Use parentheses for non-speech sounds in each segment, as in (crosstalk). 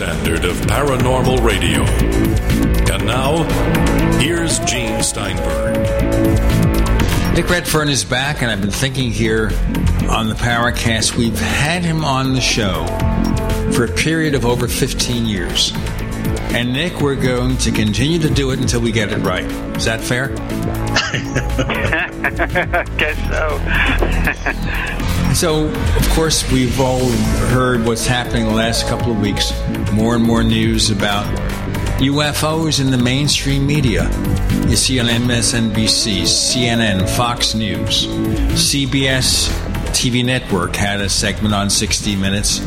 standard of paranormal radio. And now, here's Gene Steinberg. Nick Redfern is back, and I've been thinking here on the Paracast, we've had him on the show for a period of over 15 years. And Nick, we're going to continue to do it until we get it right. Is that fair? (laughs) Guess so. so, of course, we've all heard what's happening the last couple of weeks. More and more news about UFOs in the mainstream media. You see on MSNBC, CNN, Fox News, CBS TV network had a segment on 60 Minutes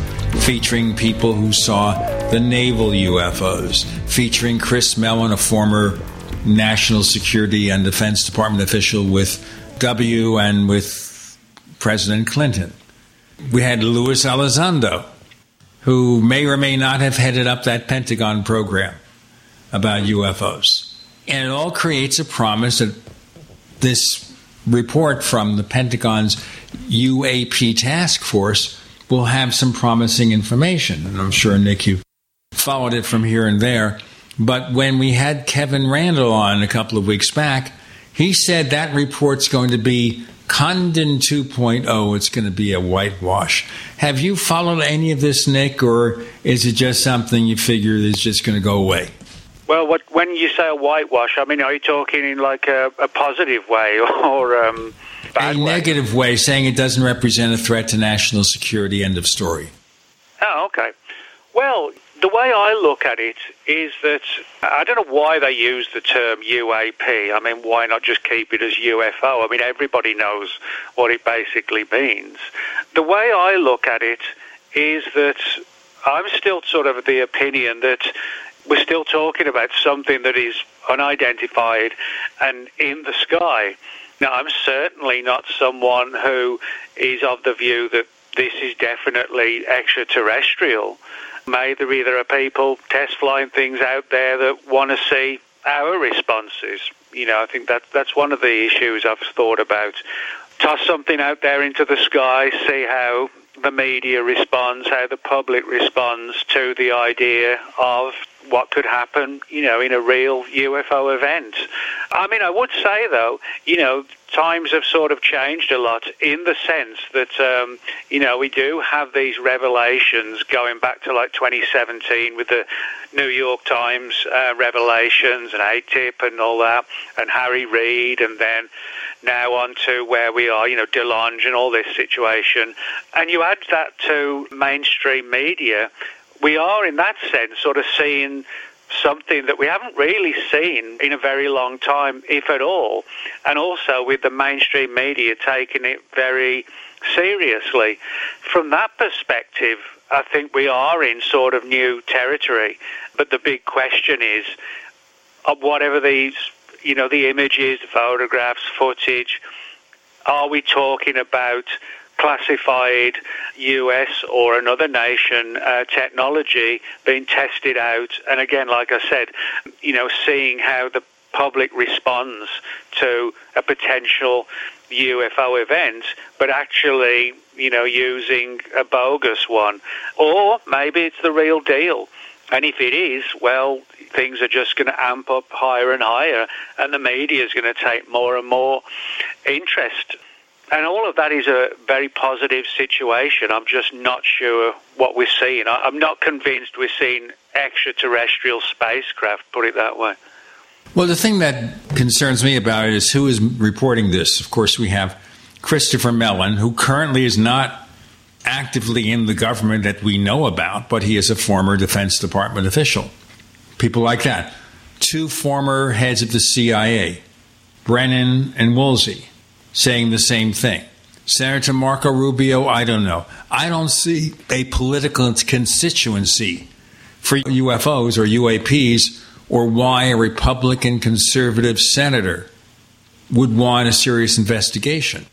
featuring people who saw the naval UFOs, featuring Chris Mellon, a former National Security and Defense Department official with W and with President Clinton. We had Luis Elizondo, who may or may not have headed up that Pentagon program about UFOs. And it all creates a promise that this report from the Pentagon's UAP task force will have some promising information. And I'm sure, Nick, you followed it from here and there. But when we had Kevin Randle on a couple of weeks back, he said that report's going to be Condon 2.0. It's going to be a whitewash. Have you followed any of this, Nick, or is it just something you figure is just going to go away? Well, what, when you say a whitewash, I mean, are you talking in like a, a positive way (laughs) or um, a way? negative way, saying it doesn't represent a threat to national security? End of story. Oh, okay. Well, the way I look at it is that I don't know why they use the term UAP. I mean, why not just keep it as UFO? I mean, everybody knows what it basically means. The way I look at it is that I'm still sort of the opinion that we're still talking about something that is unidentified and in the sky. Now, I'm certainly not someone who is of the view that this is definitely extraterrestrial. Maybe there are people test flying things out there that want to see our responses. You know, I think that that's one of the issues I've thought about. Toss something out there into the sky, see how the media responds, how the public responds to the idea of what could happen, you know, in a real UFO event. I mean, I would say, though, you know, times have sort of changed a lot in the sense that, um, you know, we do have these revelations going back to like 2017 with the New York Times uh, revelations and AATIP and all that, and Harry Reid, and then now on to where we are, you know, DeLonge and all this situation. And you add that to mainstream media, we are in that sense sort of seeing something that we haven't really seen in a very long time, if at all. And also with the mainstream media taking it very seriously. From that perspective, I think we are in sort of new territory. But the big question is, uh, whatever these, you know, the images, photographs, footage, are we talking about classified US or another nation uh, technology being tested out. And again, like I said, you know, seeing how the public responds to a potential UFO event, but actually, you know, using a bogus one. Or maybe it's the real deal. And if it is, well, things are just going to amp up higher and higher, and the media is going to take more and more interest and all of that is a very positive situation. I'm just not sure what we're seeing. I'm not convinced we're seeing extraterrestrial spacecraft, put it that way. Well, the thing that concerns me about it is who is reporting this. Of course, we have Christopher Mellon, who currently is not actively in the government that we know about, but he is a former Defense Department official. People like that. Two former heads of the CIA, Brennan and Woolsey saying the same thing. Senator Marco Rubio, I don't know. I don't see a political constituency for UFOs or UAPs or why a Republican conservative senator would want a serious investigation.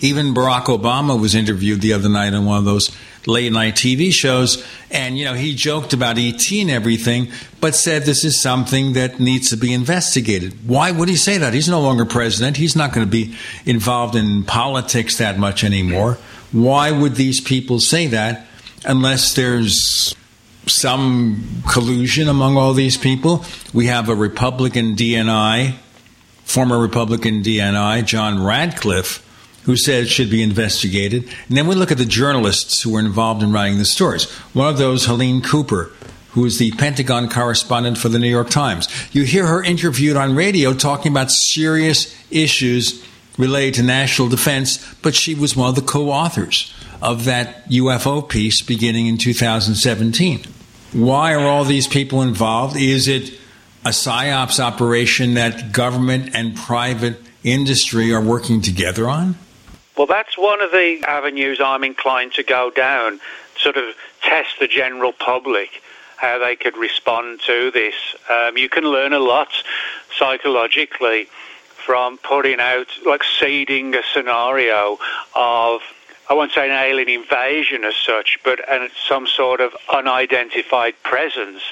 Even Barack Obama was interviewed the other night on one of those late night TV shows, and you know he joked about ET and everything, but said this is something that needs to be investigated. Why would he say that? He's no longer president. He's not going to be involved in politics that much anymore. Why would these people say that? unless there's some collusion among all these people. We have a Republican DNI, former Republican DNI, John Ratcliffe, who said it should be investigated. And then we look at the journalists who were involved in writing the stories. One of those, Helene Cooper, who is the Pentagon correspondent for the New York Times. You hear her interviewed on radio talking about serious issues related to national defense, but she was one of the co authors of that UFO piece beginning in 2017. Why are all these people involved? Is it a psyops operation that government and private industry are working together on? Well, that's one of the avenues I'm inclined to go down, sort of test the general public how they could respond to this. Um, you can learn a lot psychologically from putting out, like seeding a scenario of, I won't say an alien invasion as such, but some sort of unidentified presence.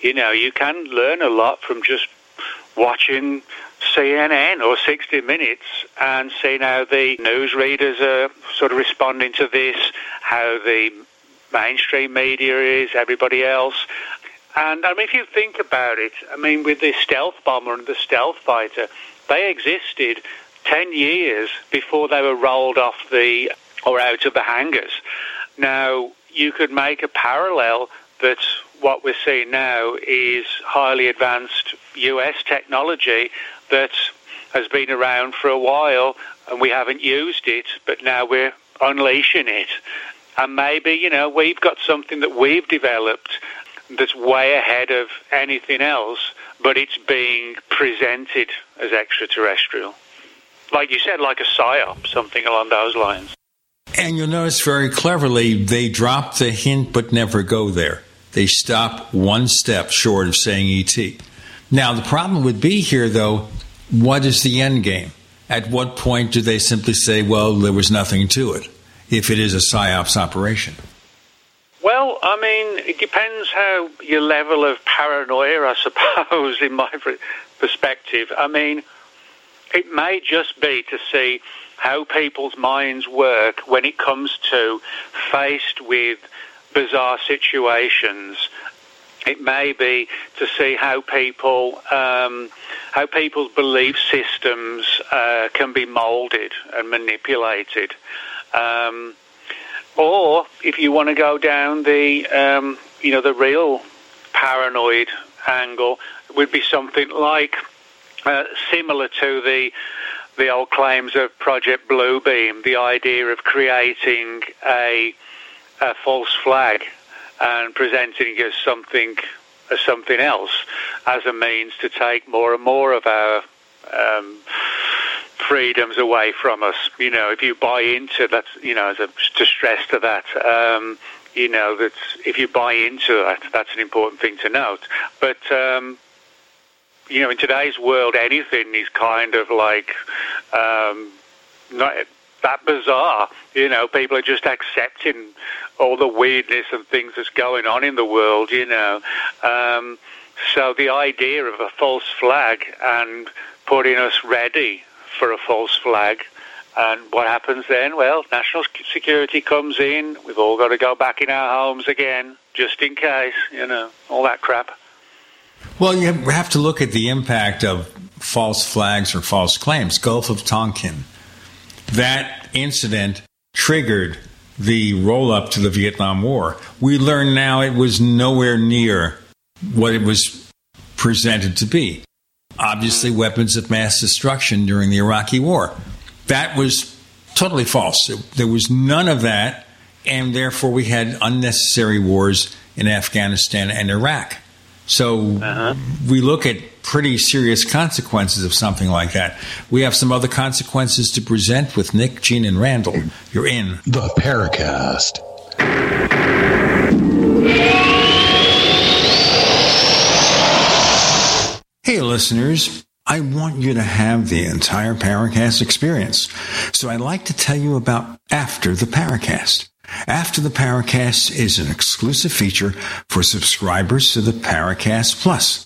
You know, you can learn a lot from just watching CNN or 60 Minutes and see how the newsreaders are sort of responding to this, how the mainstream media is, everybody else. And I mean, if you think about it, I mean, with the stealth bomber and the stealth fighter, they existed 10 years before they were rolled off the or out of the hangars. Now, you could make a parallel that what we're seeing now is highly advanced US technology that has been around for a while and we haven't used it, but now we're unleashing it. And maybe, you know, we've got something that we've developed that's way ahead of anything else, but it's being presented as extraterrestrial. Like you said, like a psyop, something along those lines. And you'll notice very cleverly, they drop the hint but never go there. They stop one step short of saying ET. Now, the problem would be here, though, what is the end game? At what point do they simply say, well, there was nothing to it? if it is a psyops operation? Well, I mean, it depends how your level of paranoia, I (laughs) suppose, in my perspective. I mean, it may just be to see how people's minds work when it comes to faced with bizarre situations. It may be to see how people, um, how people's belief systems uh, can be molded and manipulated. Um, or if you want to go down the, um, you know, the real paranoid angle, would be something like uh, similar to the the old claims of Project Bluebeam, the idea of creating a, a false flag and presenting as something as something else, as a means to take more and more of our um, freedoms away from us. You know, if you buy into that, you know, as a, to stress to that, um, you know, that if you buy into that, that's an important thing to note. But, um, you know, in today's world, anything is kind of like um, not that bizarre. You know, people are just accepting all the weirdness and things that's going on in the world, you know. Um, so the idea of a false flag and putting us ready for a false flag. And what happens then? Well, national security comes in. We've all got to go back in our homes again, just in case, you know, all that crap. Well, you have to look at the impact of false flags or false claims. Gulf of Tonkin. That incident triggered the roll up to the Vietnam War. We learn now it was nowhere near what it was presented to be obviously weapons of mass destruction during the Iraqi war. That was totally false. There was none of that, and therefore we had unnecessary wars in Afghanistan and Iraq. So uh-huh. we look at pretty serious consequences of something like that. We have some other consequences to present with Nick, Gene, and Randall. You're in the Paracast. Hey, listeners. I want you to have the entire Paracast experience. So I'd like to tell you about After the Paracast. After the Paracast is an exclusive feature for subscribers to the Paracast Plus.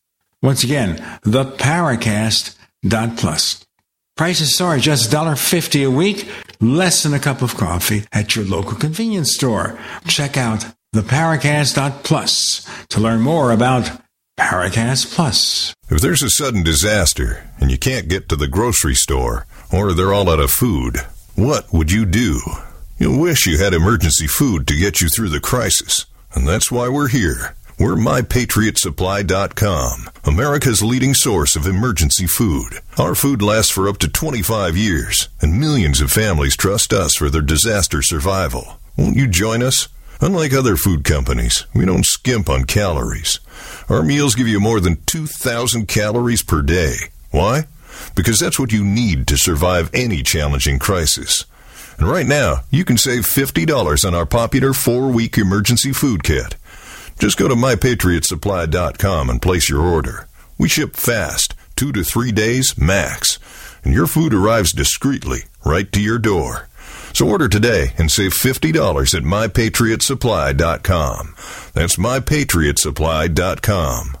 Once again, theparacast.plus. Prices are just $1.50 a week, less than a cup of coffee at your local convenience store. Check out theparacast.plus to learn more about Paracast Plus. If there's a sudden disaster and you can't get to the grocery store or they're all out of food, what would you do? You'll wish you had emergency food to get you through the crisis. And that's why we're here. We're MyPatriotSupply.com, America's leading source of emergency food. Our food lasts for up to 25 years, and millions of families trust us for their disaster survival. Won't you join us? Unlike other food companies, we don't skimp on calories. Our meals give you more than 2,000 calories per day. Why? Because that's what you need to survive any challenging crisis. And right now, you can save $50 on our popular four week emergency food kit. Just go to mypatriotsupply.com and place your order. We ship fast, two to three days max, and your food arrives discreetly right to your door. So order today and save $50 at mypatriotsupply.com. That's mypatriotsupply.com.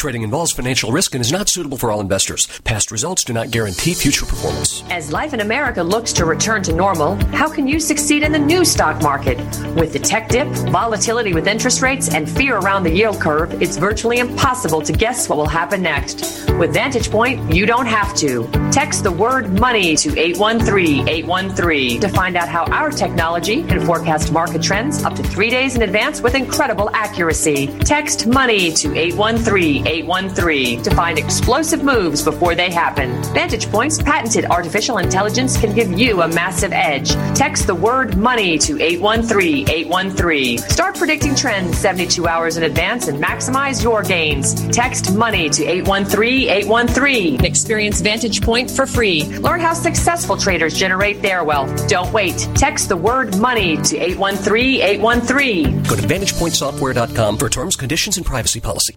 Trading involves financial risk and is not suitable for all investors. Past results do not guarantee future performance. As life in America looks to return to normal, how can you succeed in the new stock market? With the tech dip, volatility with interest rates, and fear around the yield curve, it's virtually impossible to guess what will happen next. With Vantage Point, you don't have to. Text the word money to 813 813 to find out how our technology can forecast market trends up to three days in advance with incredible accuracy. Text money to 813 813 to find explosive moves before they happen. Vantage Point's patented artificial intelligence can give you a massive edge. Text the word money to 813 813. Start predicting trends 72 hours in advance and maximize your gains. Text money to 813 813. Experience Vantage Point for free. Learn how successful traders generate their wealth. Don't wait. Text the word money to 813 813. Go to VantagePointSoftware.com for terms, conditions, and privacy policy.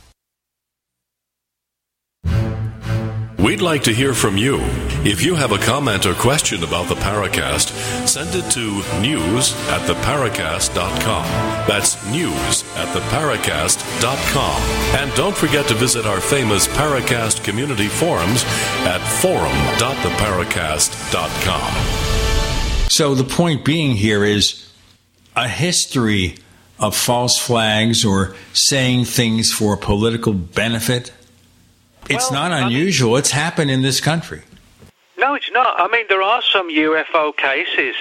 We'd like to hear from you. If you have a comment or question about the Paracast, send it to news at theparacast.com. That's news at theparacast.com. And don't forget to visit our famous Paracast community forums at forum.theparacast.com. So the point being here is a history of false flags or saying things for political benefit. It's Well, not I mean- unusual. It's happened in this country. No, it's not. I mean, there are some UFO cases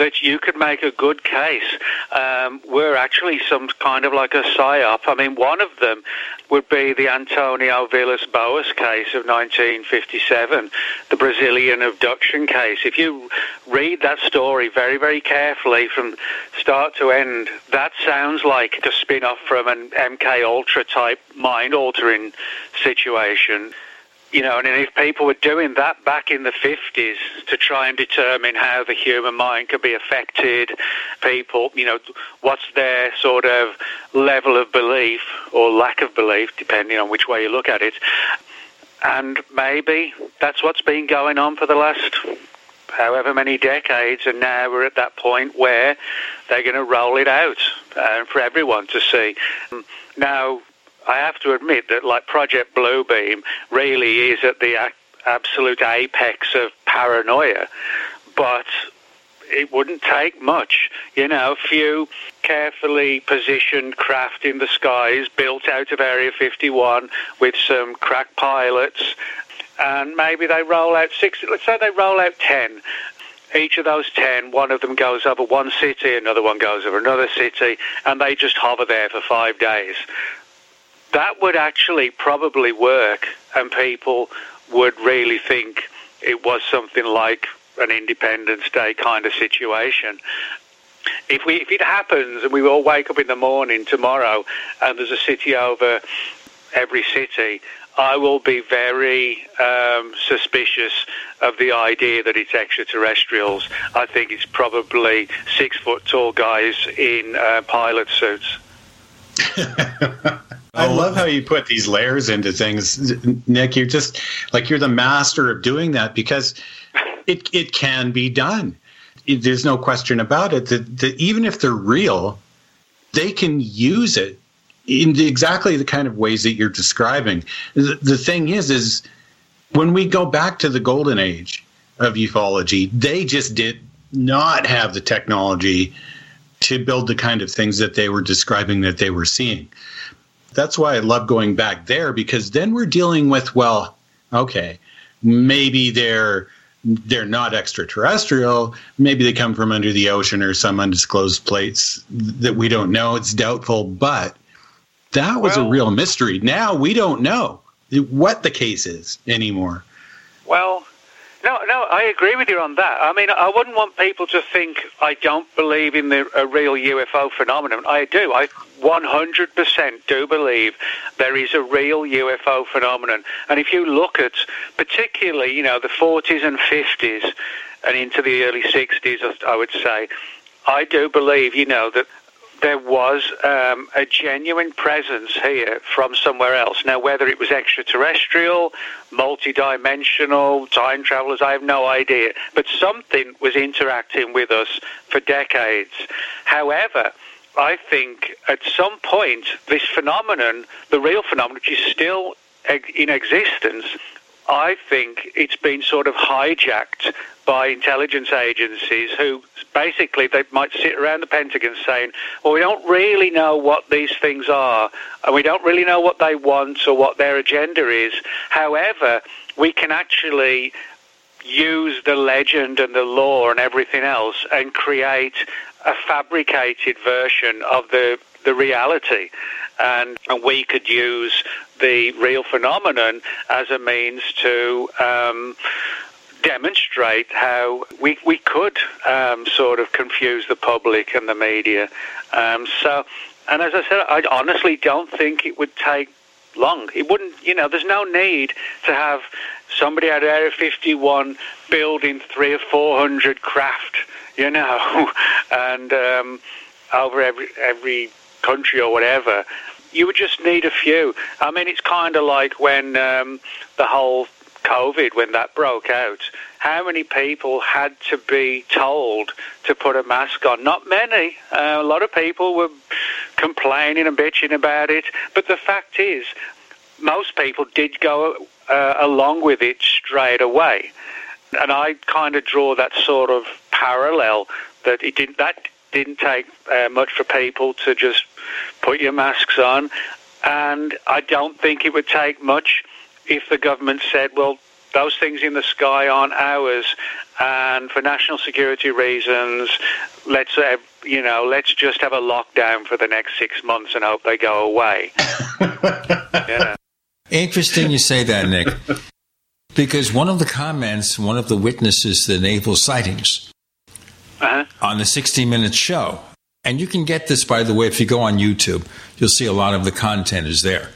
that you could make a good case um, were actually some kind of like a psyop. I mean, one of them would be the Antonio Villas Boas case of 1957, the Brazilian abduction case. If you read that story very, very carefully from start to end, that sounds like a spin off from an MK Ultra type mind altering situation. You know, and if people were doing that back in the 50s to try and determine how the human mind could be affected, people, you know, what's their sort of level of belief or lack of belief, depending on which way you look at it. And maybe that's what's been going on for the last however many decades, and now we're at that point where they're going to roll it out uh, for everyone to see. Now, I have to admit that, like Project Bluebeam, really is at the absolute apex of paranoia, but it wouldn't take much. You know, a few carefully positioned craft in the skies built out of Area 51 with some crack pilots and maybe they roll out six. Let's say they roll out ten. Each of those ten, one of them goes over one city, another one goes over another city, and they just hover there for five days. That would actually probably work, and people would really think it was something like an Independence Day kind of situation. If we if it happens and we all wake up in the morning tomorrow and there's a city over every city, I will be very um, suspicious of the idea that it's extraterrestrials. I think it's probably six foot tall guys in uh, pilot suits. (laughs) I oh, love how you put these layers into things, Nick. You're just like you're the master of doing that because it it can be done. There's no question about it. That, that even if they're real, they can use it in exactly the kind of ways that you're describing. The, the thing is, is when we go back to the golden age of ufology, they just did not have the technology to build the kind of things that they were describing that they were seeing. That's why I love going back there because then we're dealing with well, okay, maybe they're they're not extraterrestrial. Maybe they come from under the ocean or some undisclosed place that we don't know. It's doubtful, but that was well, a real mystery. Now we don't know what the case is anymore. Well, no, no, I agree with you on that. I mean, I wouldn't want people to think I don't believe in the a real UFO phenomenon. I do. I 100% do believe there is a real UFO phenomenon. And if you look at particularly, you know, the 40s and 50s and into the early 60s, I would say, I do believe, you know, that there was um, a genuine presence here from somewhere else. Now, whether it was extraterrestrial, multidimensional, time travelers, I have no idea. But something was interacting with us for decades. However, I think at some point this phenomenon, the real phenomenon, which is still in existence, I think it's been sort of hijacked by intelligence agencies who basically they might sit around the Pentagon saying, well, we don't really know what these things are, and we don't really know what they want or what their agenda is. However, we can actually use the legend and the law and everything else and create a fabricated version of the the reality and, and we could use the real phenomenon as a means to um, demonstrate how we, we could um, sort of confuse the public and the media. Um, so, and as I said, I honestly don't think it would take long. It wouldn't, you know, there's no need to have somebody at Area 51 building three or four hundred craft, you know, (laughs) and um, over every every country or whatever you would just need a few. I mean, it's kind of like when um, the whole COVID, when that broke out, how many people had to be told to put a mask on? Not many. Uh, a lot of people were complaining and bitching about it. But the fact is, most people did go uh, along with it straight away. And I kind of draw that sort of parallel that it didn't that didn't take uh, much for people to just put your masks on. And I don't think it would take much if the government said, well, those things in the sky aren't ours, and for national security reasons, let's uh, you know, let's just have a lockdown for the next six months and hope they go away. (laughs) yeah. Interesting you say that, Nick, (laughs) because one of the comments, one of the witnesses to the naval sightings uh-huh. on the 60 Minutes show and you can get this, by the way, if you go on YouTube, you'll see a lot of the content is there.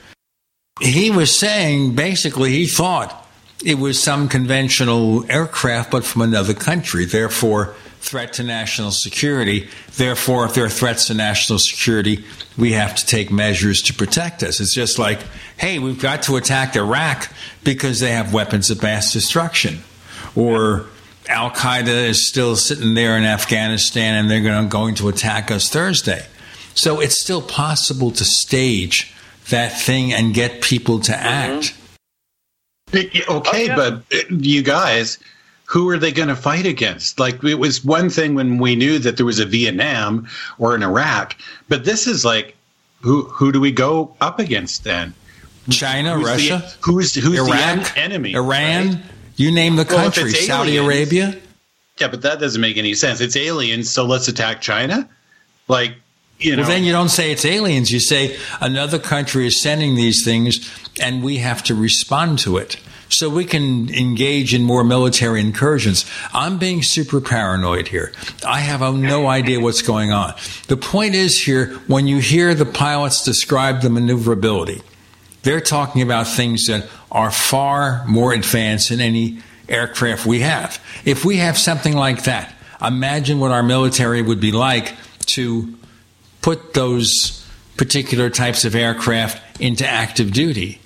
He was saying basically he thought it was some conventional aircraft, but from another country. Therefore, threat to national security. Therefore, if there are threats to national security, we have to take measures to protect us. It's just like, hey, we've got to attack Iraq because they have weapons of mass destruction. Or Al Qaeda is still sitting there in Afghanistan and they're going to, going to attack us Thursday. So it's still possible to stage that thing and get people to act. Okay, Oh, yeah. but uh, you guys, who are they going to fight against? Like it was one thing when we knew that there was a Vietnam or an Iraq, but this is like, who who do we go up against then? China, Who's Russia, the, who's who's Iraq, the en- enemy? Iran, right? You name the country, it's Saudi aliens- Arabia. Yeah, but that doesn't make any sense. It's aliens, so let's attack China. Like you know, Well, then you don't say it's aliens. You say another country is sending these things, and we have to respond to it. So we can engage in more military incursions. I'm being super paranoid here. I have no idea what's going on. The point is here, when you hear the pilots describe the maneuverability, they're talking about things that are far more advanced than any aircraft we have. If we have something like that, imagine what our military would be like to put those particular types of aircraft into active duty.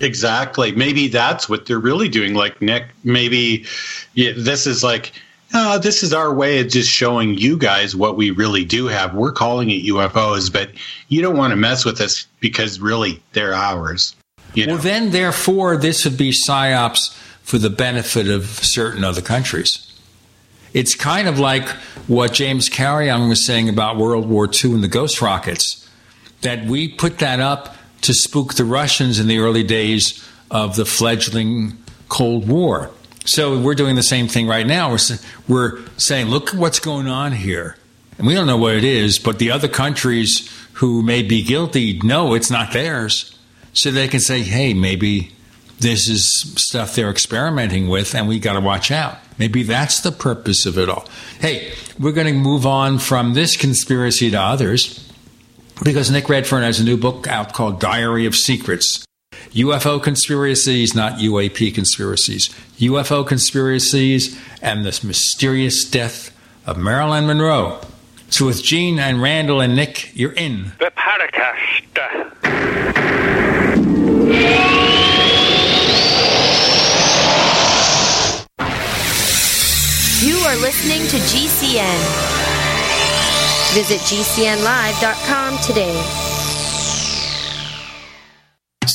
Exactly. Maybe that's what they're really doing. Like Nick, maybe yeah, this is like, uh, this is our way of just showing you guys what we really do have. We're calling it UFOs, but you don't want to mess with us because really they're ours. You know? Well, then, therefore, this would be psyops for the benefit of certain other countries. It's kind of like what James Carrion was saying about World War II and the ghost rockets, that we put that up to spook the Russians in the early days of the fledgling Cold War. So we're doing the same thing right now. We're, we're saying, look at what's going on here. And we don't know what it is, but the other countries who may be guilty know it's not theirs. So they can say, hey, maybe this is stuff they're experimenting with and we got to watch out. Maybe that's the purpose of it all. Hey, we're going to move on from this conspiracy to others because Nick Redfern has a new book out called Diary of Secrets. UFO conspiracies, not UAP conspiracies. UFO conspiracies and the mysterious death of Marilyn Monroe. So with Gene and Randall and Nick, you're in. The Paracast. You are listening to GCN. Visit GCNlive.com today.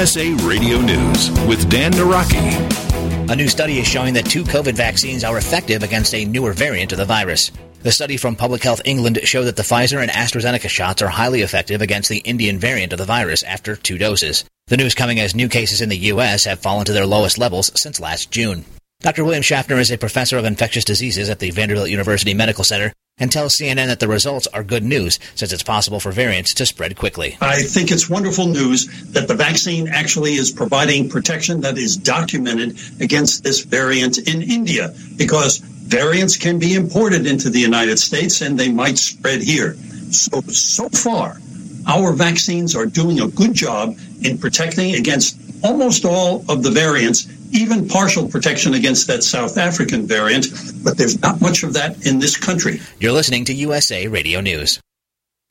USA Radio News with Dan Naraki. A new study is showing that two COVID vaccines are effective against a newer variant of the virus. The study from Public Health England showed that the Pfizer and AstraZeneca shots are highly effective against the Indian variant of the virus after two doses. The news coming as new cases in the U.S. have fallen to their lowest levels since last June. Dr. William Schaffner is a professor of infectious diseases at the Vanderbilt University Medical Center and tells CNN that the results are good news since it's possible for variants to spread quickly. I think it's wonderful news that the vaccine actually is providing protection that is documented against this variant in India because variants can be imported into the United States and they might spread here. So, so far, our vaccines are doing a good job in protecting against almost all of the variants, even partial protection against that South African variant, but there's not much of that in this country. You're listening to USA Radio News.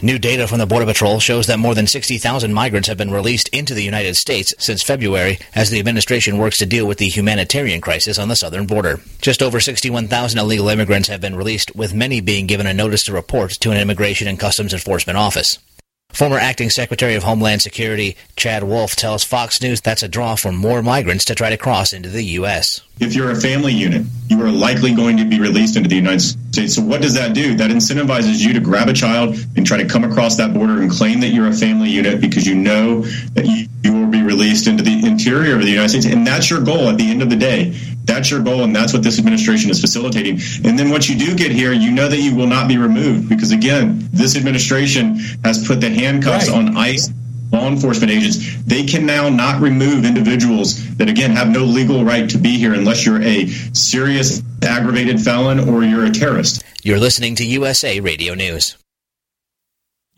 New data from the Border Patrol shows that more than 60,000 migrants have been released into the United States since February as the administration works to deal with the humanitarian crisis on the southern border. Just over 61,000 illegal immigrants have been released, with many being given a notice to report to an Immigration and Customs Enforcement office. Former acting Secretary of Homeland Security Chad Wolf tells Fox News that's a draw for more migrants to try to cross into the U.S. If you're a family unit, you are likely going to be released into the United States. So, what does that do? That incentivizes you to grab a child and try to come across that border and claim that you're a family unit because you know that you, you will be released into the interior of the United States. And that's your goal at the end of the day. That's your goal, and that's what this administration is facilitating. And then once you do get here, you know that you will not be removed because, again, this administration has put the handcuffs right. on ICE law enforcement agents, they can now not remove individuals that, again, have no legal right to be here unless you're a serious aggravated felon or you're a terrorist. You're listening to USA Radio News.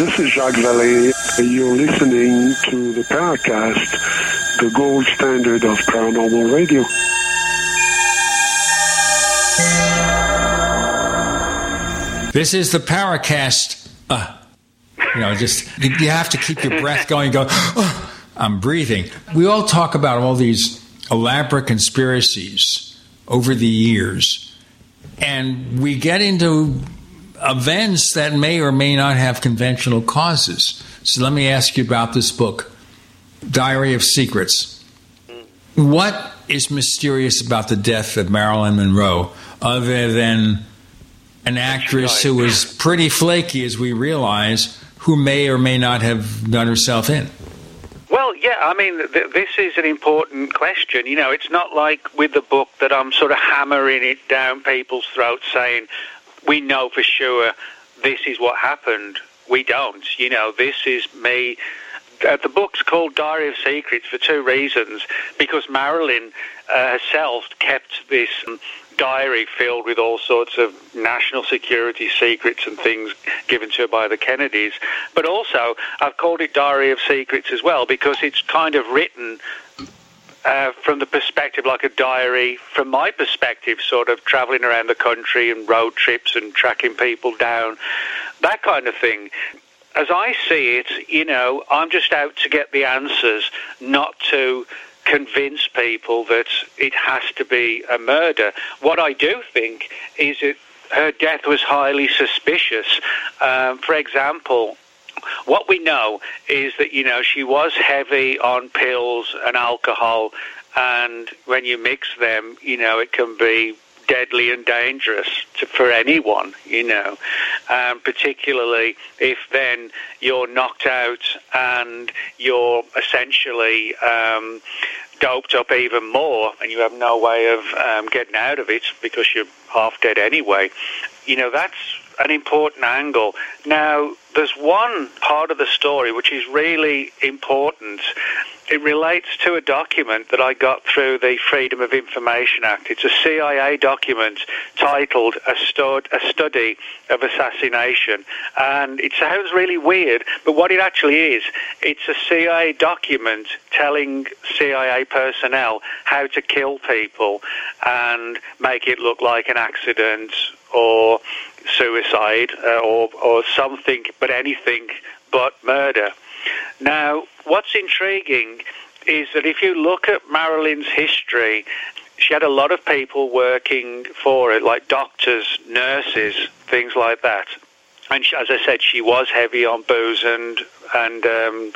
This is Jacques Vallée. You're listening to the Paracast, the gold standard of paranormal radio. This is the Paracast. Uh, you know, just you have to keep your breath going. Go. Oh, I'm breathing. We all talk about all these elaborate conspiracies over the years, and we get into events that may or may not have conventional causes. So let me ask you about this book, Diary of Secrets. What is mysterious about the death of Marilyn Monroe other than an actress who was pretty flaky, as we realize, who may or may not have done herself in? Well, yeah, I mean, th- this is an important question. You know, it's not like with the book that I'm sort of hammering it down people's throats saying, we know for sure this is what happened. We don't. You know, this is me. Uh, the book's called Diary of Secrets for two reasons. Because Marilyn uh, herself kept this um, diary filled with all sorts of national security secrets and things given to her by the Kennedys. But also, I've called it Diary of Secrets as well because it's kind of written uh, from the perspective like a diary, from my perspective, sort of traveling around the country and road trips and tracking people down, that kind of thing. As I see it, you know, I'm just out to get the answers, not to convince people that it has to be a murder. What I do think is that her death was highly suspicious. Um, for example, what we know is that you know she was heavy on pills and alcohol, and when you mix them, you know it can be deadly and dangerous to, for anyone, you know, um, particularly if then you're knocked out and you're essentially um, doped up even more and you have no way of um, getting out of it because you're half dead anyway. You know, that's an important angle. Now, there's one part of the story which is really important. It relates to a document that I got through the Freedom of Information Act. It's a CIA document titled A, Stud- a Study of Assassination. And it sounds really weird, but what it actually is, it's a CIA document telling CIA personnel how to kill people and make it look like an accident or suicide uh, or, or something, but anything but murder. Now, what's intriguing is that if you look at Marilyn's history, she had a lot of people working for it, like doctors, nurses, things like that. And she, as I said, she was heavy on booze and and um,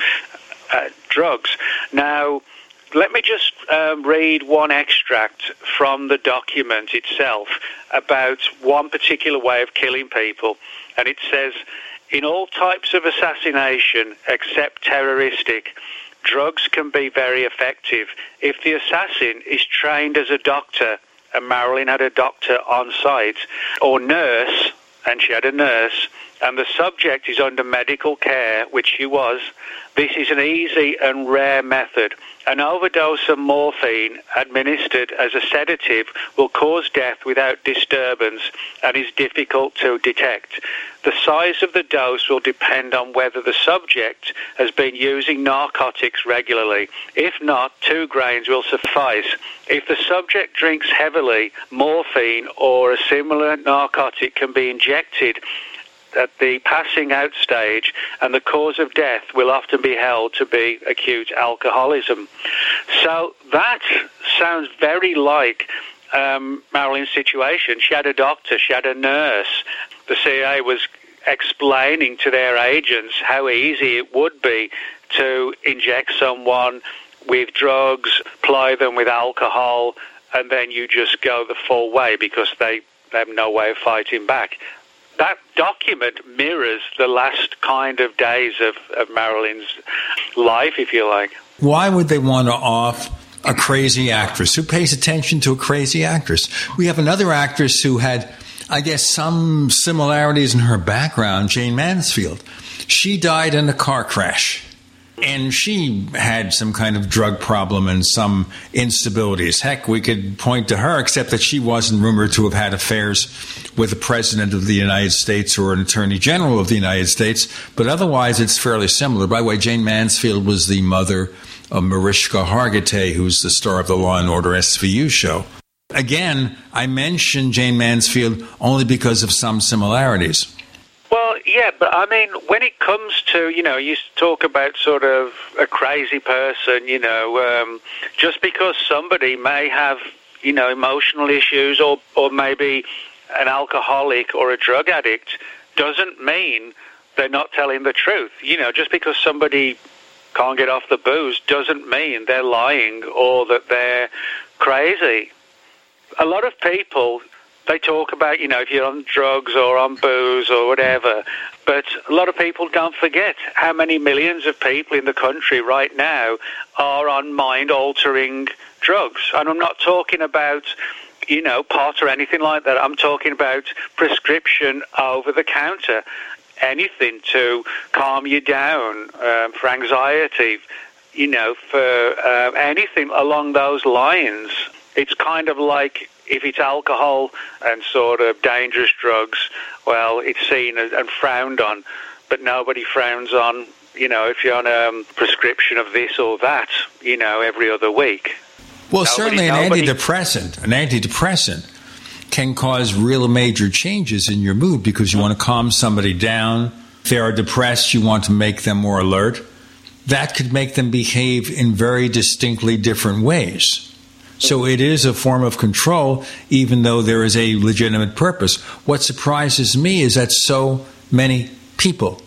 uh, drugs. Now, let me just um, read one extract from the document itself about one particular way of killing people, and it says. In all types of assassination except terroristic, drugs can be very effective. If the assassin is trained as a doctor, and Marilyn had a doctor on site, or nurse, and she had a nurse, and the subject is under medical care, which she was, this is an easy and rare method. An overdose of morphine administered as a sedative will cause death without disturbance and is difficult to detect. The size of the dose will depend on whether the subject has been using narcotics regularly. If not, two grains will suffice. If the subject drinks heavily, morphine or a similar narcotic can be injected at the passing out stage, and the cause of death will often be held to be acute alcoholism. So that sounds very like um, Marilyn's situation. She had a doctor, she had a nurse. The CIA was explaining to their agents how easy it would be to inject someone with drugs, ply them with alcohol, and then you just go the full way because they have no way of fighting back that document mirrors the last kind of days of, of Marilyn's life, if you like. Why would they want to off a crazy actress? Who pays attention to a crazy actress? We have another actress who had, I guess, some similarities in her background, Jayne Mansfield. She died in a car crash. And she had some kind of drug problem and some instabilities. Heck, we could point to her, except that she wasn't rumored to have had affairs with the President of the United States or an Attorney General of the United States. But otherwise, it's fairly similar. By the way, Jayne Mansfield was the mother of Mariska Hargitay, who's the star of the Law and Order SVU show. Again, I mention Jayne Mansfield only because of some similarities. Well, yeah, but I mean, when it comes to, you know, you talk about sort of a crazy person, you know, um, just because somebody may have, you know, emotional issues or, or maybe an alcoholic or a drug addict doesn't mean they're not telling the truth. You know, just because somebody can't get off the booze doesn't mean they're lying or that they're crazy. A lot of people they talk about, you know, if you're on drugs or on booze or whatever. But a lot of people don't forget how many millions of people in the country right now are on mind altering drugs. And I'm not talking about, you know, pot or anything like that. I'm talking about prescription over the counter. Anything to calm you down, um, for anxiety, you know, for uh, anything along those lines. It's kind of like if it's alcohol and sort of dangerous drugs, well, it's seen and frowned on, but nobody frowns on, you know, if you're on a um, prescription of this or that, you know, every other week. Well, nobody, certainly an nobody... antidepressant, an antidepressant can cause real major changes in your mood because you want to calm somebody down. If they are depressed, you want to make them more alert. That could make them behave in very distinctly different ways. So it is a form of control, even though there is a legitimate purpose. What surprises me is that so many people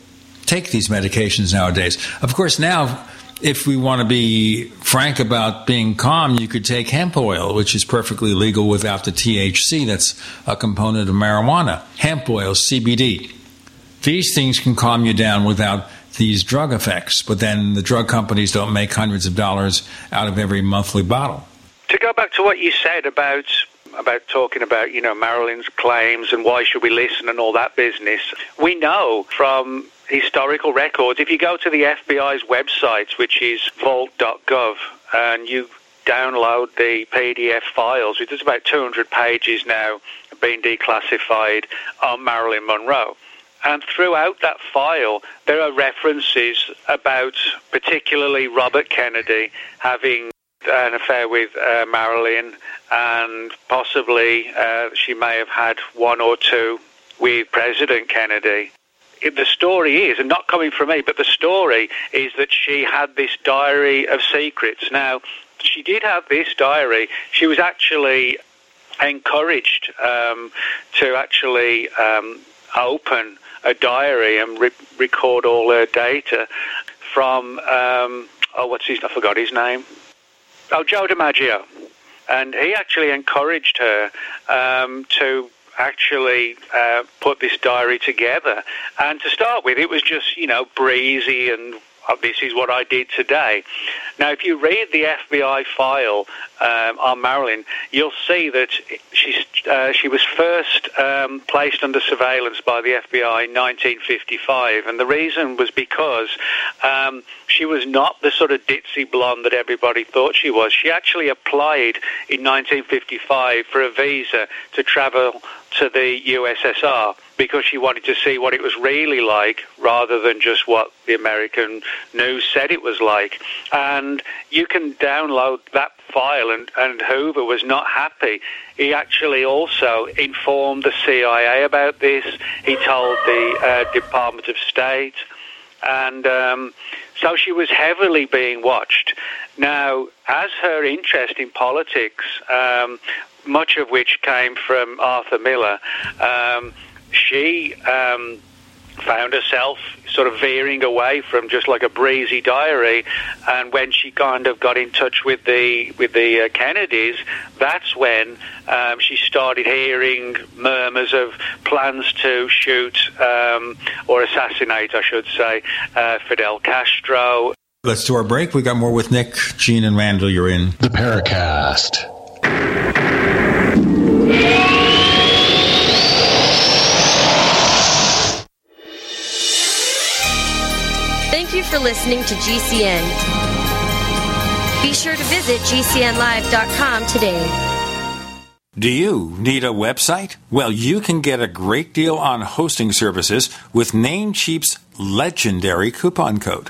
take these medications nowadays. Of course, now, if we want to be frank about being calm, you could take hemp oil, which is perfectly legal without the THC that's a component of marijuana. Hemp oil, CBD. These things can calm you down without these drug effects, but then the drug companies don't make hundreds of dollars out of every monthly bottle to go back to what you said about about talking about you know Marilyn's claims and why should we listen and all that business, we know from historical records. If you go to the FBI's website, which is vault.gov, and you download the PDF files, which is about 200 pages now, being declassified on Marilyn Monroe. And throughout that file, there are references about particularly Robert Kennedy having an affair with uh, Marilyn, and possibly uh, she may have had one or two with President Kennedy. The story is, and not coming from me, but the story is that she had this diary of secrets. Now, she did have this diary. She was actually encouraged um, to actually um, open a diary and re- record all her data from um, oh, what's his? I forgot his name. Oh, Joe DiMaggio, and he actually encouraged her um, to actually uh, put this diary together. And to start with, it was just you know breezy and this is what I did today. Now, if you read the FBI file um, on Marilyn, you'll see that she's, uh, she was first um, placed under surveillance by the FBI in 1955, and the reason was because um, she was not the sort of ditzy blonde that everybody thought she was. She actually applied in 1955 for a visa to travel to the USSR because she wanted to see what it was really like rather than just what the American news said it was like. And you can download that file, and, and Hoover was not happy. He actually also informed the CIA about this. He told the uh, Department of State. And um, so she was heavily being watched. Now, as her interest in politics um, much of which came from Arthur Miller, um, she um, found herself sort of veering away from just like a breezy diary. And when she kind of got in touch with the with the uh, Kennedys, that's when um, she started hearing murmurs of plans to shoot um, or assassinate, I should say, uh, Fidel Castro. Let's do our break. We got more with Nick, Gene, and Randall. You're in the Paracast. You for listening to GCN. Be sure to visit GCNlive.com today. Do you need a website? Well, you can get a great deal on hosting services with Namecheap's legendary coupon code.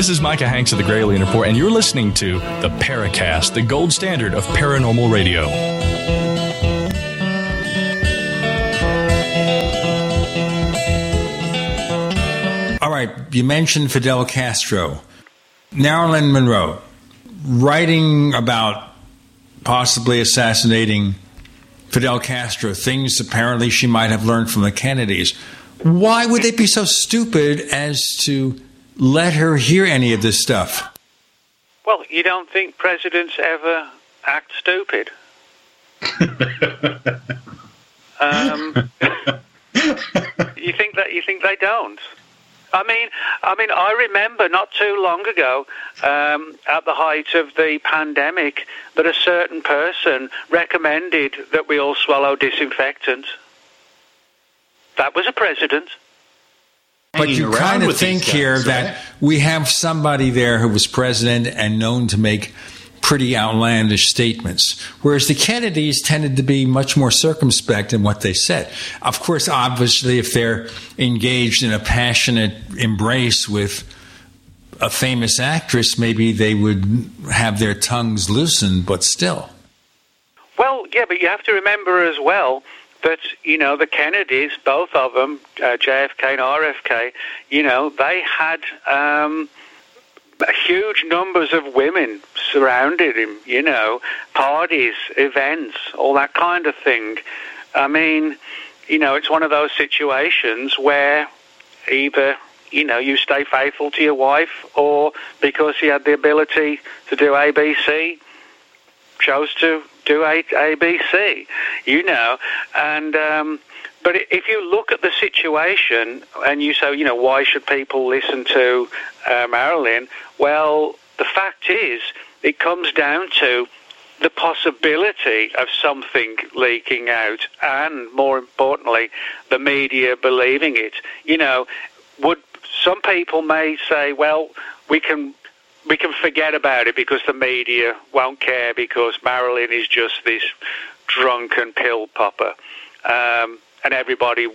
This is Micah Hanks of the Gralien Report, and you're listening to the Paracast, the gold standard of paranormal radio. All right, you mentioned Fidel Castro. Marilyn Monroe, writing about possibly assassinating Fidel Castro, things apparently she might have learned from the Kennedys. Why would they be so stupid as to let her hear any of this stuff? Well, you don't think presidents ever act stupid? (laughs) um, you think that you think they don't? I mean, I mean, I remember not too long ago, um, at the height of the pandemic, that a certain person recommended that we all swallow disinfectant. That was a president. But you kind of think here guys, that we have somebody there who was president and known to make pretty outlandish statements, whereas the Kennedys tended to be much more circumspect in what they said. Of course, obviously, if they're engaged in a passionate embrace with a famous actress, maybe they would have their tongues loosened, but still. Well, yeah, but you have to remember as well that you know the Kennedys, both of them, uh, JFK and RFK, you know they had um, huge numbers of women surrounded him. You know, parties, events, all that kind of thing. I mean, you know, it's one of those situations where either you know you stay faithful to your wife, or because he had the ability to do ABC, chose to A, ABC, you know, and um, but if you look at the situation and you say, you know, why should people listen to uh, Marilyn? Well, the fact is, it comes down to the possibility of something leaking out, and more importantly, the media believing it. You know, would some people may say, well, we can we can forget about it because the media won't care because Marilyn is just this drunken pill popper, um, and everybody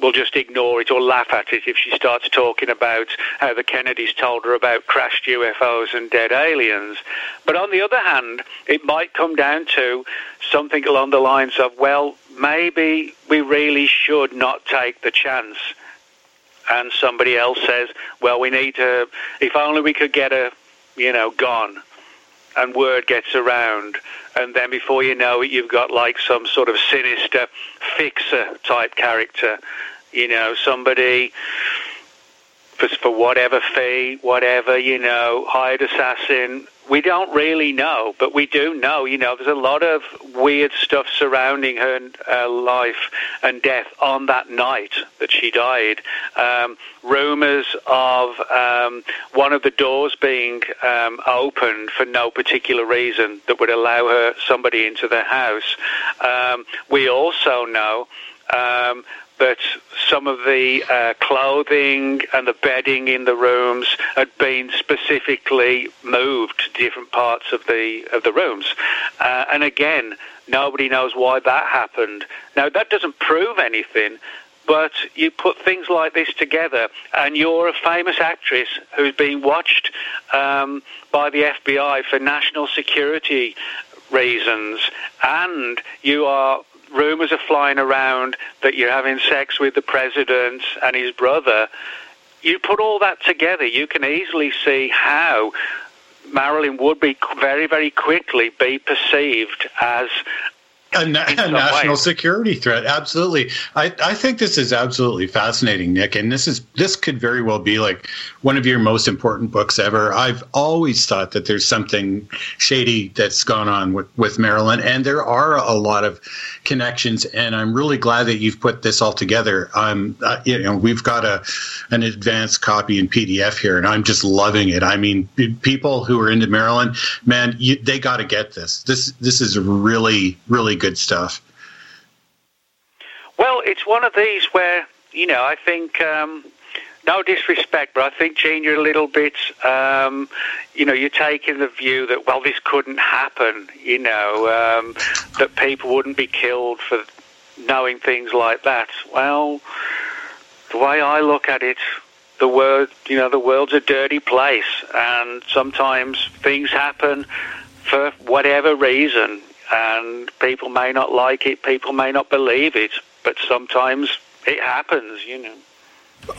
will just ignore it or laugh at it if she starts talking about how the Kennedys told her about crashed UFOs and dead aliens. But on the other hand, it might come down to something along the lines of, well, maybe we really should not take the chance. And somebody else says, well, we need to, if only we could get a you know, gone. And word gets around. And then before you know it, you've got like some sort of sinister fixer type character. You know, somebody for, for whatever fee, whatever, you know, hired assassin. We don't really know, but we do know, you know, there's a lot of weird stuff surrounding her uh, life and death on that night that she died. Um, rumors of um, one of the doors being um, opened for no particular reason that would allow her somebody into the house. Um, we also know um, that some of the uh, clothing and the bedding in the rooms had been specifically moved to different parts of the of the rooms. Uh, and again, nobody knows why that happened. Now that doesn't prove anything. But you put things like this together, and you're a famous actress who's being watched um, by the FBI for national security reasons, and you are rumors are flying around that you're having sex with the president and his brother. You put all that together, you can easily see how Marilyn would be very, very quickly be perceived as a, na- a national way. security threat. Absolutely. I, I think this is absolutely fascinating, Nick. And this is this could very well be like one of your most important books ever. I've always thought that there's something shady that's gone on with, with Marilyn, and there are a lot of connections. And I'm really glad that you've put this all together. I'm, uh, you know, we've got a an advanced copy in PDF here, and I'm just loving it. I mean, people who are into Marilyn, man, you, they got to get this. This this is really really good stuff. Well, it's one of these where you know I think. Um, no disrespect, but I think, Gene, you're a little bit, um, you know, you're taking the view that, well, this couldn't happen, you know, um, that people wouldn't be killed for knowing things like that. Well, the way I look at it, the world, you know, the world's a dirty place, and sometimes things happen for whatever reason, and people may not like it, people may not believe it, but sometimes it happens, you know.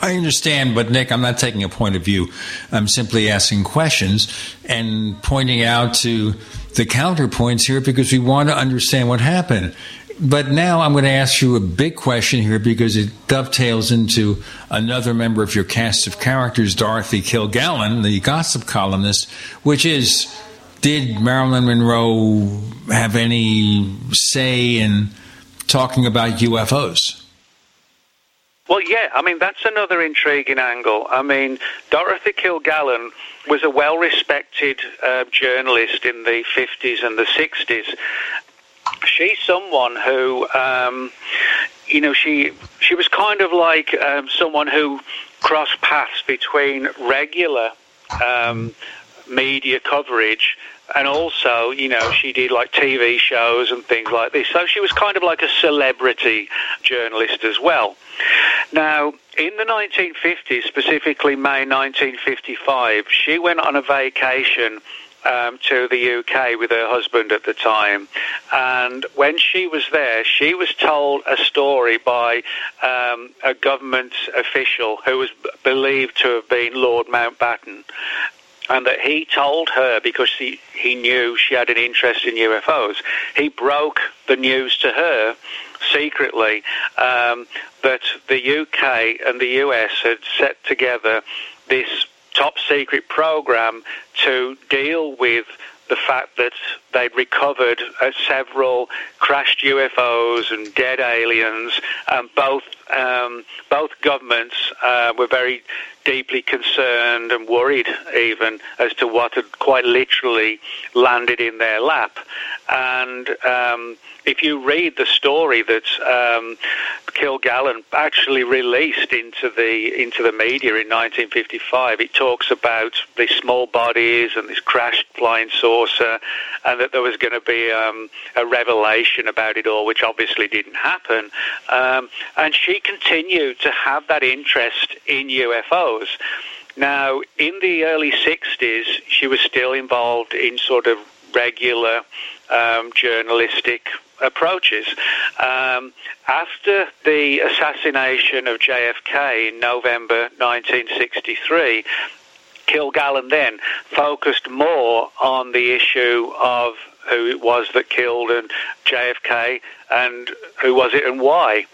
I understand, but Nick, I'm not taking a point of view. I'm simply asking questions and pointing out to the counterpoints here because we want to understand what happened. But now I'm going to ask you a big question here because it dovetails into another member of your cast of characters, Dorothy Kilgallen, the gossip columnist, which is did Marilyn Monroe have any say in talking about UFOs? Well, yeah, I mean, that's another intriguing angle. I mean, Dorothy Kilgallen was a well respected uh, journalist in the 50s and the 60s. She's someone who, um, you know, she she was kind of like um, someone who crossed paths between regular um, media coverage and also, you know, she did like TV shows and things like this. So she was kind of like a celebrity journalist as well. Now, in the 1950s, specifically May 1955, she went on a vacation um, to the UK with her husband at the time. And when she was there, she was told a story by um, a government official who was believed to have been Lord Mountbatten and that he told her because he, he knew she had an interest in UFOs. He broke the news to her secretly um, that the UK and the US had set together this top secret program to deal with the fact that they'd recovered uh, several crashed UFOs and dead aliens, and both um, both governments uh, were very deeply concerned and worried even as to what had quite literally landed in their lap. And um, if you read the story that um, Kilgallen actually released into the into the media in 1955, it talks about these small bodies and this crashed flying saucer, and that there was going to be um, a revelation about it all, which obviously didn't happen. Um, and she continued to have that interest in UFOs. Now, in the early 60s, she was still involved in sort of regular um, journalistic approaches. Um, after the assassination of JFK in November 1963, Kilgallen then focused more on the issue of who it was that killed and JFK and who was it and why.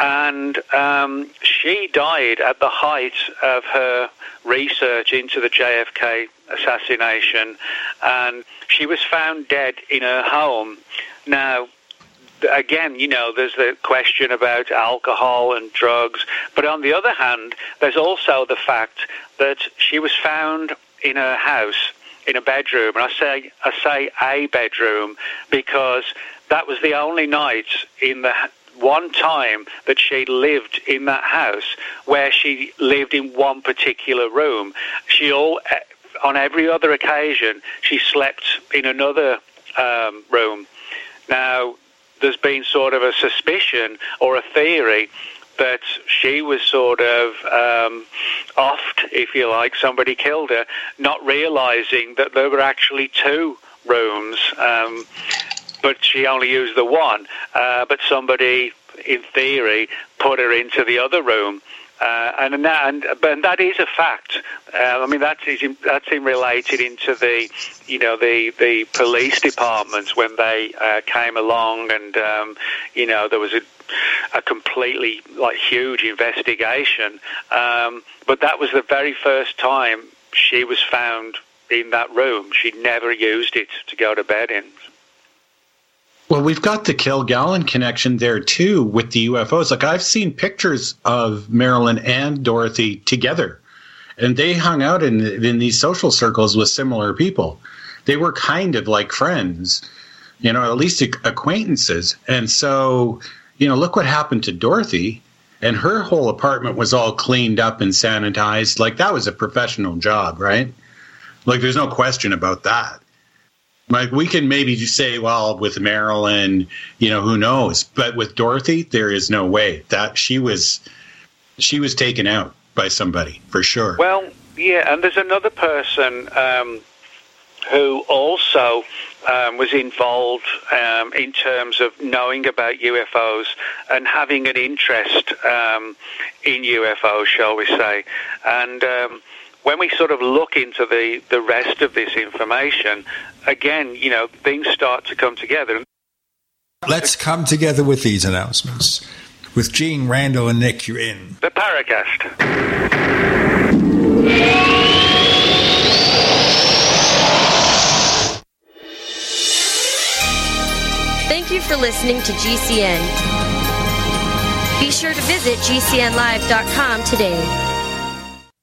And um, she died at the height of her research into the JFK assassination, and she was found dead in her home. Now, again, you know, there's the question about alcohol and drugs, but on the other hand, there's also the fact that she was found in her house in a bedroom, and I say I say a bedroom because that was the only night in the one time that she lived in that house where she lived in one particular room. She all on every other occasion she slept in another um, room. Now there's been sort of a suspicion or a theory that she was sort of um, offed, if you like, somebody killed her, not realizing that there were actually two rooms. Um, but she only used the one. Uh, but somebody, in theory, put her into the other room. Uh, and, that, and, and that is a fact. Uh, I mean, that's in, that's in related into the, you know, the the police departments when they uh, came along, and um, you know, there was a a completely like huge investigation. Um, but that was the very first time she was found in that room. She never used it to go to bed in. Well, we've got the Kilgallen connection there too with the UFOs. Like I've seen pictures of Marilyn and Dorothy together, and they hung out in in these social circles with similar people. They were kind of like friends, you know, at least acquaintances. And so, you know, look what happened to Dorothy. And her whole apartment was all cleaned up and sanitized. Like that was a professional job, right? Like there's no question about that. Like we can maybe say, well, with Marilyn, you know, who knows? But with Dorothy, there is no way that she was she was taken out by somebody for sure. Well, yeah, and there's another person um, who also um, was involved um, in terms of knowing about UFOs and having an interest um, in UFOs, shall we say, and um, when we sort of look into the, the rest of this information, again, you know, things start to come together. Let's come together with these announcements. With Gene, Randall, and Nick, you're in. The Paracast. Thank you for listening to GCN. Be sure to visit GCNlive.com today.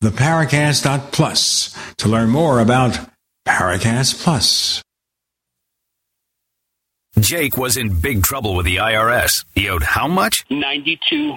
the Paracast.plus to learn more about Paracast Plus. Jake was in big trouble with the IRS. He owed how much? Ninety-two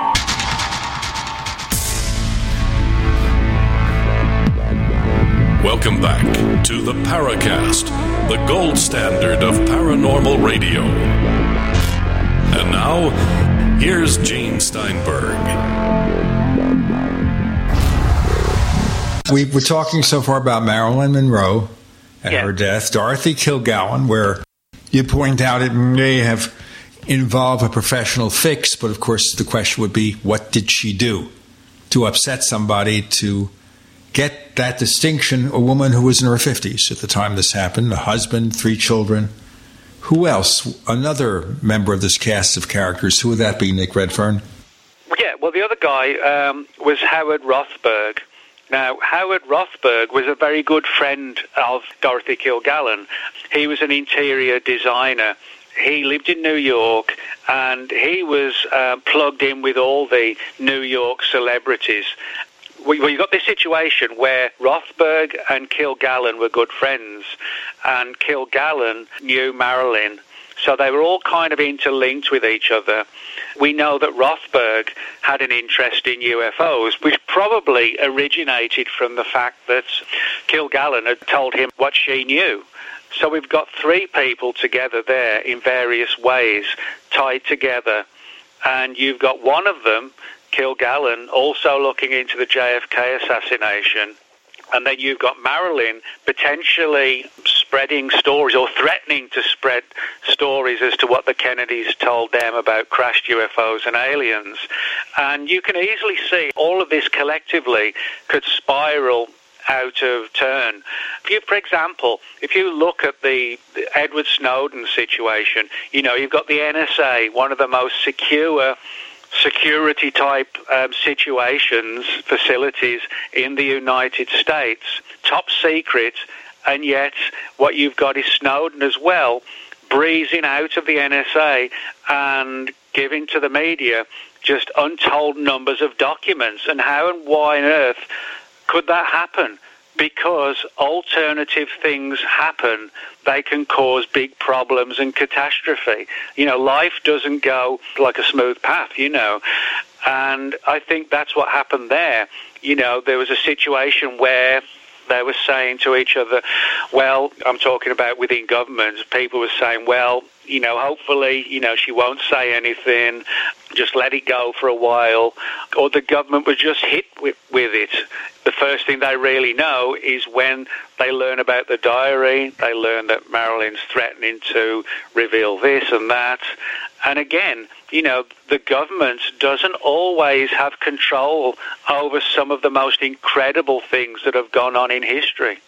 Welcome back to the Paracast, the gold standard of paranormal radio. And now, here's Gene Steinberg. We were talking so far about Marilyn Monroe and Yeah. her death, Dorothy Kilgallen, where you point out it may have involved a professional fix, but of course the question would be, what did she do to upset somebody to get that distinction a woman who was in her 50s at the time this happened, a husband, three children. Who else? Another member of this cast of characters. Who would that be, Nick Redfern? Yeah, well, the other guy um, was Howard Rothberg. Now, Howard Rothberg was a very good friend of Dorothy Kilgallen. He was an interior designer. He lived in New York and he was uh, plugged in with all the New York celebrities. We you got this situation where Rothberg and Kilgallen were good friends, and Kilgallen knew Marilyn, so they were all kind of interlinked with each other. We know that Rothberg had an interest in UFOs, which probably originated from the fact that Kilgallen had told him what she knew. So we've got three people together there in various ways, tied together, and you've got one of them Kilgallen also looking into the JFK assassination. And then you've got Marilyn potentially spreading stories or threatening to spread stories as to what the Kennedys told them about crashed UFOs and aliens. And you can easily see all of this collectively could spiral out of turn. If you, for example, if you look at the, the Edward Snowden situation, you know, you've got the NSA, one of the most secure security type um, situations, facilities in the United States, top secret, and yet what you've got is Snowden as well, breezing out of the NSA and giving to the media just untold numbers of documents. And how and why on earth could that happen? Because alternative things happen, they can cause big problems and catastrophe. You know, life doesn't go like a smooth path, you know. And I think that's what happened there. You know, there was a situation where they were saying to each other, well, I'm talking about within governments, people were saying, well, you know, hopefully, you know, she won't say anything, just let it go for a while, or the government was just hit with, with it. The first thing they really know is when they learn about the diary, they learn that Marilyn's threatening to reveal this and that. And again, you know, the government doesn't always have control over some of the most incredible things that have gone on in history.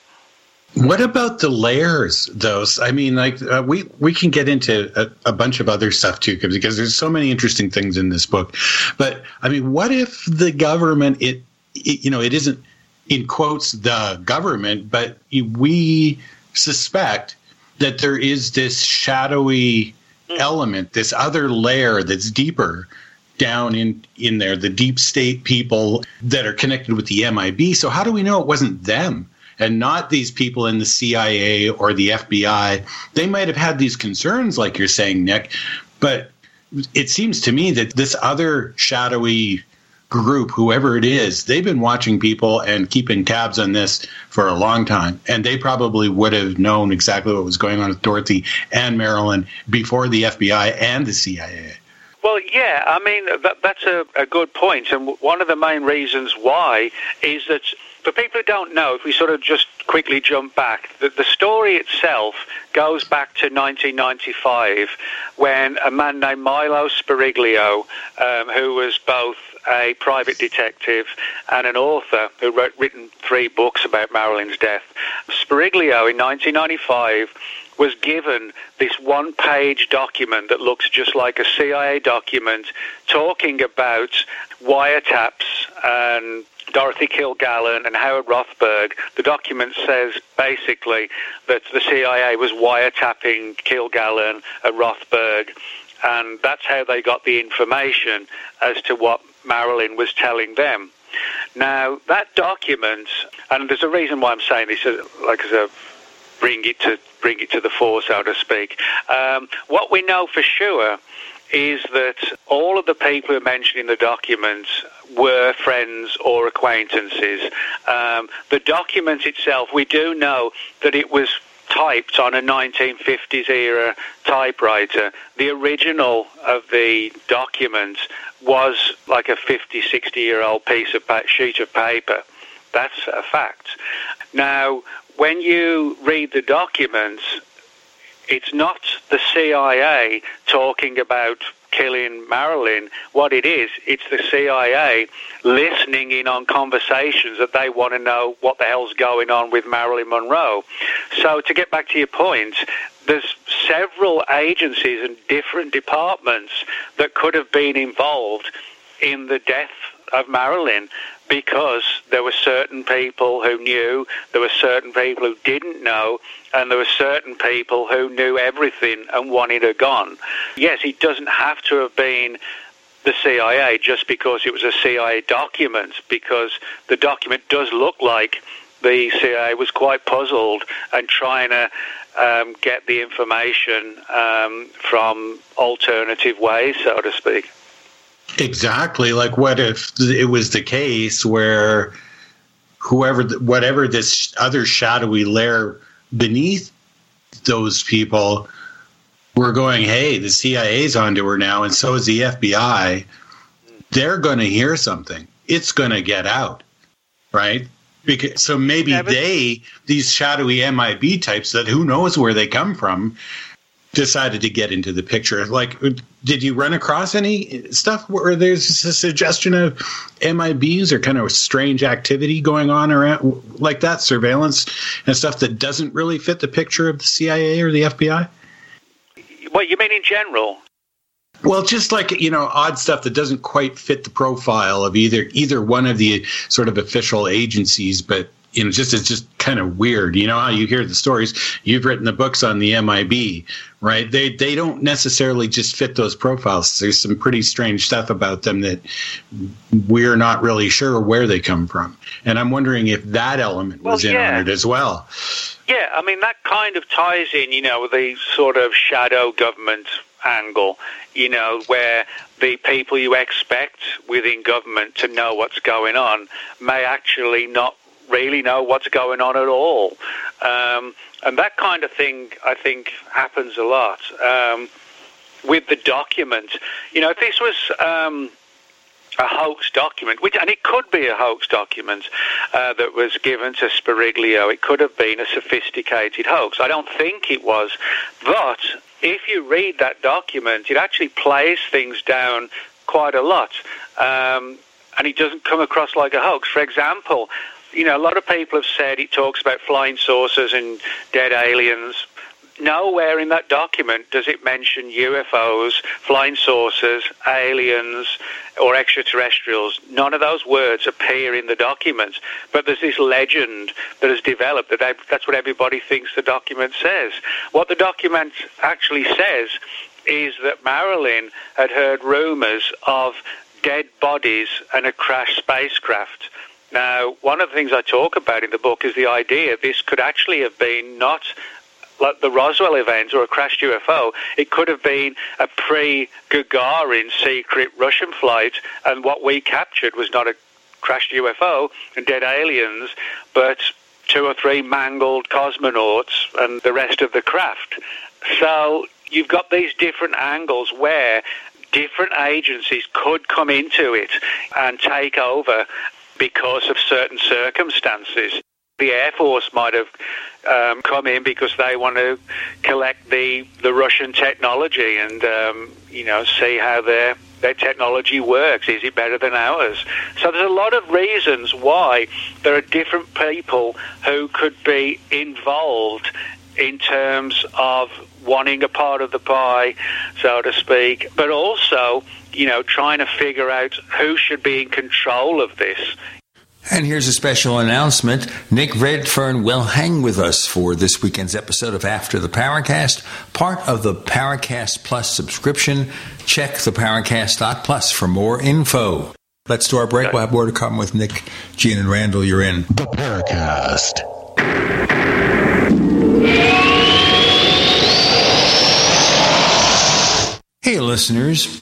What about the layers, though? I mean, like uh, we we can get into a, a, bunch of other stuff too, because there's so many interesting things in this book. But I mean, what if the government it, it you know it isn't in quotes the government, but we suspect that there is this shadowy element, this other layer that's deeper down in in there, the deep state people that are connected with the MIB. So how do we know it wasn't them? And not these people in the CIA or the FBI. They might have had these concerns, like you're saying, Nick, but it seems to me that this other shadowy group, whoever it is, they've been watching people and keeping tabs on this for a long time. And they probably would have known exactly what was going on with Dorothy and Marilyn before the FBI and the CIA. Well, yeah, I mean, that, that's a, a good point. And one of the main reasons why is that for people who don't know, if we sort of just quickly jump back, the, the story itself goes back to 1995 when a man named Milo Speriglio, um, who was both a private detective and an author who wrote written three books about Marilyn's death. Speriglio in 1995 was given this one page document that looks just like a CIA document talking about wiretaps and Dorothy Kilgallen and Howard Rothberg, the document says basically that the CIA was wiretapping Kilgallen and Rothberg, and that's how they got the information as to what Marilyn was telling them. Now, that document, and there's a reason why I'm saying this, uh, like as a bring it to bring it to the fore, so to speak. Um, what we know for sure is that all of the people who are mentioned in the document were friends or acquaintances. Um, the document itself, we do know that it was typed on a 1950s era typewriter. The original of the document was like a 50, 60 year old piece of sheet of paper. That's a fact. Now, when you read the documents, it's not the CIA talking about killing Marilyn, what it is, it's the CIA listening in on conversations that they want to know what the hell's going on with Marilyn Monroe. So to get back to your point, there's several agencies and different departments that could have been involved in the death of Marilyn because there were certain people who knew, there were certain people who didn't know, and there were certain people who knew everything and wanted her gone. Yes, it doesn't have to have been the CIA just because it was a CIA document, because the document does look like the CIA was quite puzzled and trying to um, get the information um, from alternative ways, so to speak. Exactly. Like, what if it was the case where whoever, whatever this other shadowy layer beneath those people were going, hey, the CIA's onto her now, and so is the FBI. They're going to hear something. It's going to get out, right? Because, so maybe yeah, they, these shadowy MIB types that who knows where they come from, decided to get into the picture. Like, did you run across any stuff where there's a suggestion of MIBs or kind of strange activity going on around like that, surveillance and stuff that doesn't really fit the picture of the CIA or the FBI? What you mean in general? Well, just like you know, odd stuff that doesn't quite fit the profile of either either one of the sort of official agencies, but you know, just it's just kind of weird. You know how you hear the stories. You've written the books on the MIB, right? They they don't necessarily just fit those profiles. There's some pretty strange stuff about them that we're not really sure where they come from. And I'm wondering if that element was well, yeah. in on it as well. Yeah, I mean that kind of ties in, you know, with the sort of shadow government angle, you know, where the people you expect within government to know what's going on may actually not really know what's going on at all. Um, and that kind of thing, I think, happens a lot. Um, with the document, you know, if this was um, a hoax document, which, and it could be a hoax document uh, that was given to Speriglio, it could have been a sophisticated hoax. I don't think it was, but if you read that document, it actually plays things down quite a lot. Um, and it doesn't come across like a hoax. For example, you know, a lot of people have said it talks about flying saucers and dead aliens. Nowhere in that document does it mention UFOs, flying saucers, aliens, or extraterrestrials. None of those words appear in the document. But there's this legend that has developed that that's what everybody thinks the document says. What the document actually says is that Marilyn had heard rumors of dead bodies and a crashed spacecraft. Now, one of the things I talk about in the book is the idea this could actually have been not like the Roswell event or a crashed UFO. It could have been a pre-Gagarin secret Russian flight, and what we captured was not a crashed UFO and dead aliens, but two or three mangled cosmonauts and the rest of the craft. So you've got these different angles where different agencies could come into it and take over because of certain circumstances. The Air Force might have um, come in because they want to collect the, the Russian technology and um, you know see how their their technology works. Is it better than ours? So there's a lot of reasons why there are different people who could be involved in terms of wanting a part of the pie, so to speak, but also, you know, trying to figure out who should be in control of this. And here's a special announcement. Nick Redfern will hang with us for this weekend's episode of After the Paracast, part of the Paracast Plus subscription. Check the Paracast.plus for more info. Let's do our break. We'll have more to come with Nick, Gene, and Randall. You're in the Paracast. Hey, listeners.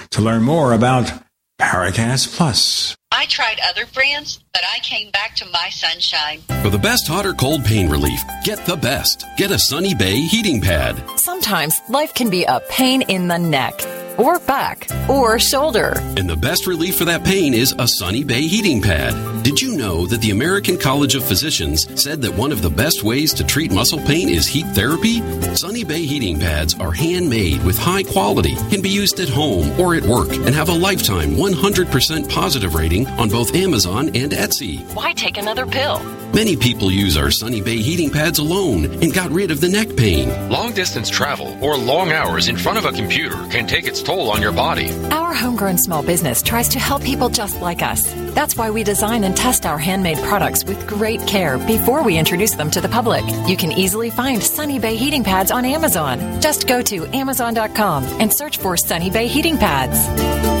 to learn more about Paracast Plus. I tried other brands, but I came back to my sunshine. For the best hot or cold pain relief, get the best. Get a Sunny Bay heating pad. Sometimes life can be a pain in the neck or back or shoulder. And the best relief for that pain is a Sunny Bay heating pad. Did you know that the American College of Physicians said that one of the best ways to treat muscle pain is heat therapy? Sunny Bay heating pads are handmade with high quality, can be used at home or at work, and have a lifetime 100% positive rating on both Amazon and Etsy. Why take another pill? Many people use our Sunny Bay heating pads alone and got rid of the neck pain. Long distance travel or long hours in front of a computer can take its toll on your body. Our homegrown small business tries to help people just like us. That's why we design and test our handmade products with great care before we introduce them to the public. You can easily find Sunny Bay heating pads on Amazon. Just go to Amazon.com and search for Sunny Bay heating pads.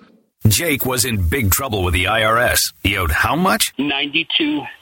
Jake was in big trouble with the IRS. He owed how much? Ninety-two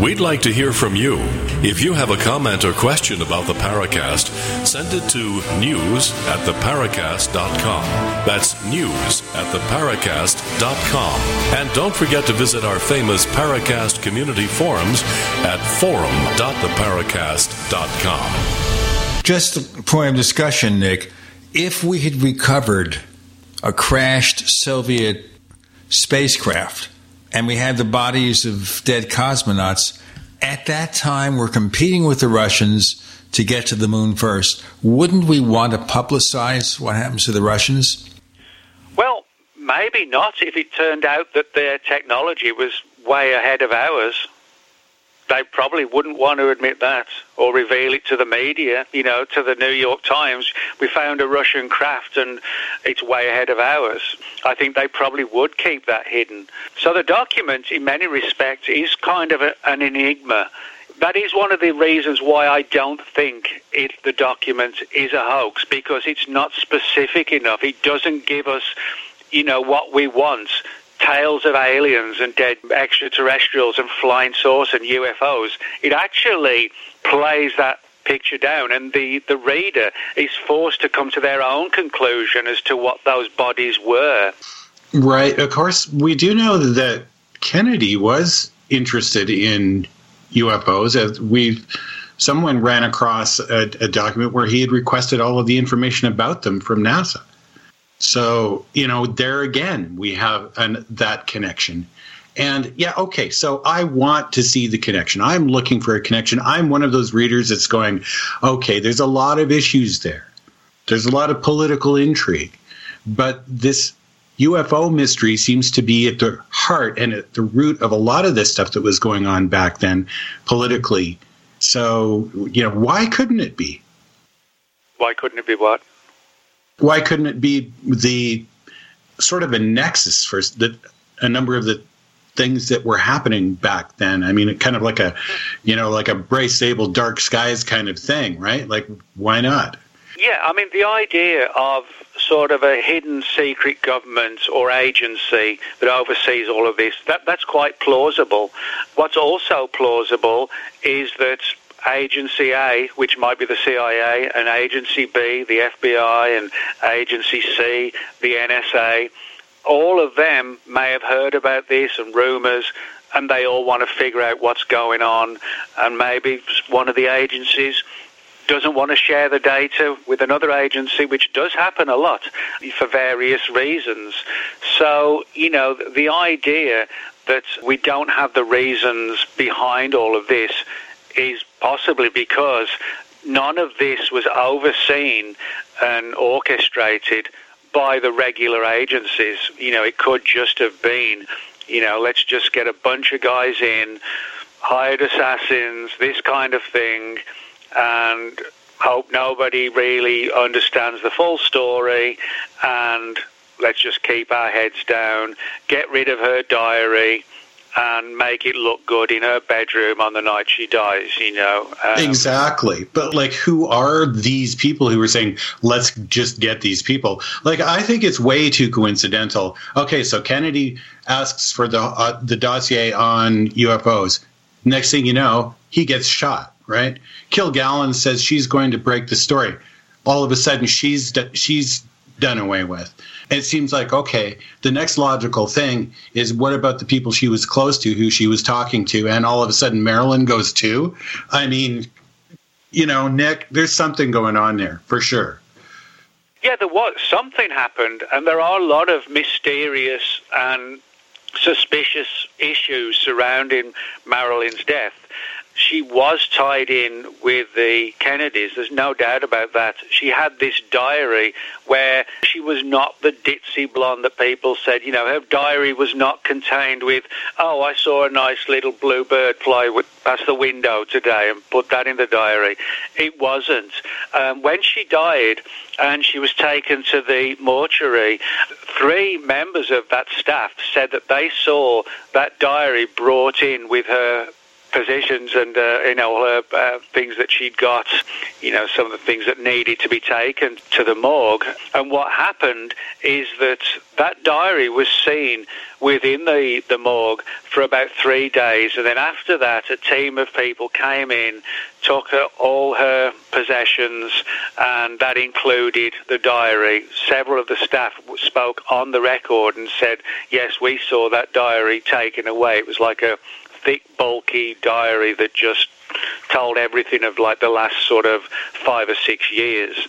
We'd like to hear from you. If you have a comment or question about the Paracast, send it to news at theparacast.com. That's news at theparacast.com. And don't forget to visit our famous Paracast community forums at forum.theparacast.com. Just a point of discussion, Nick. If we had recovered a crashed Soviet spacecraft and we had the bodies of dead cosmonauts, at that time we're competing with the Russians to get to the moon first. Wouldn't we want to publicize what happens to the Russians? Well, maybe not if it turned out that their technology was way ahead of ours. They probably wouldn't want to admit that or reveal it to the media, you know, to the New York Times. We found a Russian craft and it's way ahead of ours. I think they probably would keep that hidden. So the document, in many respects, is kind of a, an enigma. That is one of the reasons why I don't think it, the document is a hoax because it's not specific enough. It doesn't give us, you know, what we want tales of aliens and dead extraterrestrials and flying saucers and UFOs, it actually plays that picture down, and the, the reader is forced to come to their own conclusion as to what those bodies were. Right. Of course, we do know that Kennedy was interested in UFOs. As we, someone ran across a, a document where he had requested all of the information about them from NASA. So you know, there again, we have an, that connection. And yeah, okay, so I want to see the connection. I'm looking for a connection. I'm one of those readers that's going, okay, there's a lot of issues there. There's a lot of political intrigue. But this UFO mystery seems to be at the heart and at the root of a lot of this stuff that was going on back then politically. So, you know, why couldn't it be? Why couldn't it be what? Why couldn't it be the sort of a nexus for the, a number of the things that were happening back then. I mean, kind of like a, you know, like a Bryce Zabel Dark Skies kind of thing, right? Like, why not? Yeah, I mean, the idea of sort of a hidden secret government or agency that oversees all of this, that, that's quite plausible. What's also plausible is that Agency A, which might be the CIA, and Agency B, the FBI, and Agency C, the NSA, all of them may have heard about this and rumors and they all want to figure out what's going on and maybe one of the agencies doesn't want to share the data with another agency, which does happen a lot for various reasons. So, you know, the idea that we don't have the reasons behind all of this is possibly because none of this was overseen and orchestrated by the regular agencies. You know, it could just have been, you know, let's just get a bunch of guys in, hired assassins, this kind of thing, and hope nobody really understands the full story and let's just keep our heads down, get rid of her diary and make it look good in her bedroom on the night she dies, you know. Um, exactly. But like who are these people who are saying let's just get these people? Like I think it's way too coincidental. Okay, so Kennedy asks for the uh, the dossier on UFOs. Next thing you know, he gets shot, right? Kilgallen says she's going to break the story. All of a sudden she's she's done away with it seems like okay the next logical thing is what about the people she was close to who she was talking to and all of a sudden marilyn goes too? I mean you know nick there's something going on there for sure. Yeah there was. Something happened and there are a lot of mysterious and suspicious issues surrounding marilyn's death she was tied in with the Kennedys. There's no doubt about that. She had this diary where she was not the ditzy blonde that people said. You know, her diary was not contained with, oh, I saw a nice little blue bird fly past the window today and put that in the diary. It wasn't. Um, when she died and she was taken to the mortuary, three members of that staff said that they saw that diary brought in with her positions and uh, you know all her uh, things that she'd got, you know some of the things that needed to be taken to the morgue. And what happened is that that diary was seen within the the morgue for about three days, and then after that, a team of people came in, took her, all her possessions, and that included the diary. Several of the staff spoke on the record and said, "Yes, we saw that diary taken away. It was like a thick, bulky diary that just told everything of like the last sort of five or six years.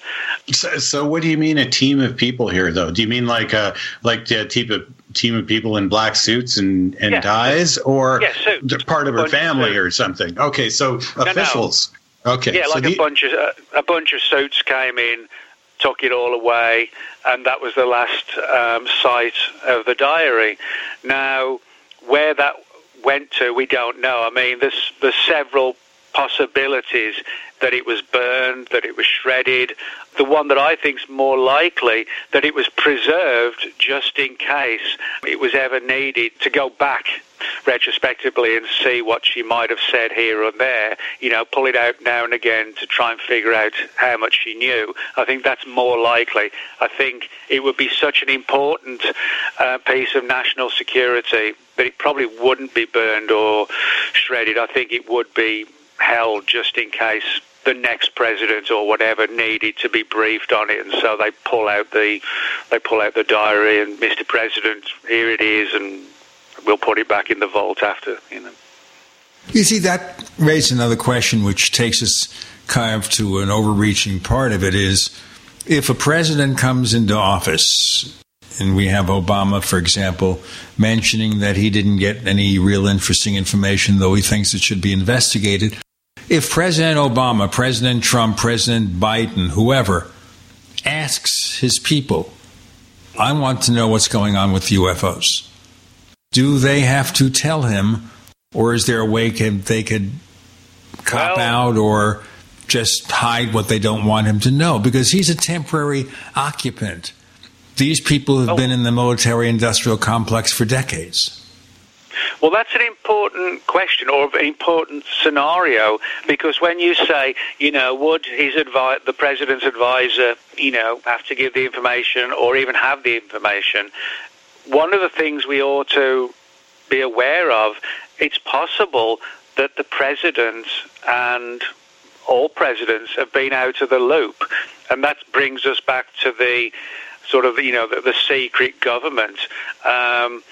So, so what do you mean a team of people here, though? Do you mean like a like a team of team of people in black suits and and yeah. ties, or yeah, they're part of her family or something? Okay, so officials. No, no. Okay, yeah, so like the, a bunch of uh, a bunch of suits came in, took it all away, and that was the last um, sight of the diary. Now, where that went to, we don't know. I mean, there's there's several possibilities that it was burned, that it was shredded. The one that I think is more likely that it was preserved just in case it was ever needed to go back retrospectively and see what she might have said here or there, you know, pull it out now and again to try and figure out how much she knew. I think that's more likely. I think it would be such an important uh, piece of national security that it probably wouldn't be burned or shredded. I think it would be held just in case the next president or whatever needed to be briefed on it, and so they pull out the they pull out the diary and Mr. President, here it is, and we'll put it back in the vault after. You know. You see, that raises another question, which takes us kind of to an overreaching part of it is if a president comes into office, and we have Obama, for example, mentioning that he didn't get any real interesting information, though he thinks it should be investigated. If President Obama, President Trump, President Biden, whoever, asks his people, I want to know what's going on with UFOs, do they have to tell him, or is there a way can, they could cop well, out or just hide what they don't want him to know? Because he's a temporary occupant. These people have oh. been in the military industrial complex for decades. Well, that's an important question or an important scenario because when you say, you know, would his advi- the president's advisor, you know, have to give the information or even have the information, one of the things we ought to be aware of, it's possible that the president and all presidents have been out of the loop, and that brings us back to the sort of you know the, the secret government. Um,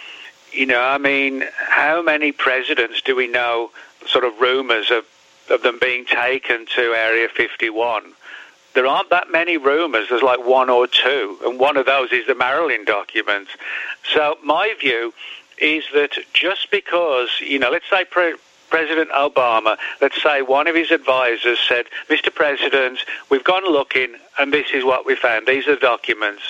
you know, I mean, how many presidents do we know? Sort of rumours of of them being taken to Area 51. There aren't that many rumours. There's like one or two, and one of those is the Marilyn documents. So my view is that just because you know, let's say pre- President Obama, let's say one of his advisors said, Mr. President, we've gone looking and this is what we found. These are the documents.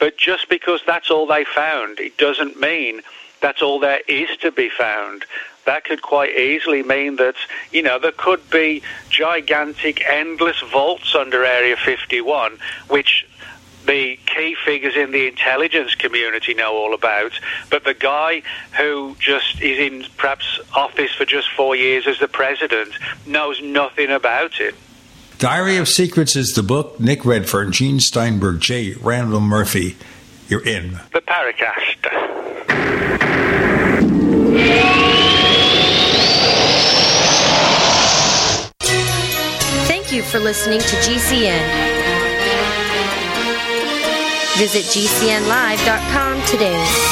But just because that's all they found, it doesn't mean that's all there is to be found. That could quite easily mean that, you know, there could be gigantic, endless vaults under Area 51, which the key figures in the intelligence community know all about, but the guy who just is in perhaps office for just four years as the president knows nothing about it. Diary of Secrets is the book. Nick Redfern, Gene Steinberg, J. Randall Murphy. You're in. The Paracast. Thank you for listening to GCN. Visit GCNlive.com today.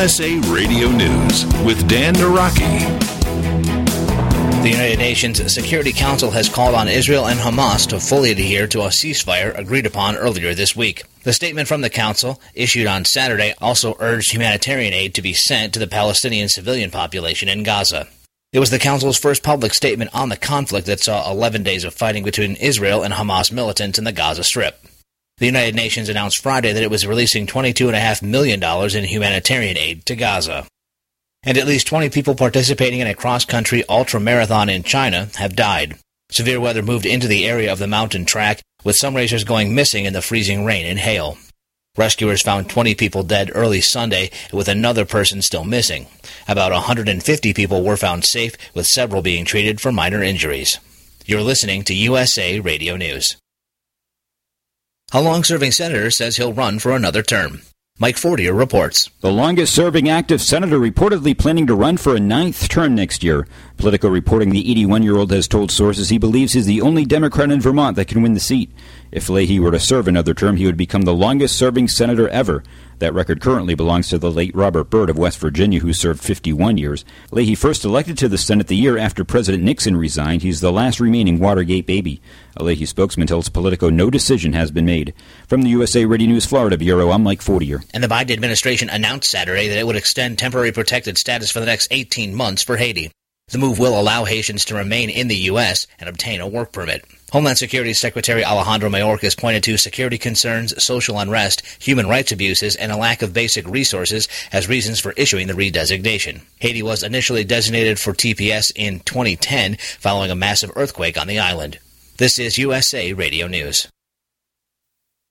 USA Radio News with Dan Naraki. The United Nations Security Council has called on Israel and Hamas to fully adhere to a ceasefire agreed upon earlier this week. The statement from the Council, issued on Saturday, also urged humanitarian aid to be sent to the Palestinian civilian population in Gaza. It was the Council's first public statement on the conflict that saw 11 days of fighting between Israel and Hamas militants in the Gaza Strip. The United Nations announced Friday that it was releasing $22.5 million in humanitarian aid to Gaza. And at least 20 people participating in a cross country ultra marathon in China have died. Severe weather moved into the area of the mountain track, with some racers going missing in the freezing rain and hail. Rescuers found 20 people dead early Sunday, with another person still missing. About 150 people were found safe, with several being treated for minor injuries. You're listening to USA Radio News. A long serving senator says he'll run for another term. Mike Fortier reports. The longest serving active senator reportedly planning to run for a ninth term next year. Politico reporting the 81 year old has told sources he believes he's the only Democrat in Vermont that can win the seat. If Leahy were to serve another term, he would become the longest serving senator ever. That record currently belongs to the late Robert Byrd of West Virginia, who served 51 years. Leahy first elected to the Senate the year after President Nixon resigned. He's the last remaining Watergate baby. A Leahy spokesman tells Politico no decision has been made. From the USA Radio News Florida Bureau, I'm Mike Fortier. And the Biden administration announced Saturday that it would extend temporary protected status for the next 18 months for Haiti. The move will allow Haitians to remain in the U.S. and obtain a work permit. Homeland Security Secretary Alejandro Mayorkas pointed to security concerns, social unrest, human rights abuses, and a lack of basic resources as reasons for issuing the redesignation. Haiti was initially designated for TPS in 2010 following a massive earthquake on the island. This is USA Radio News.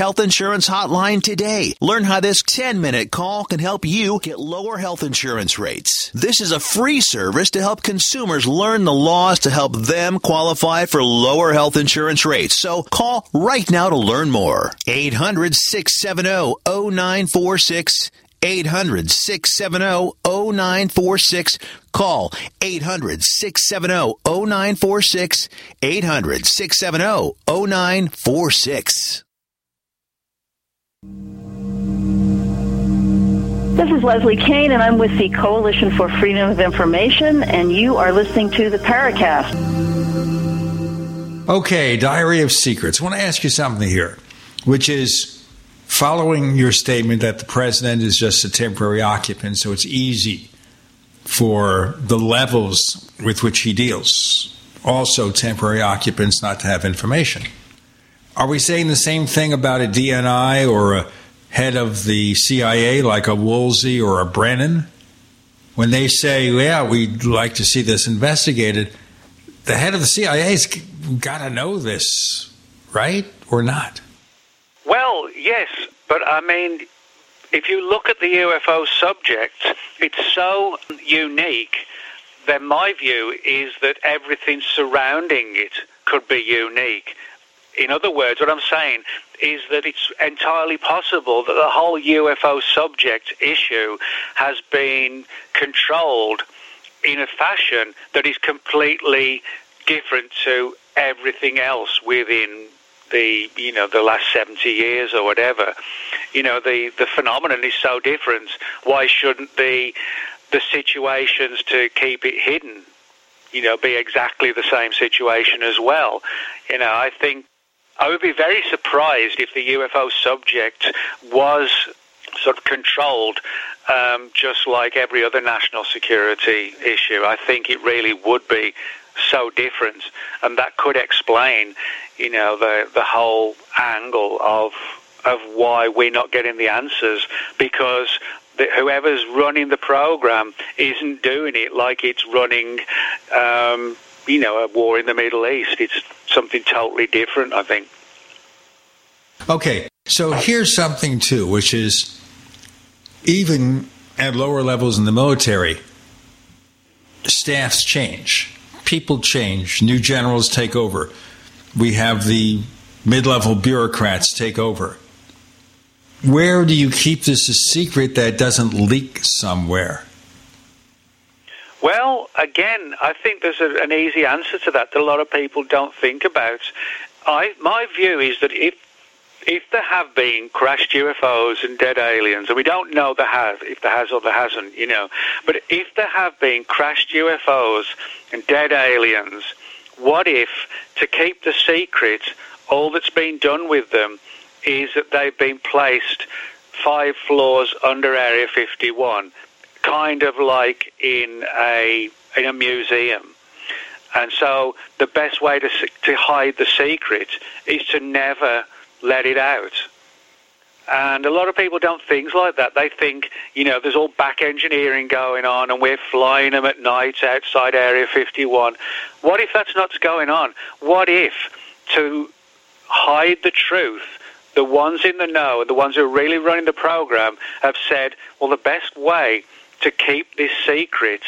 Health Insurance Hotline today. Learn how this 10 minute call can help you get lower health insurance rates. This is a free service to help consumers learn the laws to help them qualify for lower health insurance rates. So call right now to learn more. 800 670 0946. 800 670 0946. Call 800 670 0946. 800 670 0946. This is Leslie Kean, and I'm with the Coalition for Freedom of Information, and you are listening to the Paracast. Okay, Diary of Secrets. I want to ask you something here, which is following your statement that the president is just a temporary occupant, so it's easy for the levels with which he deals, also temporary occupants, not to have information. Are we saying the same thing about a DNI or a head of the CIA like a Woolsey or a Brennan? When they say, yeah, we'd like to see this investigated, the head of the CIA's got to know this, right? Or not? Well, yes, but I mean, if you look at the UFO subject, it's so unique. Then my view is that everything surrounding it could be unique. In other words, what I'm saying is that it's entirely possible that the whole UFO subject issue has been controlled in a fashion that is completely different to everything else within the you know the last 70 years or whatever. You know the the phenomenon is so different. Why shouldn't the the situations to keep it hidden you know be exactly the same situation as well? You know i think I would be very surprised if the UFO subject was sort of controlled um, just like every other national security issue. I think it really would be so different, and that could explain, you know, the the whole angle of of why we're not getting the answers because the, whoever's running the program isn't doing it like it's running. Um, you know, a war in the Middle East. It's something totally different, I think. Okay, so here's something too, which is even at lower levels in the military, staffs change, people change, new generals take over. We have the mid level bureaucrats take over. Where do you keep this a secret that doesn't leak somewhere? Well, again, I think there's a, an easy answer to that that a lot of people don't think about. I, my view is that if if there have been crashed UFOs and dead aliens, and we don't know there have, if there has or there hasn't, you know, but if there have been crashed UFOs and dead aliens, what if, to keep the secret, all that's been done with them is that they've been placed five floors under Area 51, kind of like in a in a museum. And so the best way to to hide the secret is to never let it out. And a lot of people don't think like that. They think, you know, there's all back engineering going on and we're flying them at night outside Area 51. What if that's not going on? What if, to hide the truth, the ones in the know, the ones who are really running the program, have said, well, the best way to keep this secret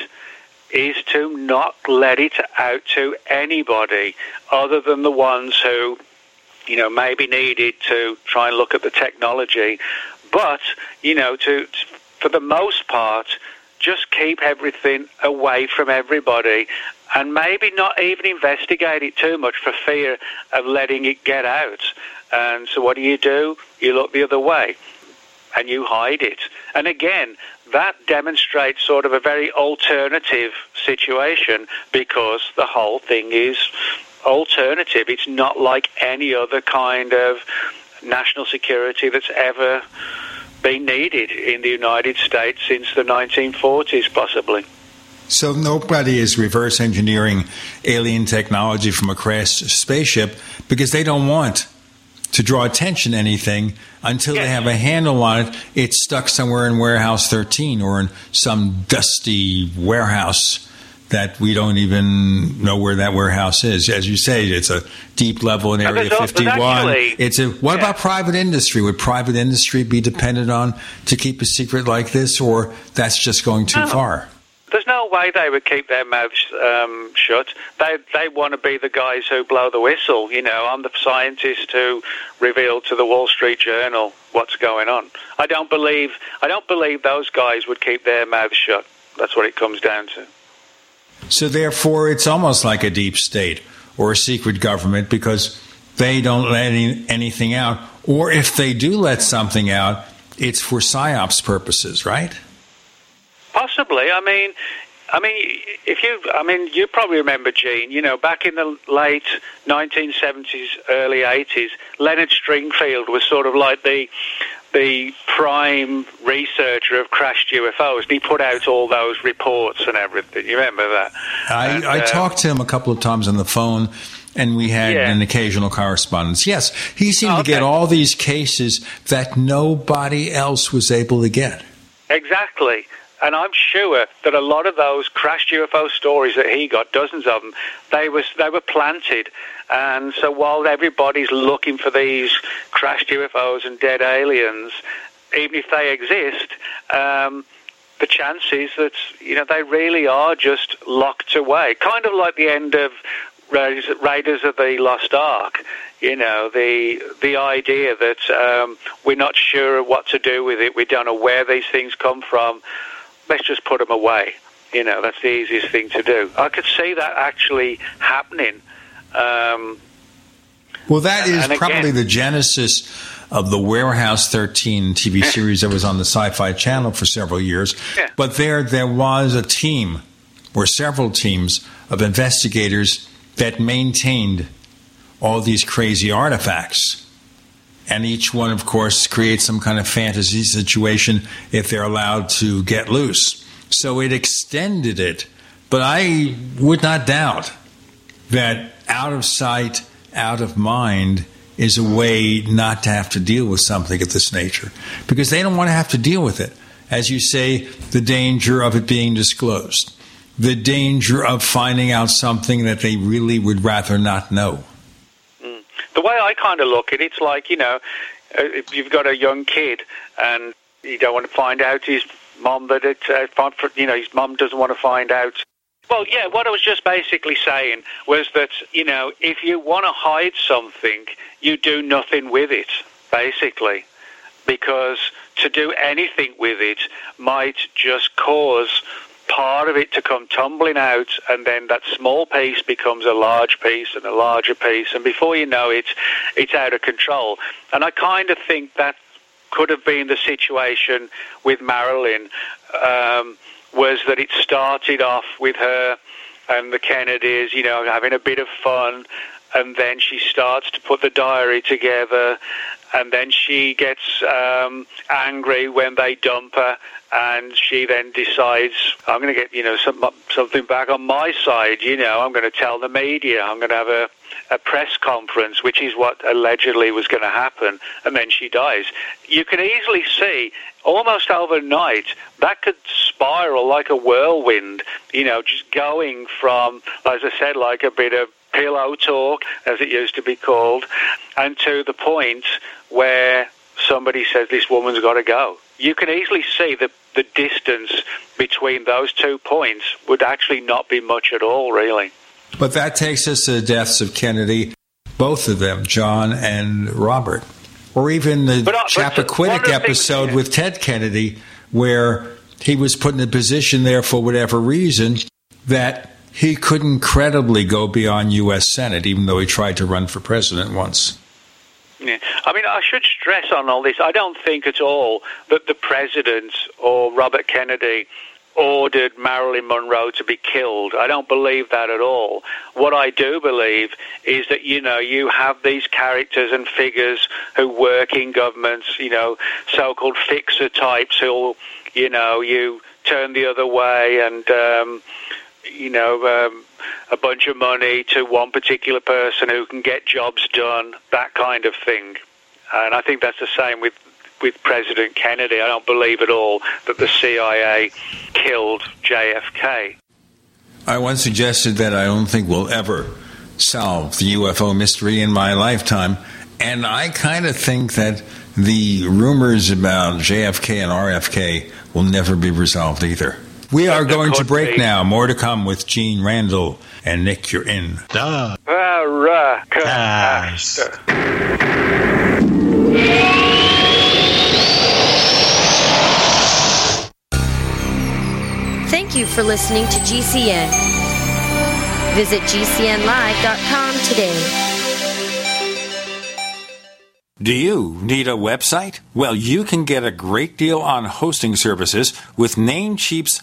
is to not let it out to anybody other than the ones who, you know, maybe needed to try and look at the technology. But, you know, to, for the most part, just keep everything away from everybody and maybe not even investigate it too much for fear of letting it get out. And so what do you do? You look the other way and you hide it. And again, that demonstrates sort of a very alternative situation because the whole thing is alternative. It's not like any other kind of national security that's ever been needed in the United States since the 1940s, possibly. So nobody is reverse engineering alien technology from a crashed spaceship because they don't want to draw attention to anything until they have a handle on it. It's stuck somewhere in warehouse 13 or in some dusty warehouse that we don't even know where that warehouse is. As you say, it's a deep level in Area 51. Actually, it's a what yeah. about private industry? Would private industry be dependent on to keep a secret like this, or that's just going too no. far? No way they would keep their mouths um, shut. They they want to be the guys who blow the whistle. You know, I'm the scientist who revealed to the Wall Street Journal what's going on. I don't believe I don't believe those guys would keep their mouths shut. That's what it comes down to. So therefore, it's almost like a deep state or a secret government because they don't let any, anything out, or if they do let something out, it's for psyops purposes, right? Possibly. I mean, I mean, if you, I mean, you probably remember Gene. You know, back in the late 1970s, early 80s, Leonard Stringfield was sort of like the the prime researcher of crashed UFOs. He put out all those reports and everything. You remember that? I, and, I uh, talked to him a couple of times on the phone. And we had yeah. an occasional correspondence. Yes, he seemed okay. to get all these cases that nobody else was able to get. Exactly. And I'm sure that a lot of those crashed UFO stories that he got, dozens of them, they was they were planted. And so while everybody's looking for these crashed UFOs and dead aliens, even if they exist, um, the chances that you know they really are just locked away, kind of like the end of Raiders of the Lost Ark. You know, the the idea that um, we're not sure what to do with it, we don't know where these things come from let's just put them away. You know, that's the easiest thing to do. I could see that actually happening. Um, well, that is probably again, the genesis of the Warehouse 13 TV series that was on the Sci-Fi Channel for several years. Yeah. But there, there was a team, or several teams of investigators that maintained all these crazy artifacts and each one, of course, creates some kind of fantasy situation if they're allowed to get loose. So it extended it, but I would not doubt that out of sight, out of mind is a way not to have to deal with something of this nature because they don't want to have to deal with it. As you say, the danger of it being disclosed, the danger of finding out something that they really would rather not know the way I kind of look at it, it's like, you know, uh, if you've got a young kid and you don't want to find out his mom that it, uh, you know, his mom doesn't want to find out. Well, yeah, what I was just basically saying was that, you know, if you want to hide something, you do nothing with it, basically. Because to do anything with it might just cause part of it to come tumbling out, and then that small piece becomes a large piece and a larger piece, and before you know it, it's out of control. And I kind of think that could have been the situation with Marilyn, um, was that it started off with her and the Kennedys, you know, having a bit of fun, and then she starts to put the diary together, and then she gets um, angry when they dump her, and she then decides I'm going to get you know some, something back on my side. You know, I'm going to tell the media. I'm going to have a a press conference, which is what allegedly was going to happen, and then she dies. You can easily see, almost overnight, that could spiral like a whirlwind, you know, just going from, as I said, like a bit of pillow talk, as it used to be called, and to the point where somebody says this woman's got to go. You can easily see that the distance between those two points would actually not be much at all, really. But that takes us to the deaths of Kennedy, both of them, John and Robert. Or even the But, uh, Chappaquiddick one of things- episode with Ted Kennedy, where he was put in a position there for whatever reason that he couldn't credibly go beyond U.S. Senate, even though he tried to run for president once. Yeah. I mean, I should stress on all this, I don't think at all that the president or Robert Kennedy ordered Marilyn Monroe to be killed. I don't believe that at all. What I do believe is that, you know, you have these characters and figures who work in governments, you know, so-called fixer types who'll, you know, you turn the other way and, um, you know, um, a bunch of money to one particular person who can get jobs done, that kind of thing. And I think that's the same with with President Kennedy. I don't believe at all that the CIA killed JFK. I once suggested that I don't think we'll ever solve the UFO mystery in my lifetime. And I kind of think that the rumors about JFK and RFK will never be resolved either. We are going to break now. More to come with Gene Randall and Nick. You're in. Duh. Paracast. Thank you for listening to GCN. Visit GCNlive.com today. Do you need a website? Well, you can get a great deal on hosting services with Namecheap's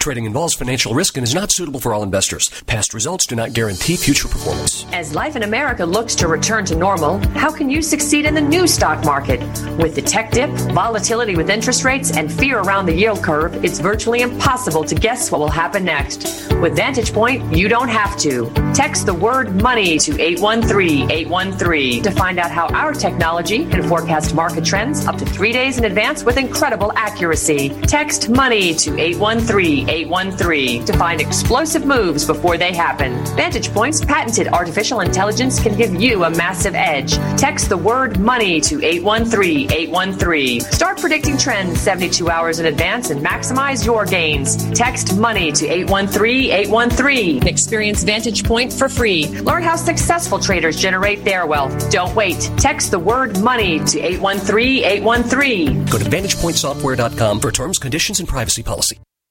Trading involves financial risk and is not suitable for all investors. Past results do not guarantee future performance. As life in America looks to return to normal, how can you succeed in the new stock market? With the tech dip, volatility with interest rates, and fear around the yield curve, it's virtually impossible to guess what will happen next. With Vantage Point, you don't have to. Text the word money to 813 813 to find out how our technology can forecast market trends up to three days in advance with incredible accuracy. Text money to 813 813 to find explosive moves before they happen. Vantage Point's patented artificial intelligence can give you a massive edge. Text the word money to 813 813. Start predicting trends 72 hours in advance and maximize your gains. Text money to 813 813. Experience Vantage Point for free. Learn how successful traders generate their wealth. Don't wait. Text the word money to 813 813. Go to VantagePointSoftware.com for terms, conditions, and privacy policy.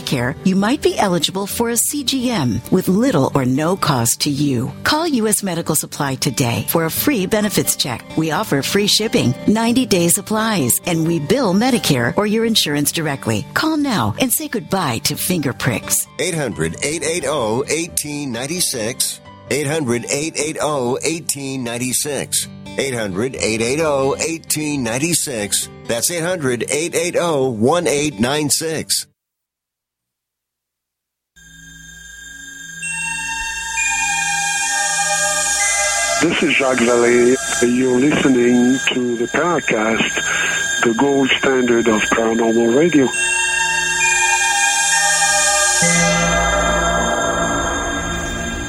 Medicare, you might be eligible for a CGM with little or no cost to you. Call U.S. Medical Supply today for a free benefits check. We offer free shipping, 90 day supplies, and we bill Medicare or your insurance directly. Call now and say goodbye to finger pricks. 800 880 1896. 800 880 1896. 800 880 1896. That's 800 880 1896. This is Jacques Vallée. You're listening to the Paracast, the gold standard of paranormal radio.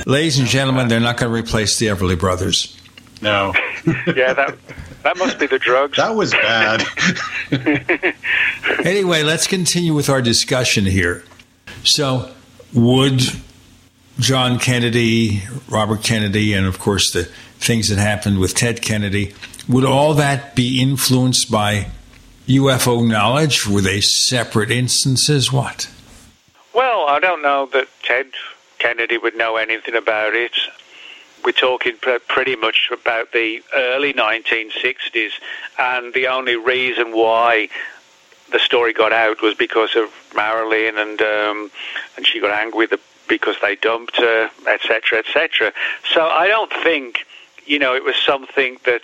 Ladies and gentlemen, they're not going to replace the Everly Brothers. No. (laughs) yeah, that that must be the drugs. That was bad. (laughs) anyway, let's continue with our discussion here. So, would John Kennedy, Robert Kennedy, and of course the things that happened with Ted Kennedy, would all that be influenced by UFO knowledge? Were they separate instances? What? Well, I don't know that Ted Kennedy would know anything about it. We're talking pretty much about the early 1960s, and the only reason why the story got out was because of Marilyn, and um, and she got angry with the because they dumped her, etc., etc. So I don't think, you know, it was something that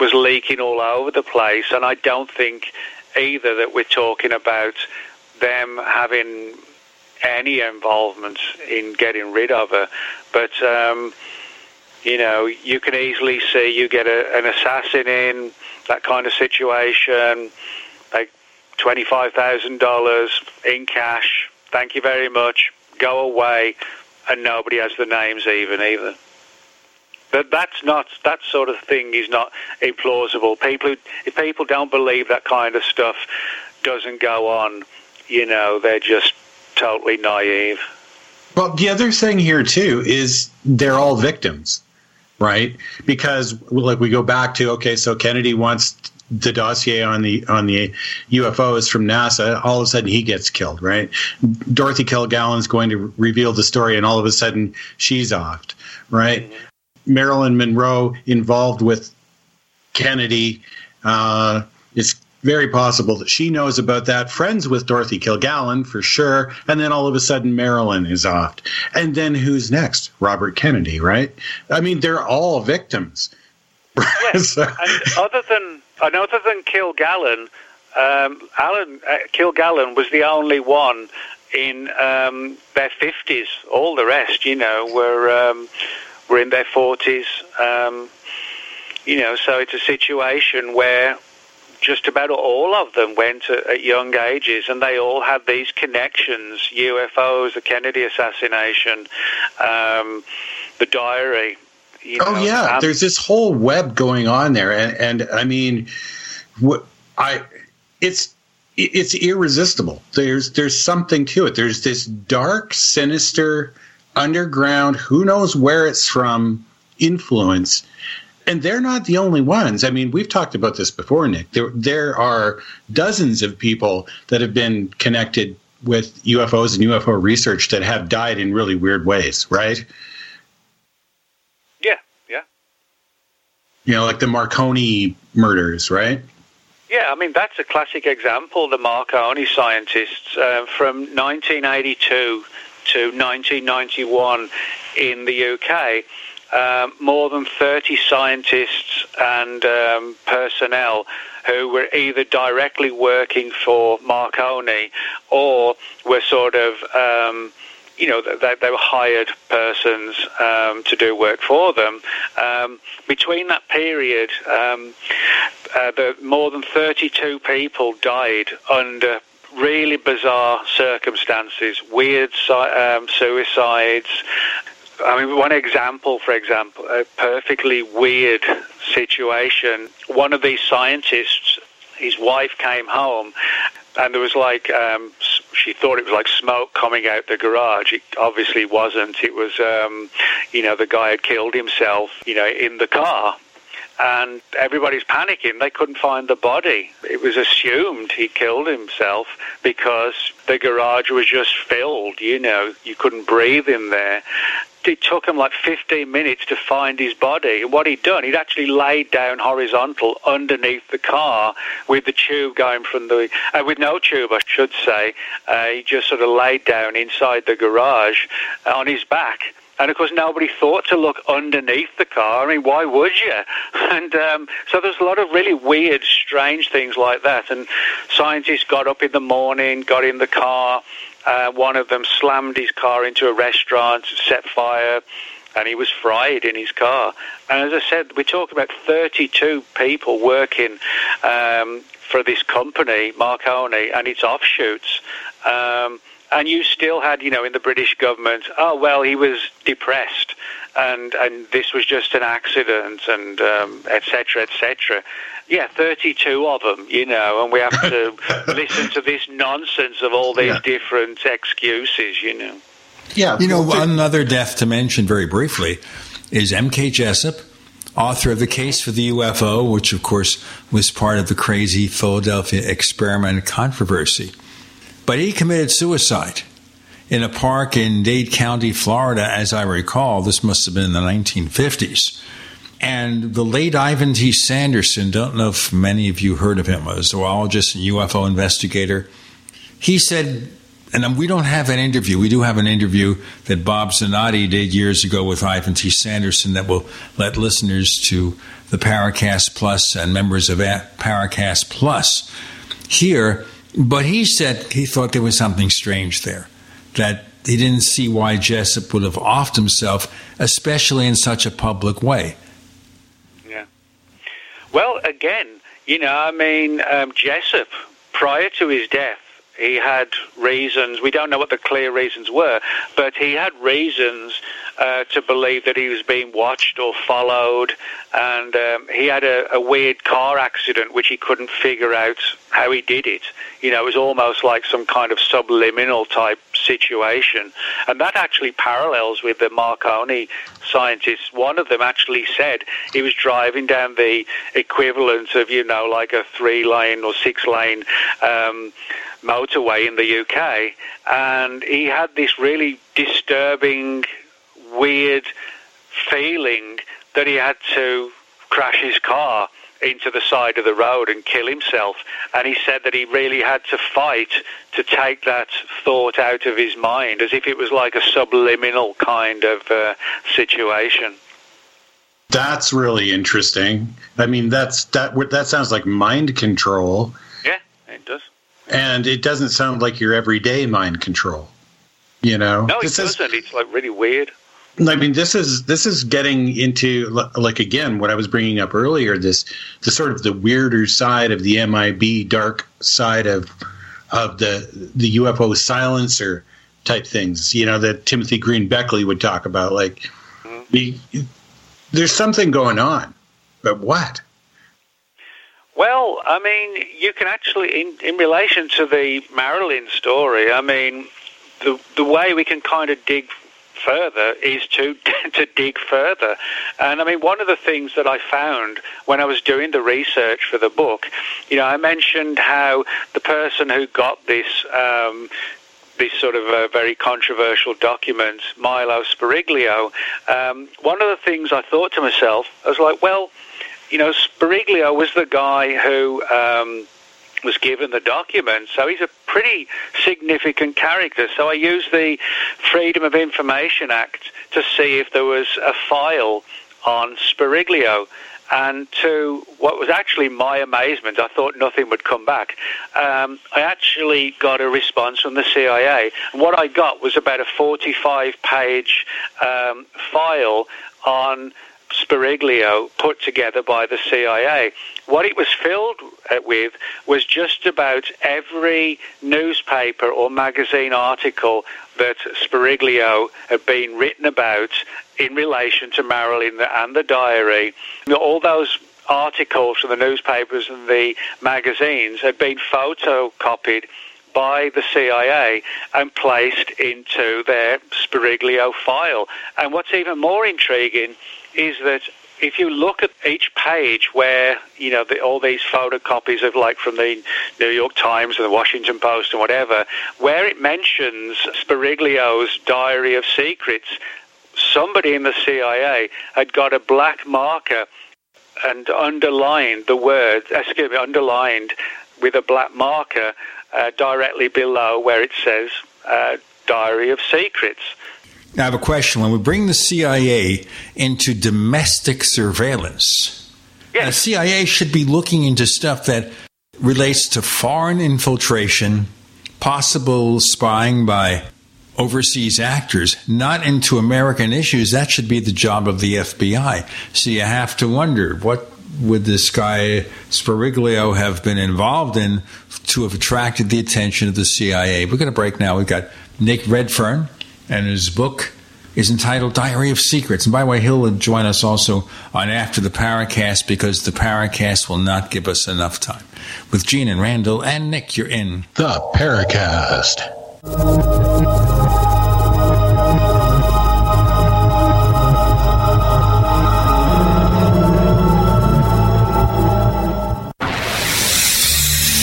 was leaking all over the place, and I don't think either that we're talking about them having any involvement in getting rid of her. But um, you know, you can easily see you get a, an assassin in that kind of situation, like twenty five thousand dollars in cash. Thank you very much go away, and nobody has the names even either. But that's not that sort of thing is not implausible. People, if people don't believe that kind of stuff doesn't go on, you know, they're just totally naive. Well, the other thing here too is they're all victims, right? Because like we go back to okay, so Kennedy wants the dossier on the on the UFOs from NASA, all of a sudden he gets killed, right? Dorothy Kilgallen's going to reveal the story, and all of a sudden she's offed, right? Marilyn Monroe involved with Kennedy. Uh, it's very possible that she knows about that, friends with Dorothy Kilgallen for sure, and then all of a sudden Marilyn is offed. And then who's next? Robert Kennedy, right? I mean, they're all victims. (laughs) Yes, so. and other than and other than Kilgallen, um, Alan uh, Kilgallen was the only one in um, their fifties. All the rest, you know, were um, were in their forties. Um, you know, so it's a situation where just about all of them went at, at, young ages, and they all had these connections: UFOs, the Kennedy assassination, um, the diary. You oh, know, oh yeah, um, there's this whole web going on there, and and I mean, what I it's it's irresistible. There's there's something to it. There's this dark, sinister, underground. Who knows where it's from? Influence, and they're not the only ones. I mean, we've talked about this before, Nick. There there are dozens of people that have been connected with UFOs and UFO research that have died in really weird ways, right? You know, like the Marconi murders, right? Yeah, I mean, that's a classic example, the Marconi scientists uh, from 1982 to 1991 in the UK. Um, more than 30 scientists and um, personnel who were either directly working for Marconi or were sort of um, you know, they, they were hired persons um, to do work for them. Um, between that period, um, uh, the, more than 32 people died under really bizarre circumstances, weird um, suicides. I mean, one example, for example, a perfectly weird situation. One of these scientists, his wife came home, and there was like um, she thought it was like smoke coming out the garage. It obviously wasn't. It was, um, you know, the guy had killed himself, you know, in the car and everybody's panicking. They couldn't find the body. It was assumed he killed himself because the garage was just filled. You know, you couldn't breathe in there. It took him like 15 minutes to find his body. What he'd done, he'd actually laid down horizontal underneath the car with the tube going from the, uh, with no tube, I should say. Uh, he just sort of laid down inside the garage on his back and of course, nobody thought to look underneath the car. I mean, why would you? (laughs) And um, so there's a lot of really weird, strange things like that. And scientists got up in the morning, got in the car. Uh, one of them slammed his car into a restaurant, set fire, and he was fried in his car. And as I said, we're talking about 32 people working um, for this company, Marconi, and its offshoots. Um, and you still had, you know, in the British government, oh well, he was depressed, and and this was just an accident, and etc. Um, etc. Et yeah, 32 of them, you know, and we have to (laughs) listen to this nonsense of all these yeah. different excuses, you know. Yeah, you know, another death to mention very briefly is M.K. Jessup, author of the case for the UFO, which of course was part of the crazy Philadelphia experiment controversy. But he committed suicide in a park in Dade County, Florida, as I recall. This must have been in the 1950s. And the late Ivan T. Sanderson, don't know if many of you heard of him, a zoologist and UFO investigator. He said, and we don't have an interview. We do have an interview that Bob Zanotti did years ago with Ivan T. Sanderson that will let listeners to the Paracast Plus and members of Paracast Plus hear but he said he thought there was something strange there, that he didn't see why Jessup would have offed himself, especially in such a public way. Yeah. Well, again, you know, I mean, um, Jessup, prior to his death, he had reasons. We don't know what the clear reasons were, but he had reasons uh, to believe that he was being watched or followed, and um, he had a, a, weird car accident which he couldn't figure out how he did it. You know, it was almost like some kind of subliminal type situation, and that actually parallels with the Marconi scientists. One of them actually said he was driving down the equivalent of, you know, like a three lane or six lane. Um, motorway in the UK, and he had this really disturbing weird feeling that he had to crash his car into the side of the road and kill himself. And he said that he really had to fight to take that thought out of his mind, as if it was like a subliminal kind of uh, situation. That's really interesting. I mean, that's that. That sounds like mind control. Yeah, it does. And it doesn't sound like your everyday mind control. You know, no, it doesn't. Is, it's like really weird. I mean, this is this is getting into like again what I was bringing up earlier. This the sort of the weirder side of the MIB dark side of of the the UFO silencer type things. You know that Timothy Green Beckley would talk about. Like, mm-hmm. there's something going on, but what? Well, I mean, you can actually, in, in relation to the Marilyn story, I mean, the the way we can kind of dig further is to (laughs) to dig further. And I mean, one of the things that I found when I was doing the research for the book, you know, I mentioned how the person who got this. Um, this sort of a very controversial document, Milo Speriglio. Um, one of the things I thought to myself, I was like, well, you know, Speriglio was the guy who um, was given the document. So he's a pretty significant character. So I used the Freedom of Information Act to see if there was a file on Speriglio. And to what was actually my amazement, I thought nothing would come back. Um, I actually got a response from the CIA. What I got was about a 45 page um, file on Speriglio put together by the CIA. What it was filled with was just about every newspaper or magazine article that Speriglio had been written about in relation to Marilyn and the diary. All those articles from the newspapers and the magazines had been photocopied by the CIA and placed into their Speriglio file. And what's even more intriguing is that if you look at each page where you know the, all these photocopies of like from the New York Times and the Washington Post and whatever, where it mentions Speriglio's Diary of Secrets, somebody in the CIA had got a black marker and underlined the word, excuse me, underlined with a black marker uh, directly below where it says uh, Diary of Secrets. Now, I have a question. When we bring the CIA into domestic surveillance, yes. the CIA should be looking into stuff that relates to foreign infiltration, possible spying by overseas actors, not into American issues. That should be the job of the FBI. So you have to wonder what would this guy Speriglio have been involved in to have attracted the attention of the CIA? We're going to break now. We've got Nick Redfern, and his book is entitled Diary of Secrets. And by the way, he'll join us also on After the Paracast because the Paracast will not give us enough time. With Gene and Randall and Nick, you're in the Paracast.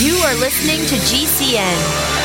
You are listening to GCN.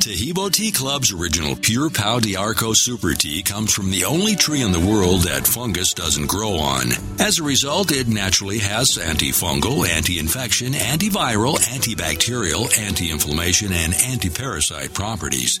Taheebo Tea Club's original Pure Pau D'Arco Super Tea comes from the only tree in the world that fungus doesn't grow on. As a result, it naturally has antifungal, anti-infection, antiviral, antibacterial, anti-inflammation, and anti-parasite properties.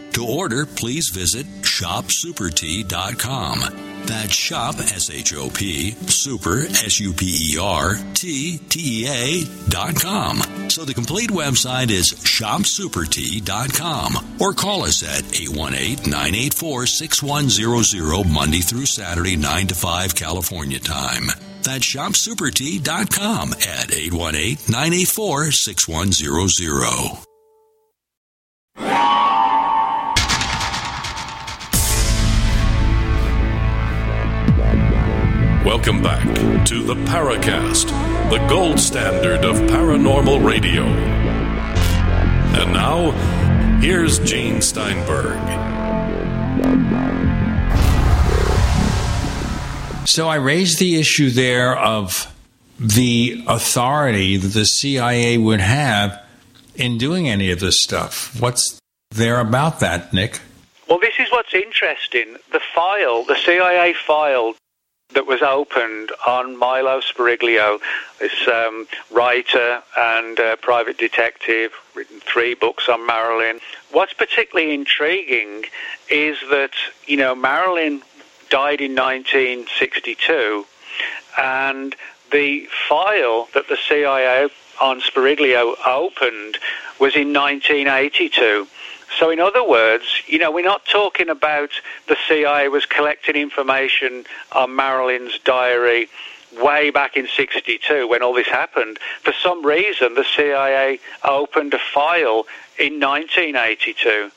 To order, please visit shopsupertea.com. That's shop, S-H-O-P, super, S-U-P-E-R, T-T-E-A dot com. So the complete website is shopsupertea.com or call us at 818-984-6100 Monday through Saturday, 9 to 5 California time. That's shopsupertea.com at 818-984-6100. Welcome back to the Paracast, the gold standard of paranormal radio. And now, here's Gene Steinberg. So I raised the issue there of the authority that the CIA would have in doing any of this stuff. What's there about that, Nick? Well, this is what's interesting. The file, the CIA file that was opened on Milo Speriglio, this um, writer and uh, private detective, written three books on Marilyn. What's particularly intriguing is that, you know, Marilyn died in 1962, and the file that the CIA on Speriglio opened was in 1982. So, in other words, you know, we're not talking about the CIA was collecting information on Marilyn's diary way back in 62 when all this happened. For some reason, the CIA opened a file in 1982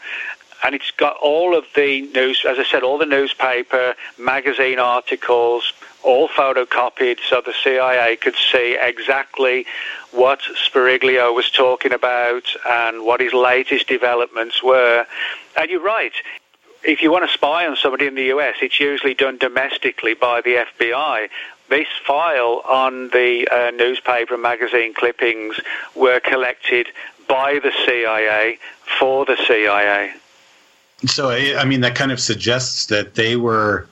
and it's got all of the news, as I said, all the newspaper, magazine articles, all photocopied so the CIA could see exactly what Speriglio was talking about and what his latest developments were. And you're right. If you want to spy on somebody in the US, it's usually done domestically by the FBI. This file on the uh, newspaper and magazine clippings were collected by the CIA for the CIA. So, I mean, that kind of suggests that they were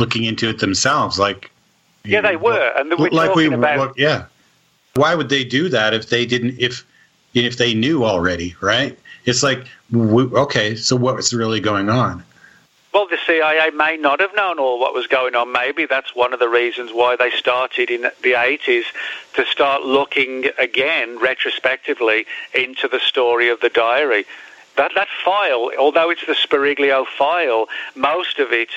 looking into it themselves. Like, yeah, they were, and we're like we, about yeah. Why would they do that if they didn't? If if they knew already, right? It's like, okay, so what was really going on? Well, the CIA may not have known all what was going on. Maybe that's one of the reasons why they started in the 80s to start looking again, retrospectively, into the story of the diary. That, that file, although it's the Speriglio file, most of it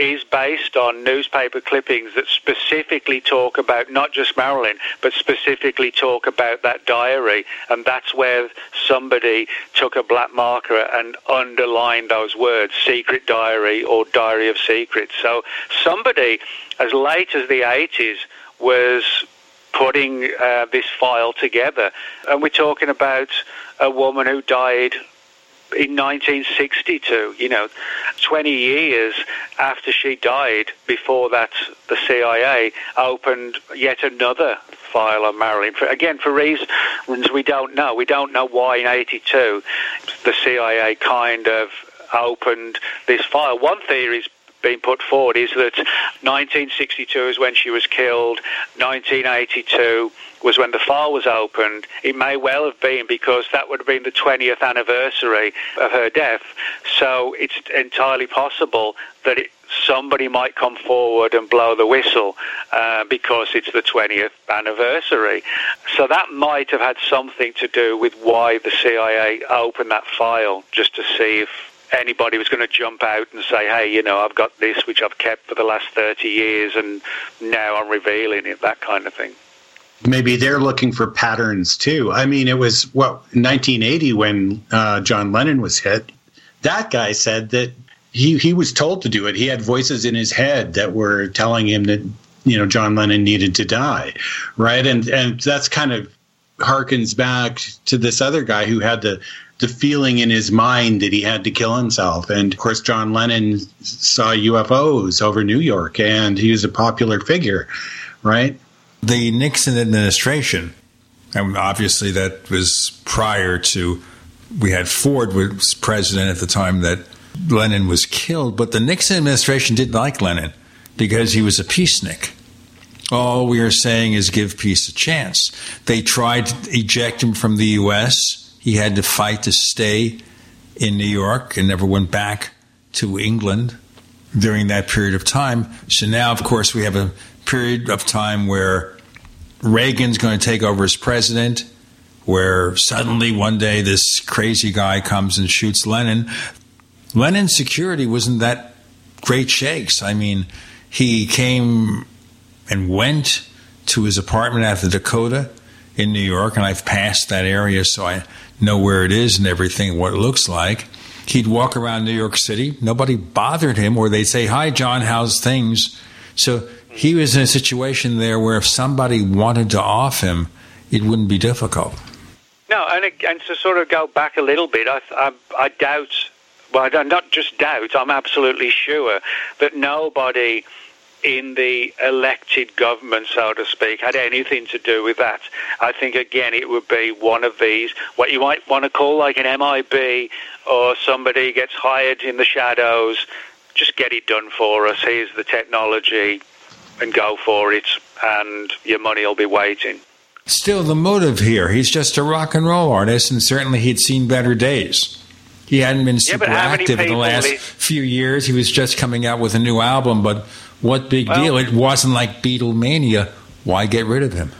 is based on newspaper clippings that specifically talk about not just Marilyn, but specifically talk about that diary. And that's where somebody took a black marker and underlined those words, secret diary or diary of secrets. So somebody as late as the 80s was putting uh, this file together. And we're talking about a woman who died in 1962, you know, 20 years after she died, before that, the CIA opened yet another file on Marilyn. For, again, for reasons we don't know. We don't know why in 82 the CIA kind of opened this file. One theory is being put forward is that 1962 is when she was killed, 1982 was when the file was opened. It may well have been because that would have been the 20th anniversary of her death. So it's entirely possible that it, somebody might come forward and blow the whistle uh, because it's the 20th anniversary. So that might have had something to do with why the CIA opened that file, just to see if anybody was going to jump out and say, hey, you know, I've got this which I've kept for the last 30 years and now I'm revealing it, that kind of thing. Maybe they're looking for patterns too. I mean, it was, what, 1980 when uh, John Lennon was hit. That guy said that he, he was told to do it. He had voices in his head that were telling him that, you know, John Lennon needed to die, right? And, and that's kind of harkens back to this other guy who had the the feeling in his mind that he had to kill himself. And of course, John Lennon saw UFOs over New York, and he was a popular figure, right? The Nixon administration, and obviously that was prior to we had Ford was president at the time that Lennon was killed, but the Nixon administration didn't like Lennon because he was a peacenik. All we are saying is give peace a chance. They tried to eject him from the U.S. He had to fight to stay in New York and never went back to England during that period of time. So now, of course, we have a period of time where Reagan's going to take over as president, where suddenly one day this crazy guy comes and shoots Lennon. Lennon's security wasn't that great shakes. I mean, he came and went to his apartment at the Dakota in New York, and I've passed that area, so I know where it is and everything, what it looks like. He'd walk around New York City. Nobody bothered him, or they'd say, Hi, John, how's things? So he was in a situation there where if somebody wanted to off him, it wouldn't be difficult. No, and, and to sort of go back a little bit, I, I, I doubt, well, I not just doubt, I'm absolutely sure that nobody in the elected government, so to speak, had anything to do with that. I think, again, it would be one of these, what you might want to call like an MIB or somebody gets hired in the shadows. Just get it done for us. Here's the technology and go for it, and your money will be waiting. Still, the motive here, he's just a rock and roll artist, and certainly he'd seen better days. He hadn't been super yeah, active in the last few years. He was just coming out with a new album, but what big well, deal? It wasn't like Beatlemania. Why get rid of him?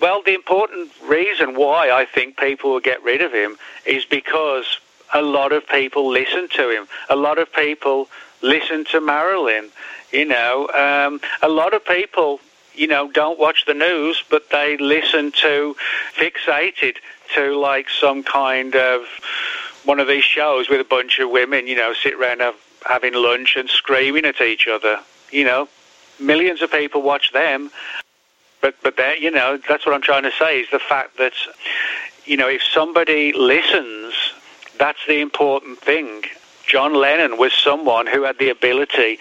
Well, the important reason why I think people will get rid of him is because a lot of people listen to him. A lot of people listen to Marilyn. You know, um, a lot of people, you know, don't watch the news, but they listen to fixated to like some kind of one of these shows with a bunch of women, you know, sit around having lunch and screaming at each other. You know, millions of people watch them, but but that you know that's what I'm trying to say is the fact that you know if somebody listens, that's the important thing. John Lennon was someone who had the ability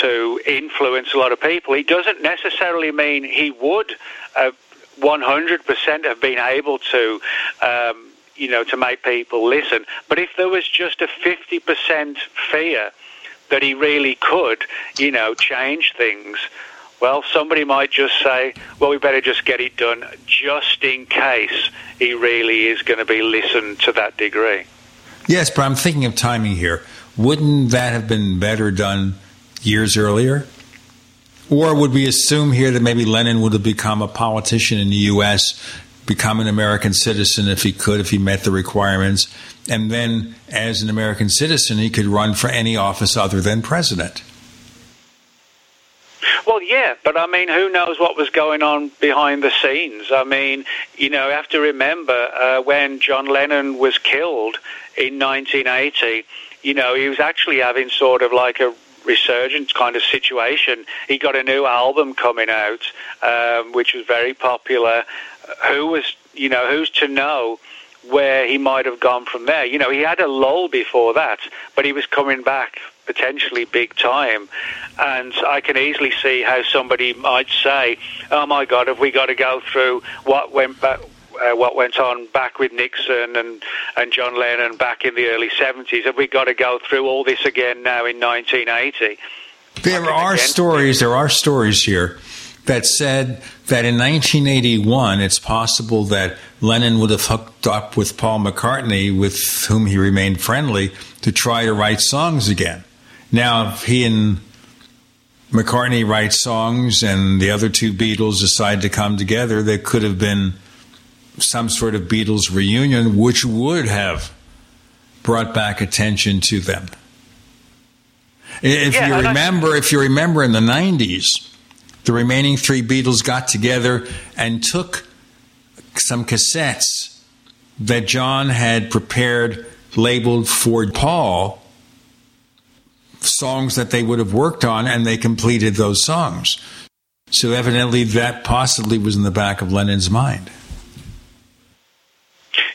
to influence a lot of people. He doesn't necessarily mean he would uh, 100% have been able to. Um, you know, to make people listen. But if there was just a 50% fear that he really could, you know, change things, well, somebody might just say, well, we better just get it done just in case he really is going to be listened to that degree. Yes, but I'm thinking of timing here. Wouldn't that have been better done years earlier? Or would we assume here that maybe Lennon would have become a politician in the U.S., become an American citizen if he could, if he met the requirements, and then as an American citizen, he could run for any office other than president? Well, yeah, but I mean, who knows what was going on behind the scenes? I mean, you know, you have to remember uh, when John Lennon was killed in 1980, you know, he was actually having sort of like a resurgence kind of situation. He got a new album coming out, um, which was very popular. Who was, you know, who's to know where he might have gone from there? You know, he had a lull before that, but he was coming back potentially big time. And I can easily see how somebody might say, "Oh my God, have we got to go through what went back?" Uh, what went on back with Nixon and, and John Lennon back in the early 70s. Have we got to go through all this again now in 1980? There are stories, there are stories here that said that in 1981 it's possible that Lennon would have hooked up with Paul McCartney, with whom he remained friendly, to try to write songs again. Now, if he and McCartney write songs and the other two Beatles decide to come together, there could have been some sort of Beatles reunion, which would have brought back attention to them. If Yeah, you remember, if you remember in the '90s, the remaining three Beatles got together and took some cassettes that John had prepared, labeled for Paul, songs that they would have worked on, and they completed those songs. So evidently, that possibly was in the back of Lennon's mind.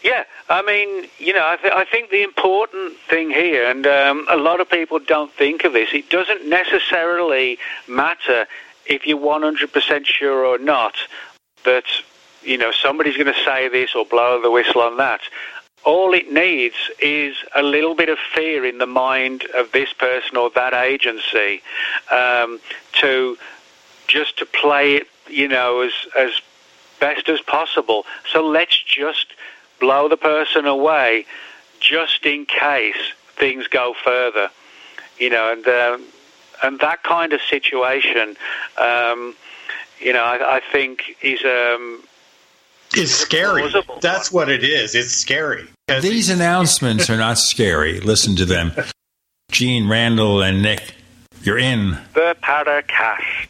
Yeah, I mean, you know, I, th- I think the important thing here, and um, a lot of people don't think of this, it doesn't necessarily matter if you're 100% sure or not that, you know, somebody's going to say this or blow the whistle on that. All it needs is a little bit of fear in the mind of this person or that agency um, to just to play it, you know, as as best as possible. So let's just blow the person away, just in case things go further. You know, and um, and that kind of situation, um, you know, I, I think is um, It's scary. That's what it is. It's scary. These announcements are not scary. Listen to them. Gene, Randall, and Nick, you're in. the Paracast.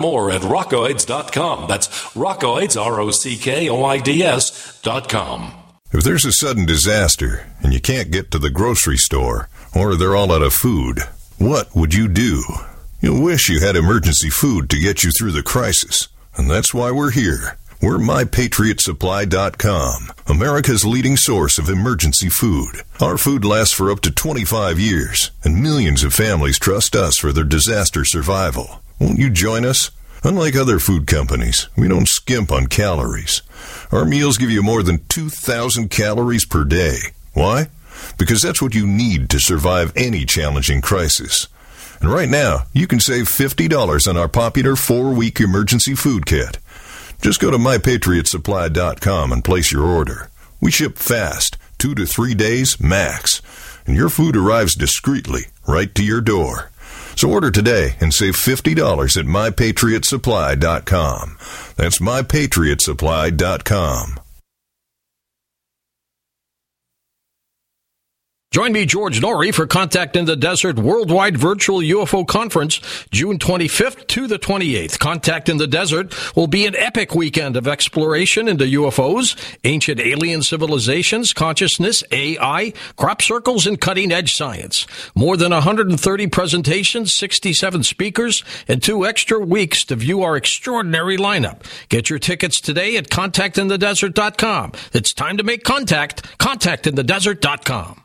more at rockoids.com. That's rockoids, R O C K O I D S.com. If there's a sudden disaster and you can't get to the grocery store, or they're all out of food, what would you do? You'll wish you had emergency food to get you through the crisis. And that's why we're here. We're MyPatriotSupply.com, America's leading source of emergency food. Our food lasts for up to 25 years, and millions of families trust us for their disaster survival. Won't you join us? Unlike other food companies, we don't skimp on calories. Our meals give you more than 2,000 calories per day. Why? Because that's what you need to survive any challenging crisis. And right now, you can save $50 on our popular four week emergency food kit. Just go to mypatriotsupply.com and place your order. We ship fast, two to three days max, and your food arrives discreetly right to your door. So order today and save $50 at mypatriotsupply.com. That's mypatriotsupply.com. Join me, George Noory, for Contact in the Desert Worldwide Virtual UFO Conference, June 25th to the 28th. Contact in the Desert will be an epic weekend of exploration into UFOs, ancient alien civilizations, consciousness, AI, crop circles, and cutting edge science. More than 130 presentations, 67 speakers, and two extra weeks to view our extraordinary lineup. Get your tickets today at contactinthedesert.com. It's time to make contact. Contactinthedesert.com.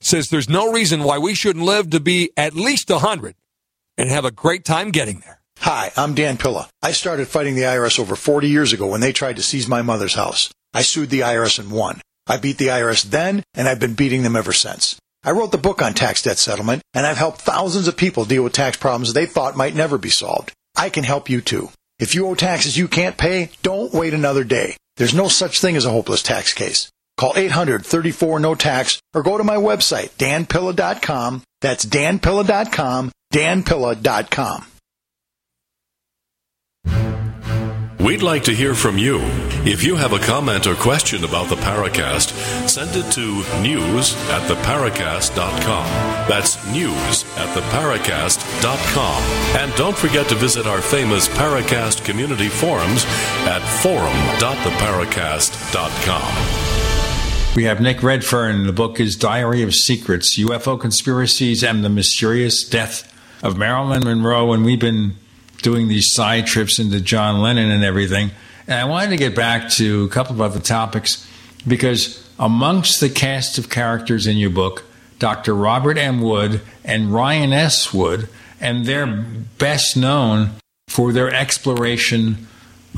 says there's no reason why we shouldn't live to be at least 100 and have a great time getting there. Hi, I'm Dan Pilla. I started fighting the IRS over 40 years ago when they tried to seize my mother's house. I sued the IRS and won. I beat the IRS then, and I've been beating them ever since. I wrote the book on tax debt settlement, and I've helped thousands of people deal with tax problems they thought might never be solved. I can help you too. If you owe taxes you can't pay, don't wait another day. There's no such thing as a hopeless tax case. Call 800 34 no tax or go to my website, danpilla.com. That's danpilla.com, danpilla.com. We'd like to hear from you. If you have a comment or question about the Paracast, send it to news at theparacast.com. That's news at theparacast.com. And don't forget to visit our famous Paracast community forums at forum.theparacast.com. We have Nick Redfern. The book is Diary of Secrets UFO Conspiracies and the Mysterious Death of Marilyn Monroe. And we've been doing these side trips into John Lennon and everything. And I wanted to get back to a couple of other topics because amongst the cast of characters in your book, Dr. Robert M. Wood and Ryan S. Wood, and they're best known for their exploration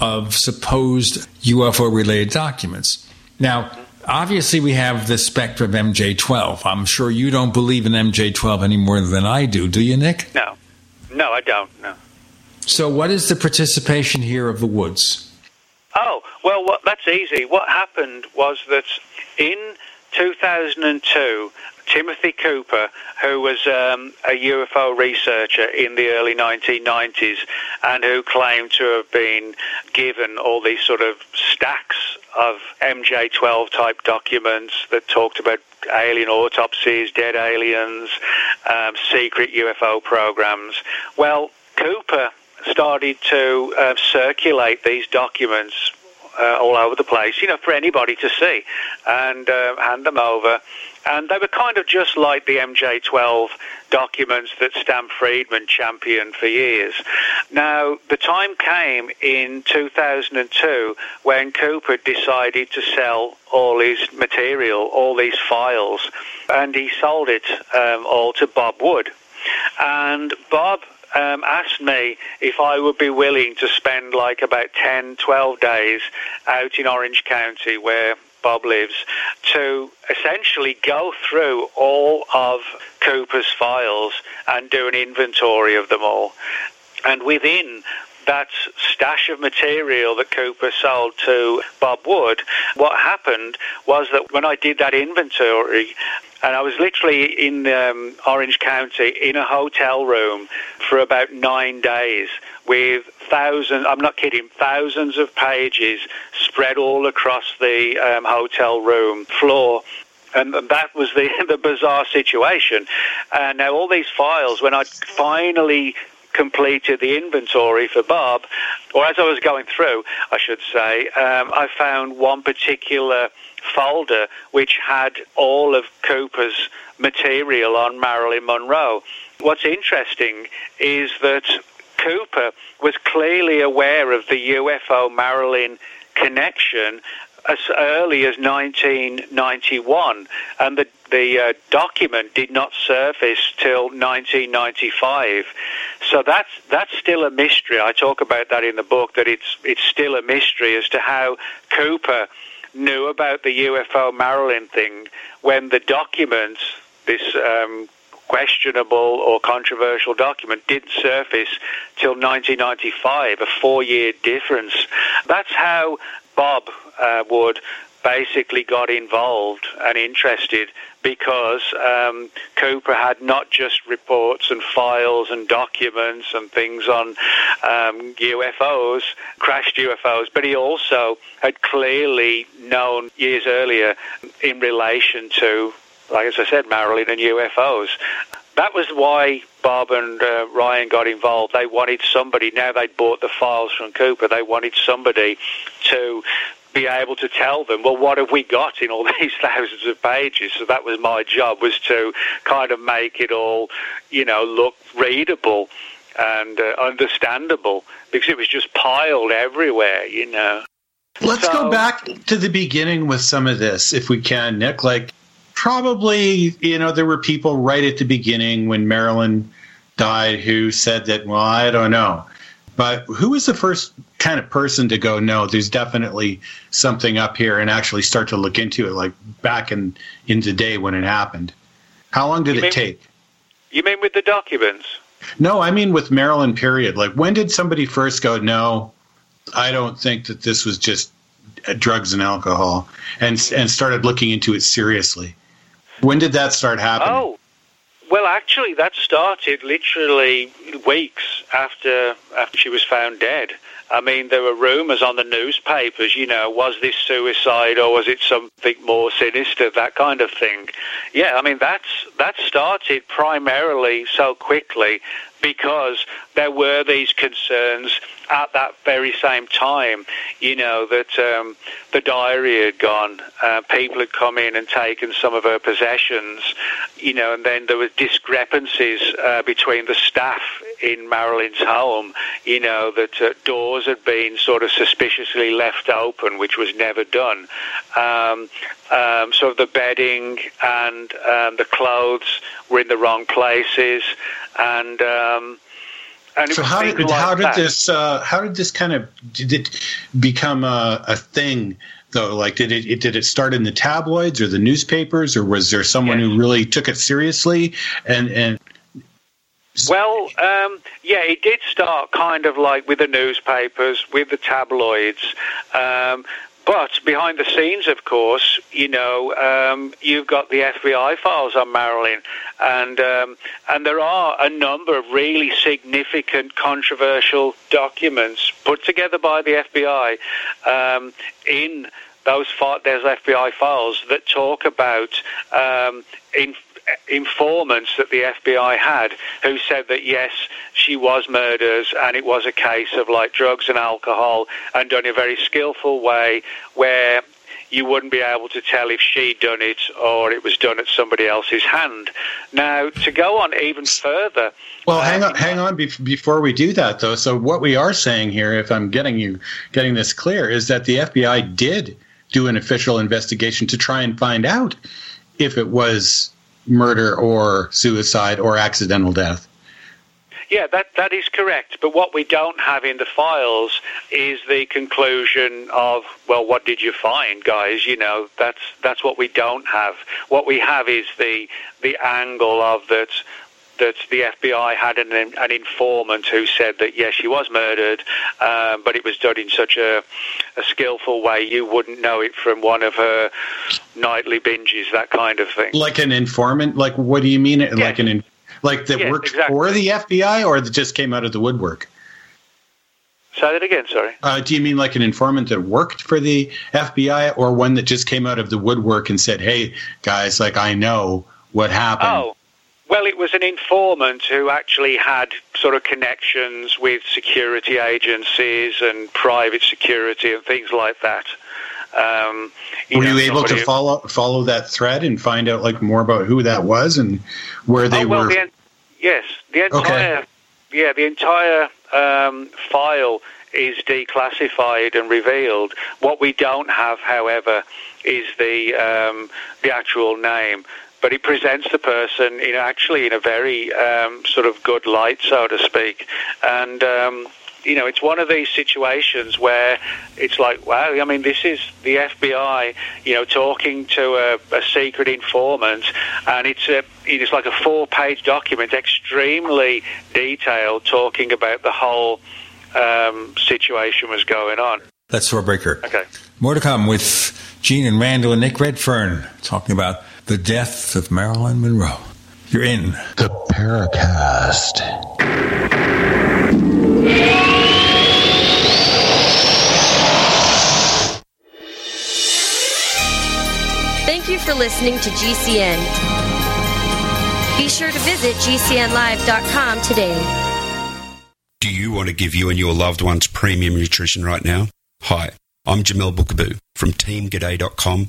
of supposed UFO related documents. Now, obviously, we have the specter of MJ12. I'm sure you don't believe in MJ12 any more than I do, do you, Nick? No. No, I don't. No. So, what is the participation here of the Woods? Oh, well, what, that's easy. What happened was that in 2002, Timothy Cooper, who was um, a UFO researcher in the early 1990s and who claimed to have been given all these sort of stacks of MJ12 type documents that talked about alien autopsies, dead aliens, um, secret UFO programs. Well, Cooper started to uh, circulate these documents uh, all over the place, you know, for anybody to see, and uh, hand them over. And they were kind of just like the MJ12 documents that Stan Friedman championed for years. Now, the time came in 2002 when Cooper decided to sell all his material, all these files, and he sold it um, all to Bob Wood. And Bob um, asked me if I would be willing to spend like about 10, 12 days out in Orange County where Bob lives to essentially go through all of Cooper's files and do an inventory of them all. And within that stash of material that Cooper sold to Bob Wood, what happened was that when I did that inventory, and I was literally in um, Orange County in a hotel room for about nine days with thousands, I'm not kidding, thousands of pages spread all across the um, hotel room floor and that was the (laughs) the bizarre situation. And now all these files, when I finally completed the inventory for Bob, or as I was going through, I should say, um, I found one particular folder which had all of Cooper's material on Marilyn Monroe. What's interesting is that Cooper was clearly aware of the UFO Marilyn connection as early as 1991, and the the uh, document did not surface till 1995. So that's that's still a mystery. I talk about that in the book. That it's it's still a mystery as to how Cooper knew about the UFO Marilyn thing when the document, this um, questionable or controversial document, didn't surface till 1995, a four-year difference. That's how Bob uh, Wood basically got involved and interested because um, Cooper had not just reports and files and documents and things on um, UFOs, crashed UFOs, but he also had clearly known years earlier in relation to, like as I said, Marilyn and UFOs. That was why Bob and uh, Ryan got involved. They wanted somebody, now they'd bought the files from Cooper, they wanted somebody to be able to tell them, well, what have we got in all (laughs) these thousands of pages? So that was my job, was to kind of make it all, you know, look readable and uh, understandable because it was just piled everywhere, you know. Let's so, go back to the beginning with some of this, if we can, Nick. Like, probably, you know, there were people right at the beginning when Marilyn died who said that, well, I don't know. But who was the first kind of person to go, no, there's definitely something up here and actually start to look into it, like back in, in the day when it happened? How long did you it mean, take? You mean with the documents? No, I mean with Marilyn, period. Like, when did somebody first go, no, I don't think that this was just drugs and alcohol, and, and started looking into it seriously? When did that start happening? Oh, well, actually, that started literally weeks after after she was found dead. I mean, there were rumours on the newspapers, you know, was this suicide or was it something more sinister, that kind of thing. Yeah, I mean, that's that started primarily so quickly because there were these concerns at that very same time, you know, that um, the diary had gone, uh, people had come in and taken some of her possessions, you know, and then there were discrepancies uh, between the staff in Marilyn's home, you know, that uh, doors had been sort of suspiciously left open, which was never done. Um, um, so the bedding and um, the clothes were in the wrong places, and um, so how did like how did that. this uh, how did this kind of did it become a, a thing though? Like did it, it, did it start in the tabloids or the newspapers or was there someone who really took it seriously and and Well, um, yeah, it did start kind of like with the newspapers, with the tabloids. Um, but behind the scenes, of course, you know, um, you've got the FBI files on Marilyn, and um, and there are a number of really significant, controversial documents put together by the FBI um, in those there's FBI files that talk about um, in, informants that the FBI had who said that yes, she was murdered and it was a case of like drugs and alcohol and done in a very skillful way where you wouldn't be able to tell if she'd done it or it was done at somebody else's hand. Now, to go on even further. Well, hang on, uh, hang on be- before we do that, though. So, what we are saying here, if I'm getting you getting this clear, is that the FBI did do an official investigation to try and find out if it was murder or suicide or accidental death. Yeah, that that is correct. But what we don't have in the files is the conclusion of, well, what did you find, guys? You know, that's that's what we don't have. What we have is the the angle of that that the FBI had an, an informant who said that yes, she was murdered, um, but it was done in such a, a skillful way you wouldn't know it from one of her nightly binges, that kind of thing. Like an informant? Like what do you mean? Like an like that Yes, worked exactly. for the FBI or that just came out of the woodwork? Say that again. Sorry. Uh, do you mean like an informant that worked for the FBI or one that just came out of the woodwork and said, "Hey guys, like I know what happened." Oh, well, it was an informant who actually had sort of connections with security agencies and private security and things like that. Um, Were know, you able to follow follow that thread and find out like more about who that was and where they oh, well, were? The, yes, the entire yeah, the entire um, file is declassified and revealed. What we don't have, however, is the um, the actual name. But he presents the person in actually in a very um, sort of good light, so to speak. And um, you know, it's one of these situations where it's like, wow, I mean, this is the FBI, you know, talking to a, a secret informant, and it's a, it's like a four-page document, extremely detailed, talking about the whole um, situation was going on. That's Breaker. Okay. More to come with Gene and Randall and Nick Redfern talking about the death of Marilyn Monroe. You're in the Paracast. Thank you for listening to GCN. Be sure to visit GCNlive.com today. Do you want to give you and your loved ones premium nutrition right now? Hi, I'm Jamel Bookaboo from TeamGaday.com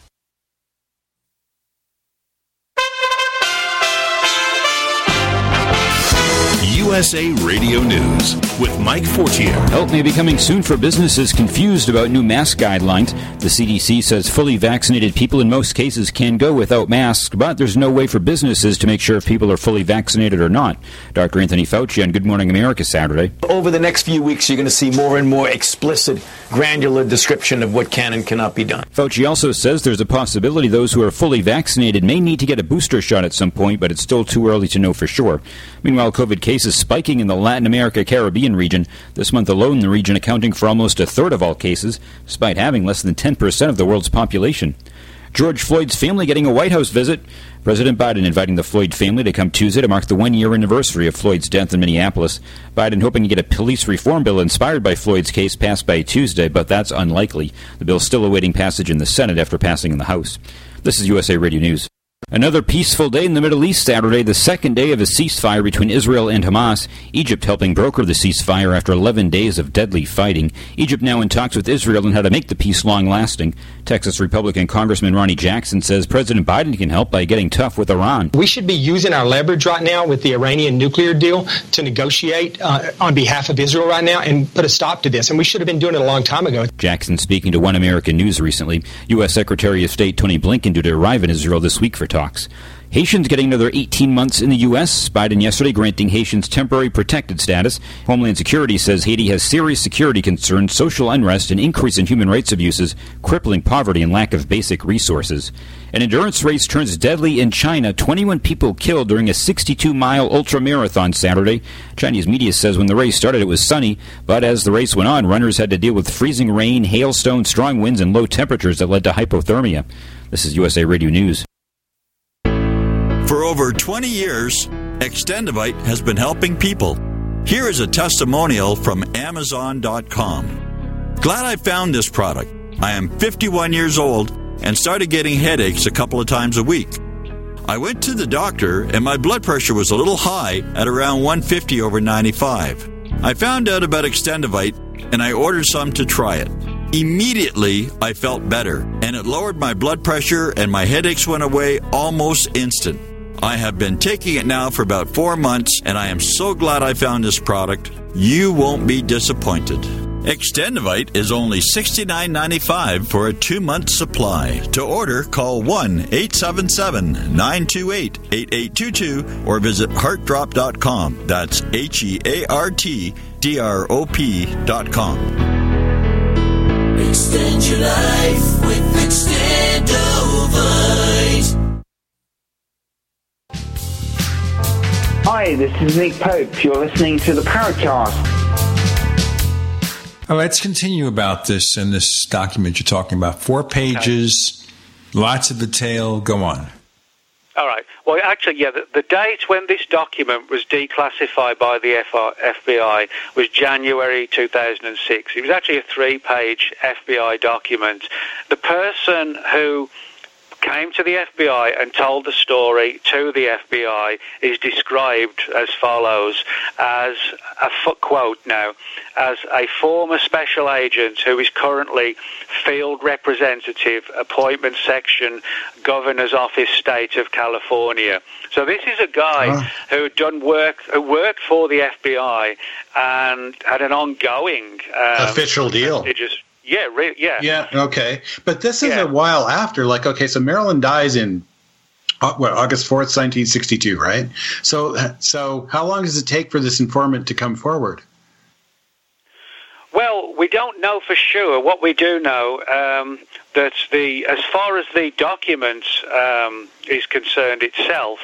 USA Radio News with Mike Fortier. Help may be coming soon for businesses confused about new mask guidelines. The CDC says fully vaccinated people in most cases can go without masks, but there's no way for businesses to make sure if people are fully vaccinated or not. Dr. Anthony Fauci on Good Morning America Saturday. Over the next few weeks, you're going to see more and more explicit, granular description of what can and cannot be done. Fauci also says there's a possibility those who are fully vaccinated may need to get a booster shot at some point, but it's still too early to know for sure. Meanwhile, COVID cases spiking in the Latin America Caribbean region. This month alone, the region accounting for almost a third of all cases, despite having less than 10% of the world's population. George Floyd's family getting a White House visit. President Biden inviting the Floyd family to come Tuesday to mark the one year anniversary of Floyd's death in Minneapolis. Biden hoping to get a police reform bill inspired by Floyd's case passed by Tuesday, but that's unlikely. The bill still awaiting passage in the Senate after passing in the House. This is USA Radio News. Another peaceful day in the Middle East Saturday, the second day of a ceasefire between Israel and Hamas. Egypt helping broker the ceasefire after 11 days of deadly fighting. Egypt now in talks with Israel on how to make the peace long lasting. Texas Republican Congressman Ronny Jackson says President Biden can help by getting tough with Iran. We should be using our leverage right now with the Iranian nuclear deal to negotiate uh, on behalf of Israel right now and put a stop to this. And we should have been doing it a long time ago. Jackson speaking to One American News recently. U.S. Secretary of State Tony Blinken due to arrive in Israel this week for talks talks. Haitians getting another 18 months in the U.S. Biden yesterday granting Haitians temporary protected status. Homeland Security says Haiti has serious security concerns, social unrest, and increase in human rights abuses, crippling poverty and lack of basic resources. An endurance race turns deadly in China. 21 people killed during a 62 mile ultra marathon Saturday. Chinese media says when the race started it was sunny, but as the race went on, runners had to deal with freezing rain, hailstones, strong winds, and low temperatures that led to hypothermia. This is USA Radio News. For over 20 years, Extendovite has been helping people. Here is a testimonial from Amazon.com. Glad I found this product. I am 51 years old and started getting headaches a couple of times a week. I went to the doctor and my blood pressure was a little high at around 150 over 95. I found out about Extendovite and I ordered some to try it. Immediately, I felt better and it lowered my blood pressure and my headaches went away almost instant. I have been taking it now for about four months, and I am so glad I found this product. You won't be disappointed. Extendovite is only $69.95 for a two month supply. To order, call 1 877 928 8822 or visit heartdrop.com. That's H E A R T D R O P.com. Extend your life with Extendovite. Hi, this is Nick Pope. You're listening to the Paracast. Oh, let's continue about this and this document you're talking about. Four pages, okay. lots of detail. Go on. All right. Well, actually, yeah, the, the, date when this document was declassified by the FR, FBI was January 2006. It was actually a three page FBI document. The person who came to the FBI and told the story to the FBI is described as follows as a quote now as a former special agent who is currently field representative appointment section governor's office state of California. So this is a guy oh. who had done work who worked for the FBI and had an ongoing um, official deal yeah, re- yeah. Yeah, okay. But this is yeah. a while after. Like, okay, so Marilyn dies in uh, what August fourth, nineteen sixty two, right? So, so how long does it take for this informant to come forward? Well, we don't know for sure. What we do know um, that the, as far as the document um, is concerned itself,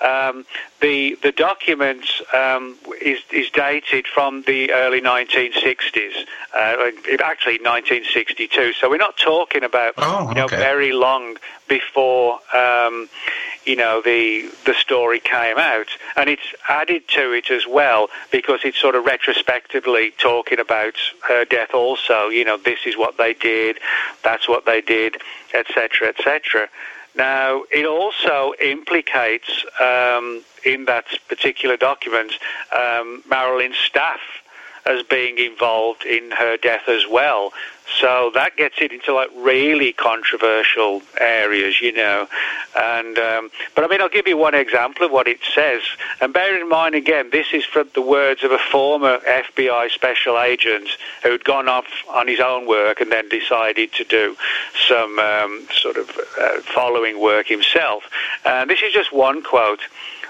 um, the the document um, is is dated from the early 1960s, uh, actually 1962. So we're not talking about oh, you know very long before um, you know the the story came out, and it's added to it as well because it's sort of retrospectively talking about her death. Also, you know, this is what they did, that's what they did, etc., etc. Now, it also implicates um, in that particular document um, Marilyn's staff as being involved in her death as well. So that gets it into like really controversial areas, you know. And um, but I mean, I'll give you one example of what it says. And bear in mind again, this is from the words of a former FBI special agent who'd gone off on his own work and then decided to do some um, sort of uh, following work himself. And this is just one quote.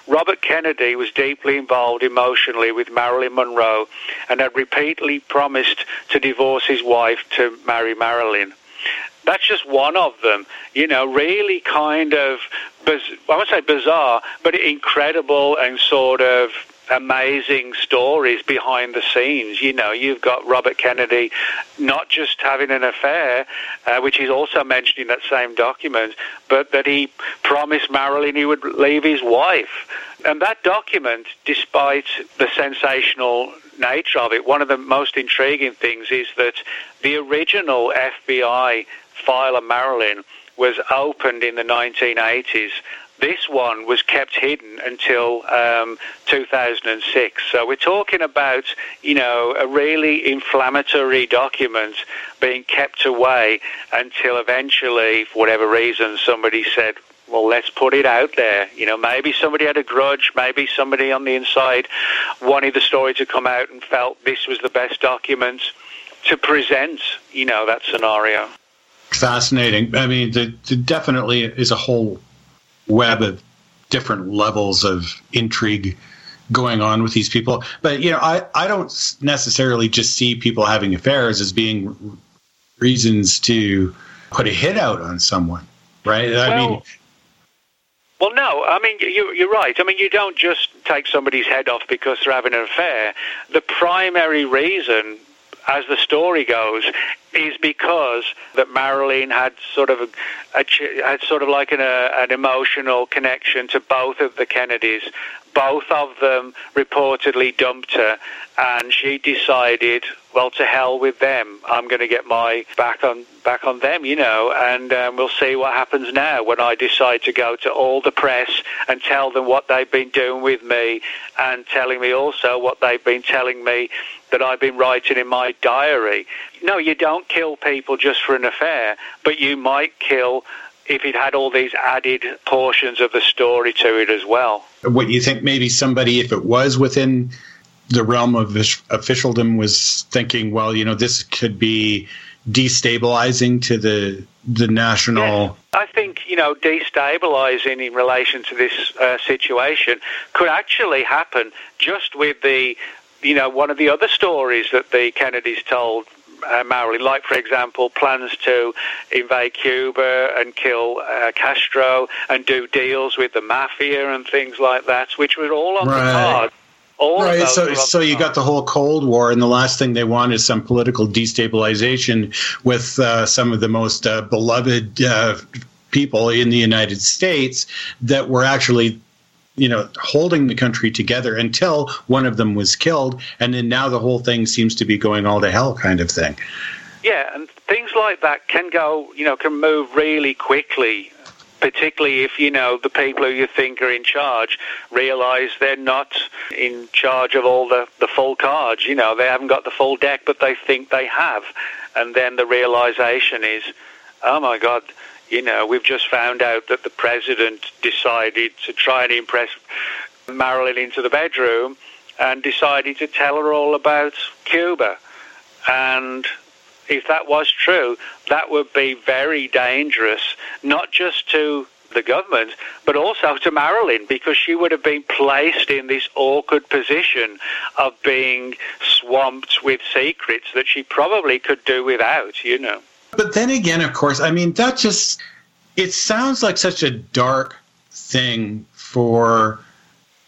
Robert Kennedy was deeply involved emotionally with Marilyn Monroe and had repeatedly promised to divorce his wife to marry Marilyn. That's just one of them, you know, really kind of, I won't say bizarre, but incredible and sort of amazing stories behind the scenes. You know, you've got Robert Kennedy not just having an affair, uh, which is also mentioned in that same document, but that he promised Marilyn he would leave his wife. And that document, despite the sensational nature of it, one of the most intriguing things is that the original FBI file of Marilyn was opened in the 1980s This one was kept hidden until um, 2006. So we're talking about, you know, a really inflammatory document being kept away until eventually, for whatever reason, somebody said, well, let's put it out there. You know, maybe somebody had a grudge, maybe somebody on the inside wanted the story to come out and felt this was the best document to present, you know, that scenario. Fascinating. I mean, there, definitely is a whole web of different levels of intrigue going on with these people. But you know, I, I don't necessarily just see people having affairs as being reasons to put a hit out on someone, right? Well, I mean, well, no. I mean, you, you're right. I mean, you don't just take somebody's head off because they're having an affair. The primary reason as the story goes, is because that Marilyn had sort of a, a had sort of like an, a, an emotional connection to both of the Kennedys. Both of them reportedly dumped her, and she decided, well, to hell with them. I'm going to get my back on back on them, you know, and um, we'll see what happens now when I decide to go to all the press and tell them what they've been doing with me, and telling me also what they've been telling me that I've been writing in my diary. No, you don't kill people just for an affair, but you might kill if it had all these added portions of the story to it as well. what you think maybe somebody, if it was within the realm of officialdom, was thinking, well, you know, this could be destabilizing to the the national. I think you know destabilizing in relation to this uh, situation could actually happen just with the you know one of the other stories that the Kennedys told uh, Marilyn, like for example, plans to invade Cuba and kill uh, Castro and do deals with the mafia and things like that, which were all on Right. the card. All right, so so you got the whole Cold War, and the last thing they want is some political destabilization with uh, some of the most uh, beloved uh, people in the United States that were actually, you know, holding the country together until one of them was killed, and then now the whole thing seems to be going all to hell, kind of thing. Yeah, and things like that can go, you know, can move really quickly, particularly if, you know, the people who you think are in charge realize they're not in charge of all the, the full cards. You know, they haven't got the full deck, but they think they have. And then the realization is, oh my God, you know, we've just found out that the president decided to try and impress Marilyn into the bedroom and decided to tell her all about Cuba. And if that was true, that would be very dangerous, not just to the government, but also to Marilyn, because she would have been placed in this awkward position of being swamped with secrets that she probably could do without, you know. But then again, of course, I mean, that just, it sounds like such a dark thing for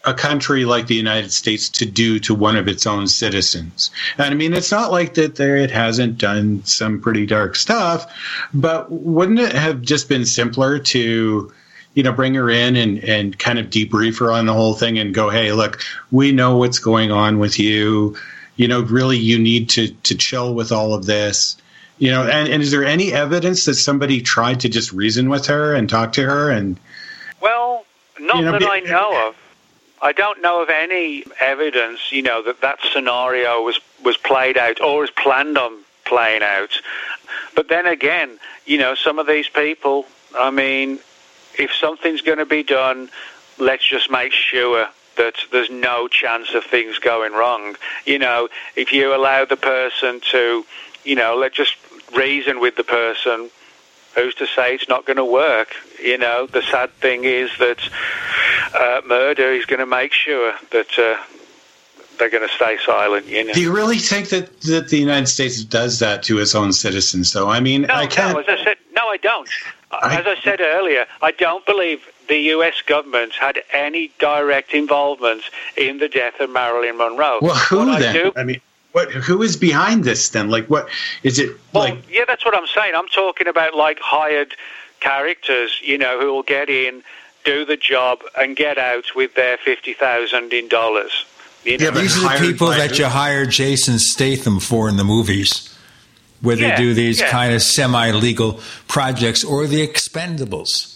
a country like the United States to do to one of its own citizens. And I mean, it's not like that there it hasn't done some pretty dark stuff, but wouldn't it have just been simpler to, you know, bring her in and, and kind of debrief her on the whole thing and go, hey, look, we know what's going on with you. You know, really, you need to, to chill with all of this. You know, and, and is there any evidence that somebody tried to just reason with her and talk to her and Well, not You know, that be- I know of. I don't know of any evidence, you know, that that scenario was was played out or is planned on playing out. But then again, you know, some of these people, I mean, if something's going to be done, let's just make sure that there's no chance of things going wrong. You know, if you allow the person to, you know, let's just reason with the person, who's to say it's not going to work? You know, the sad thing is that uh, murder is going to make sure that uh, they're going to stay silent. You know. Do you really think that, that the United States does that to its own citizens, though? I mean, no, I can't. no, as I said, no, I don't. as I said earlier, I don't believe the U.S. government had any direct involvement in the death of Marilyn Monroe. Well, who What I then? do- I mean, what? Who is behind this then? Like, what is it? like, Yeah, that's what I'm saying. I'm talking about like hired characters, you know, who will get in, do the job, and get out with their fifty thousand in dollars. You know? These are the people that you hire Jason Statham for in the movies, where they Yeah, do these yeah. kind of semi-legal projects, or the Expendables.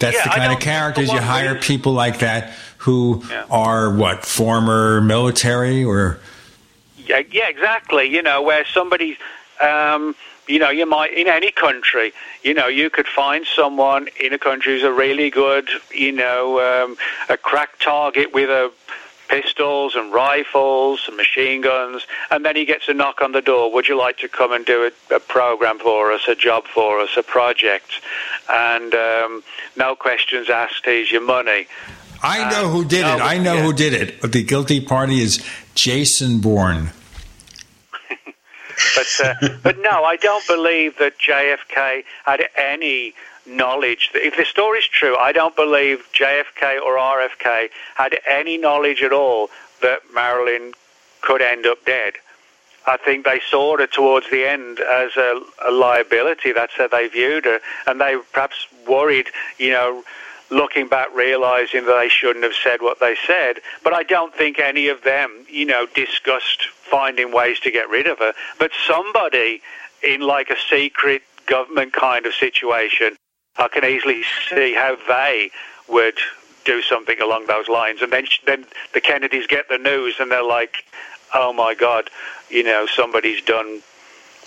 That's Yeah, the kind of characters you hire reason- people like that who are what former military or Yeah, yeah, exactly. You know, where somebody, um, you know, you might in any country, you know, you could find someone in a country who's a really good, you know, um, a crack target with a pistols and rifles and machine guns, and then he gets a knock on the door. Would you like to come and do a, a program for us, a job for us, a project? And um, no questions asked. Here's your money. I know who did no, it. I know yeah. who did it. The guilty party is Jason Bourne. (laughs) But uh, but no, I don't believe that JFK had any knowledge. If the story's true, I don't believe JFK or RFK had any knowledge at all that Marilyn could end up dead. I think they saw her towards the end as a, a liability. That's how they viewed her, and they perhaps worried, you know, looking back, realizing that they shouldn't have said what they said. But I don't think any of them, you know, discussed finding ways to get rid of her. But somebody in like a secret government kind of situation, I can easily see how they would do something along those lines. And then then the Kennedys get the news, and they're like, "Oh my God, you know, somebody's done."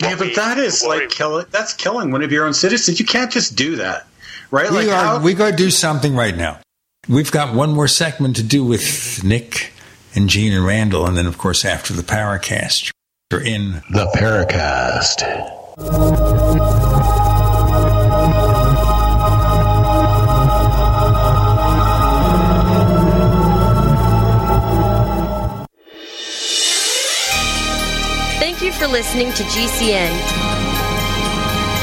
Yeah, but that is like killing. That's killing one of your own citizens. You can't just do that, right? Like we are. how- We got to do something right now. We've got one more segment to do with Nick and Gene and Randall, and then of course after the Paracast, you're in the Paracast. Thank you for listening to GCN.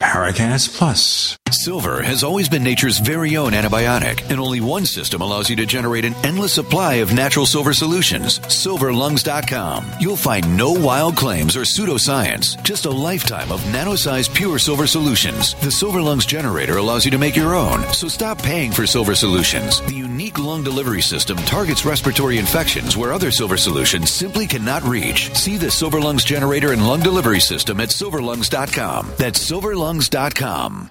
Paracast Plus. Silver has always been nature's very own antibiotic, and only one system allows you to generate an endless supply of natural silver solutions. SilverLungs.com. You'll find no wild claims or pseudoscience, just a lifetime of nano-sized pure silver solutions. The Silver Lungs generator allows you to make your own, so stop paying for silver solutions. The unique lung delivery system targets respiratory infections where other silver solutions simply cannot reach. See the Silver Lungs generator and lung delivery system at SilverLungs.com. That's SilverLungs.com.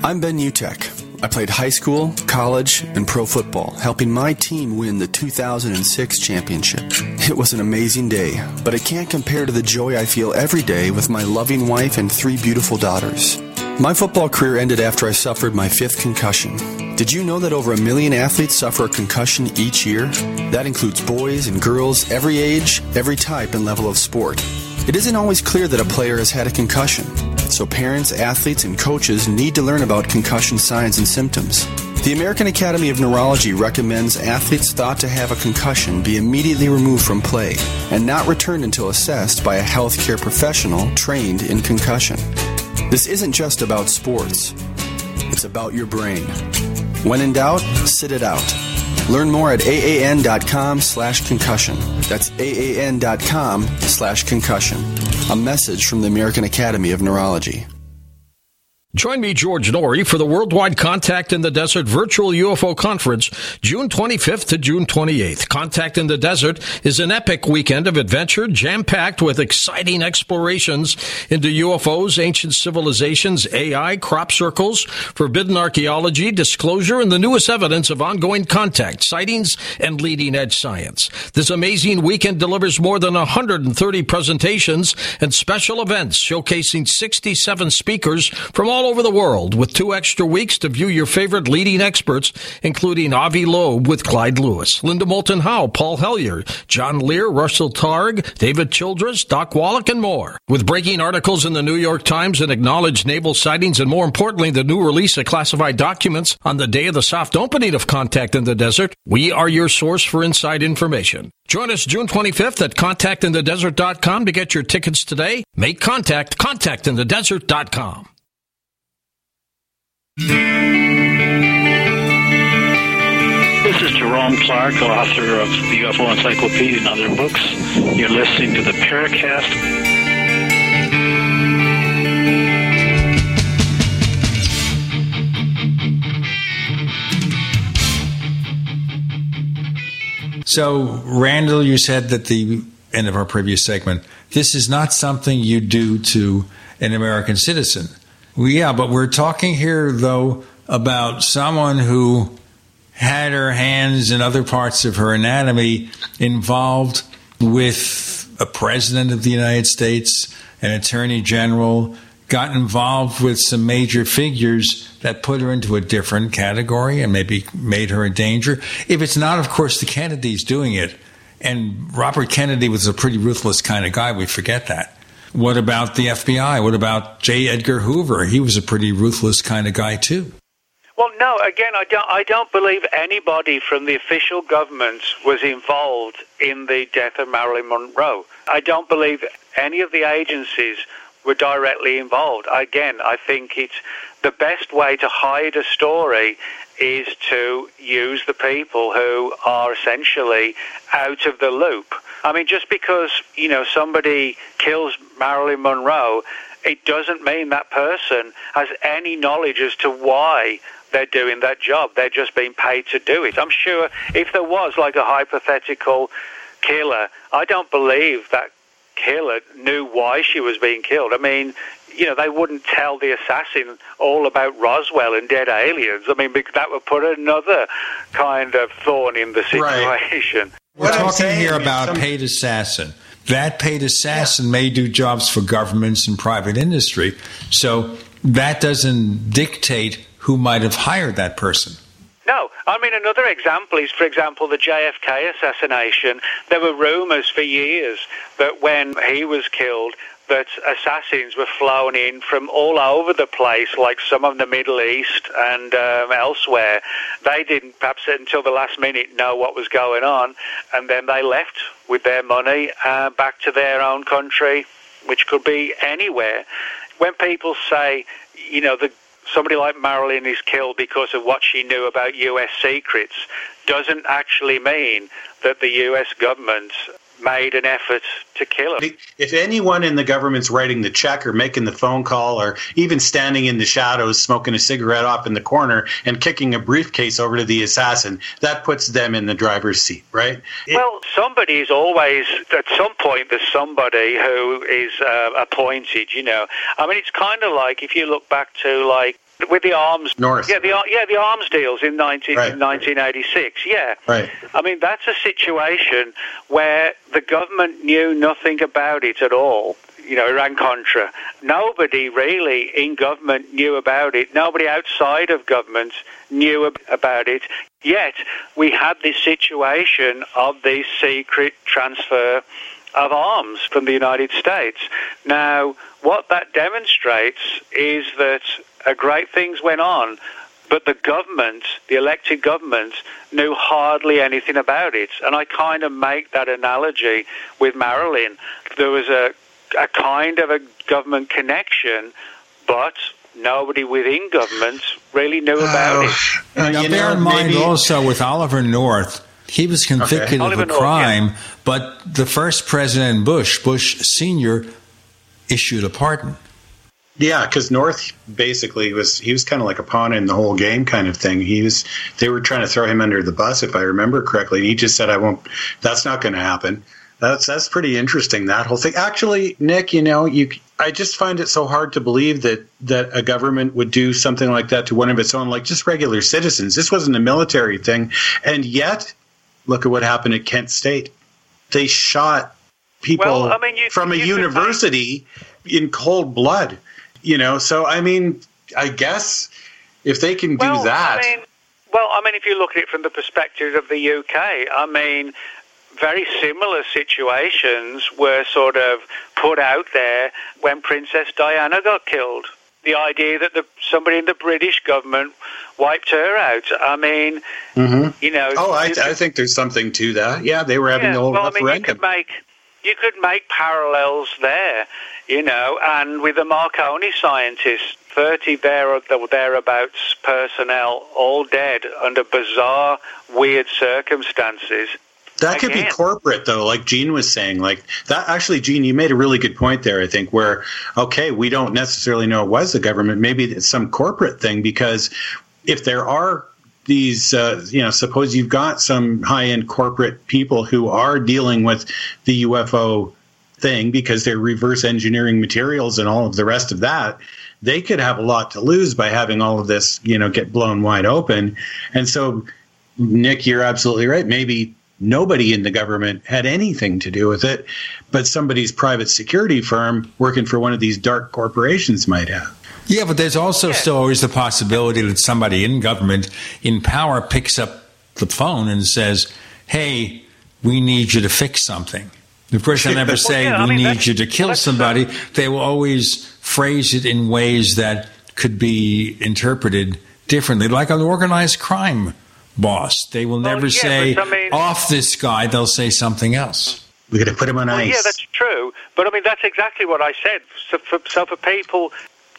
I'm Ben Utecht. I played high school, college, and pro football, helping my team win the 2006 championship. It was an amazing day, but it can't compare to the joy I feel every day with my loving wife and three beautiful daughters. My football career ended after I suffered my fifth concussion. Did you know that over a million athletes suffer a concussion each year? That includes boys and girls, every age, every type and level of sport. It isn't always clear that a player has had a concussion, so parents, athletes, and coaches need to learn about concussion signs and symptoms. The American Academy of Neurology recommends athletes thought to have a concussion be immediately removed from play and not returned until assessed by a healthcare professional trained in concussion. This isn't just about sports, it's about your brain. When in doubt, sit it out. Learn more at aan.com slash concussion. That's aan.com slash concussion. A message from the American Academy of Neurology. Join me, George Noory, for the Worldwide Contact in the Desert Virtual UFO Conference, June 25th to June 28th. Contact in the Desert is an epic weekend of adventure, jam-packed with exciting explorations into UFOs, ancient civilizations, AI, crop circles, forbidden archaeology, disclosure, and the newest evidence of ongoing contact, sightings, and leading-edge science. This amazing weekend delivers more than 130 presentations and special events showcasing 67 speakers from all over the world with two extra weeks to view your favorite leading experts, including Avi Loeb with Clyde Lewis, Linda Moulton Howe, Paul Hellyer, John Lear, Russell Targ, David Childress, Doc Wallach, and more. With breaking articles in the New York Times and acknowledged naval sightings, and more importantly, the new release of classified documents on the day of the soft opening of Contact in the Desert, we are your source for inside information. Join us June 25th at contactinthedesert.com to get your tickets today. Make contact, contactinthedesert.com. This is Jerome Clark, author of the UFO Encyclopedia and other books. You're listening to the Paracast. So, Randall, you said at the end of our previous segment, this is not something you do to an American citizen. Yeah, but we're talking here, though, about someone who had her hands and other parts of her anatomy involved with a president of the United States, an attorney general, got involved with some major figures that put her into a different category and maybe made her a danger. If it's not, of course, the Kennedys doing it, and Robert Kennedy was a pretty ruthless kind of guy, we forget that. What about the FBI? What about J. Edgar Hoover? He was a pretty ruthless kind of guy, too. Well, no. Again, I don't. I don't believe anybody from the official government was involved in the death of Marilyn Monroe. I don't believe any of the agencies were directly involved. Again, I think it's the best way to hide a story is to use the people who are essentially out of the loop. I mean, just because you know somebody kills Marilyn Monroe, it doesn't mean that person has any knowledge as to why they're doing that job. They're just being paid to do it. I'm sure if there was like a hypothetical killer, I don't believe that killer knew why she was being killed. I mean, you know, they wouldn't tell the assassin all about Roswell and dead aliens. I mean, that would put another kind of thorn in the situation. We're talking here about a paid assassin. That paid assassin yeah. may do jobs for governments and private industry. So that doesn't dictate who might have hired that person. No, I mean another example is, for example, the JFK assassination. There were rumours for years that when he was killed, that assassins were flown in from all over the place, like some of the Middle East and um, elsewhere. They didn't, perhaps until the last minute, know what was going on, and then they left with their money uh, back to their own country, which could be anywhere. When people say, you know, the somebody like Marilyn is killed because of what she knew about U.S. secrets doesn't actually mean that the U.S. government made an effort to kill him. If anyone in the government's writing the check or making the phone call or even standing in the shadows smoking a cigarette off in the corner and kicking a briefcase over to the assassin, that puts them in the driver's seat, right? Well, somebody's always, at some point, there's somebody who is uh, appointed, you know. I mean, it's kind of like if you look back to like with the arms north. yeah the yeah the arms deals in 19, right. 1986 yeah. Right. I mean that's a situation where the government knew nothing about it at all you know iran contra. Nobody really in government knew about it. Nobody outside of government knew about it. Yet we had this situation of the secret transfer of arms from the United States. Now, what that demonstrates is that uh, great things went on, but the government, the elected government, knew hardly anything about it. And I kind of make that analogy with Marilyn. There was a, a kind of a government connection, but nobody within government really knew about uh, it. Uh, now, bear in mind maybe... also with Oliver North, he was convicted okay. of a North, crime, yeah. but the first President Bush, Bush Sr., issued a pardon. Yeah, because North basically was he was kind of like a pawn in the whole game kind of thing. He was they were trying to throw him under the bus if I remember correctly, and he just said, "I won't. That's not going to happen." That's that's pretty interesting that whole thing. Actually, Nick, you know, you I just find it so hard to believe that that a government would do something like that to one of its own, like just regular citizens. This wasn't a military thing, and yet look at what happened at Kent State. They shot people Well, I mean, you- from a you could university in cold blood. You know, so I mean, I guess if they can do well, that, I mean, well, I mean, if you look at it from the perspective of the UK, I mean, very similar situations were sort of put out there when Princess Diana got killed. The idea that the, somebody in the British government wiped her out. I mean, Mhm. you know. Oh, I, I think there's something to that. Yeah, they were having yeah, the whole well, I mean, you could make you could make parallels there, you know, and with the Marconi scientists, thirty there or thereabouts personnel, all dead under bizarre, weird circumstances. That could be corporate, though, like Gene was saying. Like that, actually, Gene, you made a really good point there. I think where okay, we don't necessarily know it was the government. Maybe it's some corporate thing because if there are these, uh, you know, suppose you've got some high-end corporate people who are dealing with the UFO thing because they're reverse engineering materials and all of the rest of that. They could have a lot to lose by having all of this, you know, get blown wide open. And so Nick, you're absolutely right. Maybe nobody in the government had anything to do with it, but somebody's private security firm working for one of these dark corporations might have. Yeah, but there's also still always the possibility that somebody in government in power picks up the phone and says, "Hey, we need you to fix something." Of course, they'll never (laughs) Well, say, yeah, I "We mean, need you to kill somebody." They will always phrase it in ways that could be interpreted differently, like an organized crime boss. They will never yeah, say, but I mean- "Off this guy." They'll say something else. We got to put him on Well, ice. yeah, that's true. But I mean, that's exactly what I said. So for, so for people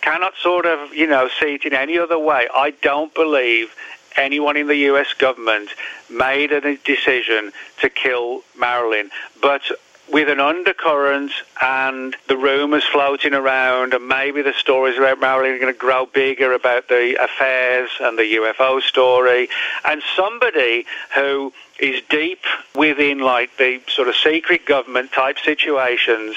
cannot sort of, you know, see it in any other way, I don't believe anyone in the U.S. government made a decision to kill Marilyn. But with an undercurrent and the rumours floating around, and maybe the stories about Marilyn are going to grow bigger about the affairs and the UFO story, and somebody who is deep within like the sort of secret government type situations,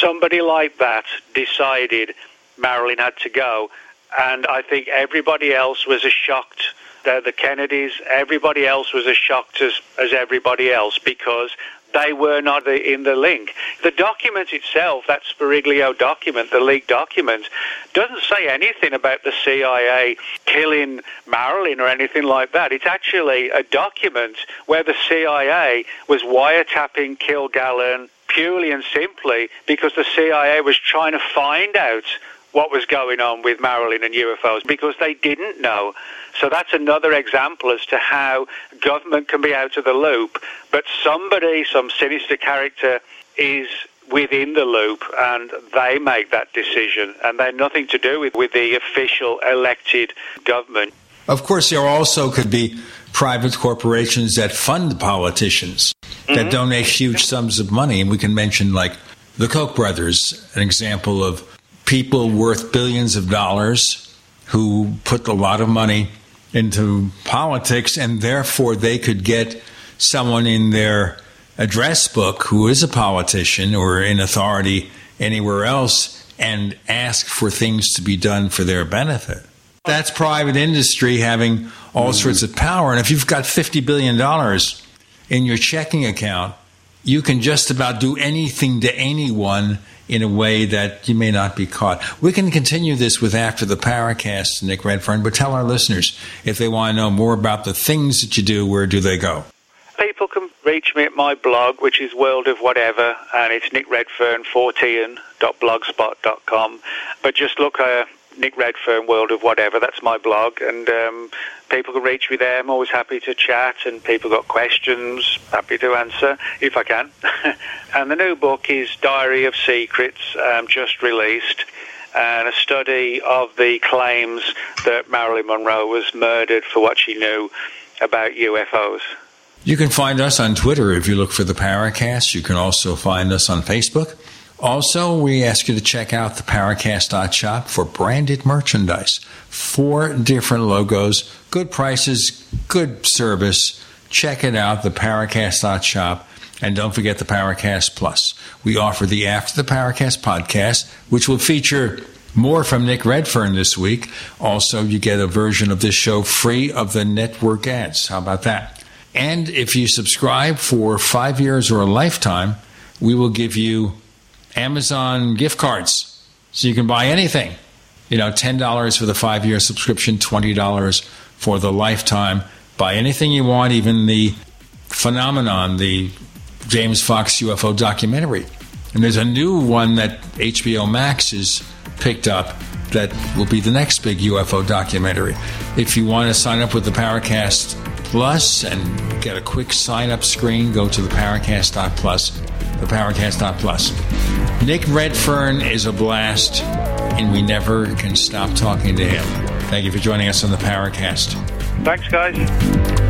somebody like that decided Marilyn had to go. And I think everybody else was as shocked. The, the Kennedys, everybody else was as shocked as, as everybody else because they were not in the link. The document itself, that Speriglio document, the leaked document, doesn't say anything about the CIA killing Marilyn or anything like that. It's actually a document where the CIA was wiretapping Kilgallen purely and simply because the CIA was trying to find out what was going on with Marilyn and UFOs because they didn't know. So that's another example as to how government can be out of the loop, but somebody, some sinister character, is within the loop and they make that decision and they're nothing to do with, with the official elected government. Of course, there also could be private corporations that fund politicians that mm-hmm. donate huge sums of money. And we can mention, like, the Koch brothers, an example of people worth billions of dollars who put a lot of money into politics, and therefore they could get someone in their address book who is a politician or in authority anywhere else and ask for things to be done for their benefit. That's private industry having all mm. sorts of power. And if you've got $50 billion in your checking account, you can just about do anything to anyone in a way that you may not be caught. We can continue this with After the Paracast, Nick Redfern, but tell our listeners if they want to know more about the things that you do, where do they go? People can reach me at my blog, which is World of Whatever, and it's nickredfern14.blogspot.com. But just look uh, Nick Redfern, World of Whatever. That's my blog, and um, people can reach me there. I'm always happy to chat, and people got questions, happy to answer if I can. (laughs) and the new book is Diary of Secrets, um, just released. And a study of the claims that Marilyn Monroe was murdered for what she knew about UFOs. You can find us on Twitter if you look for the Paracast. You can also find us on Facebook Also, we ask you to check out the Paracast.shop for branded merchandise. Four different logos, good prices, good service. Check it out, the Paracast.shop. And don't forget the Paracast Plus. We offer the After the Paracast podcast, which will feature more from Nick Redfern this week. Also, you get a version of this show free of the network ads. How about that? And if you subscribe for five years or a lifetime, we will give you Amazon gift cards so you can buy anything. You know, $10 for the five year subscription, $20 for the lifetime. Buy anything you want, even the phenomenon, the James Fox UFO documentary. And there's a new one that HBO Max has picked up that will be the next big UFO documentary. If you want to sign up with the Paracast Plus and get a quick sign up screen, go to the Paracast.plus, the Paracast.plus. Nick Redfern is a blast, and we never can stop talking to him. Thank you for joining us on the Paracast. Thanks, guys.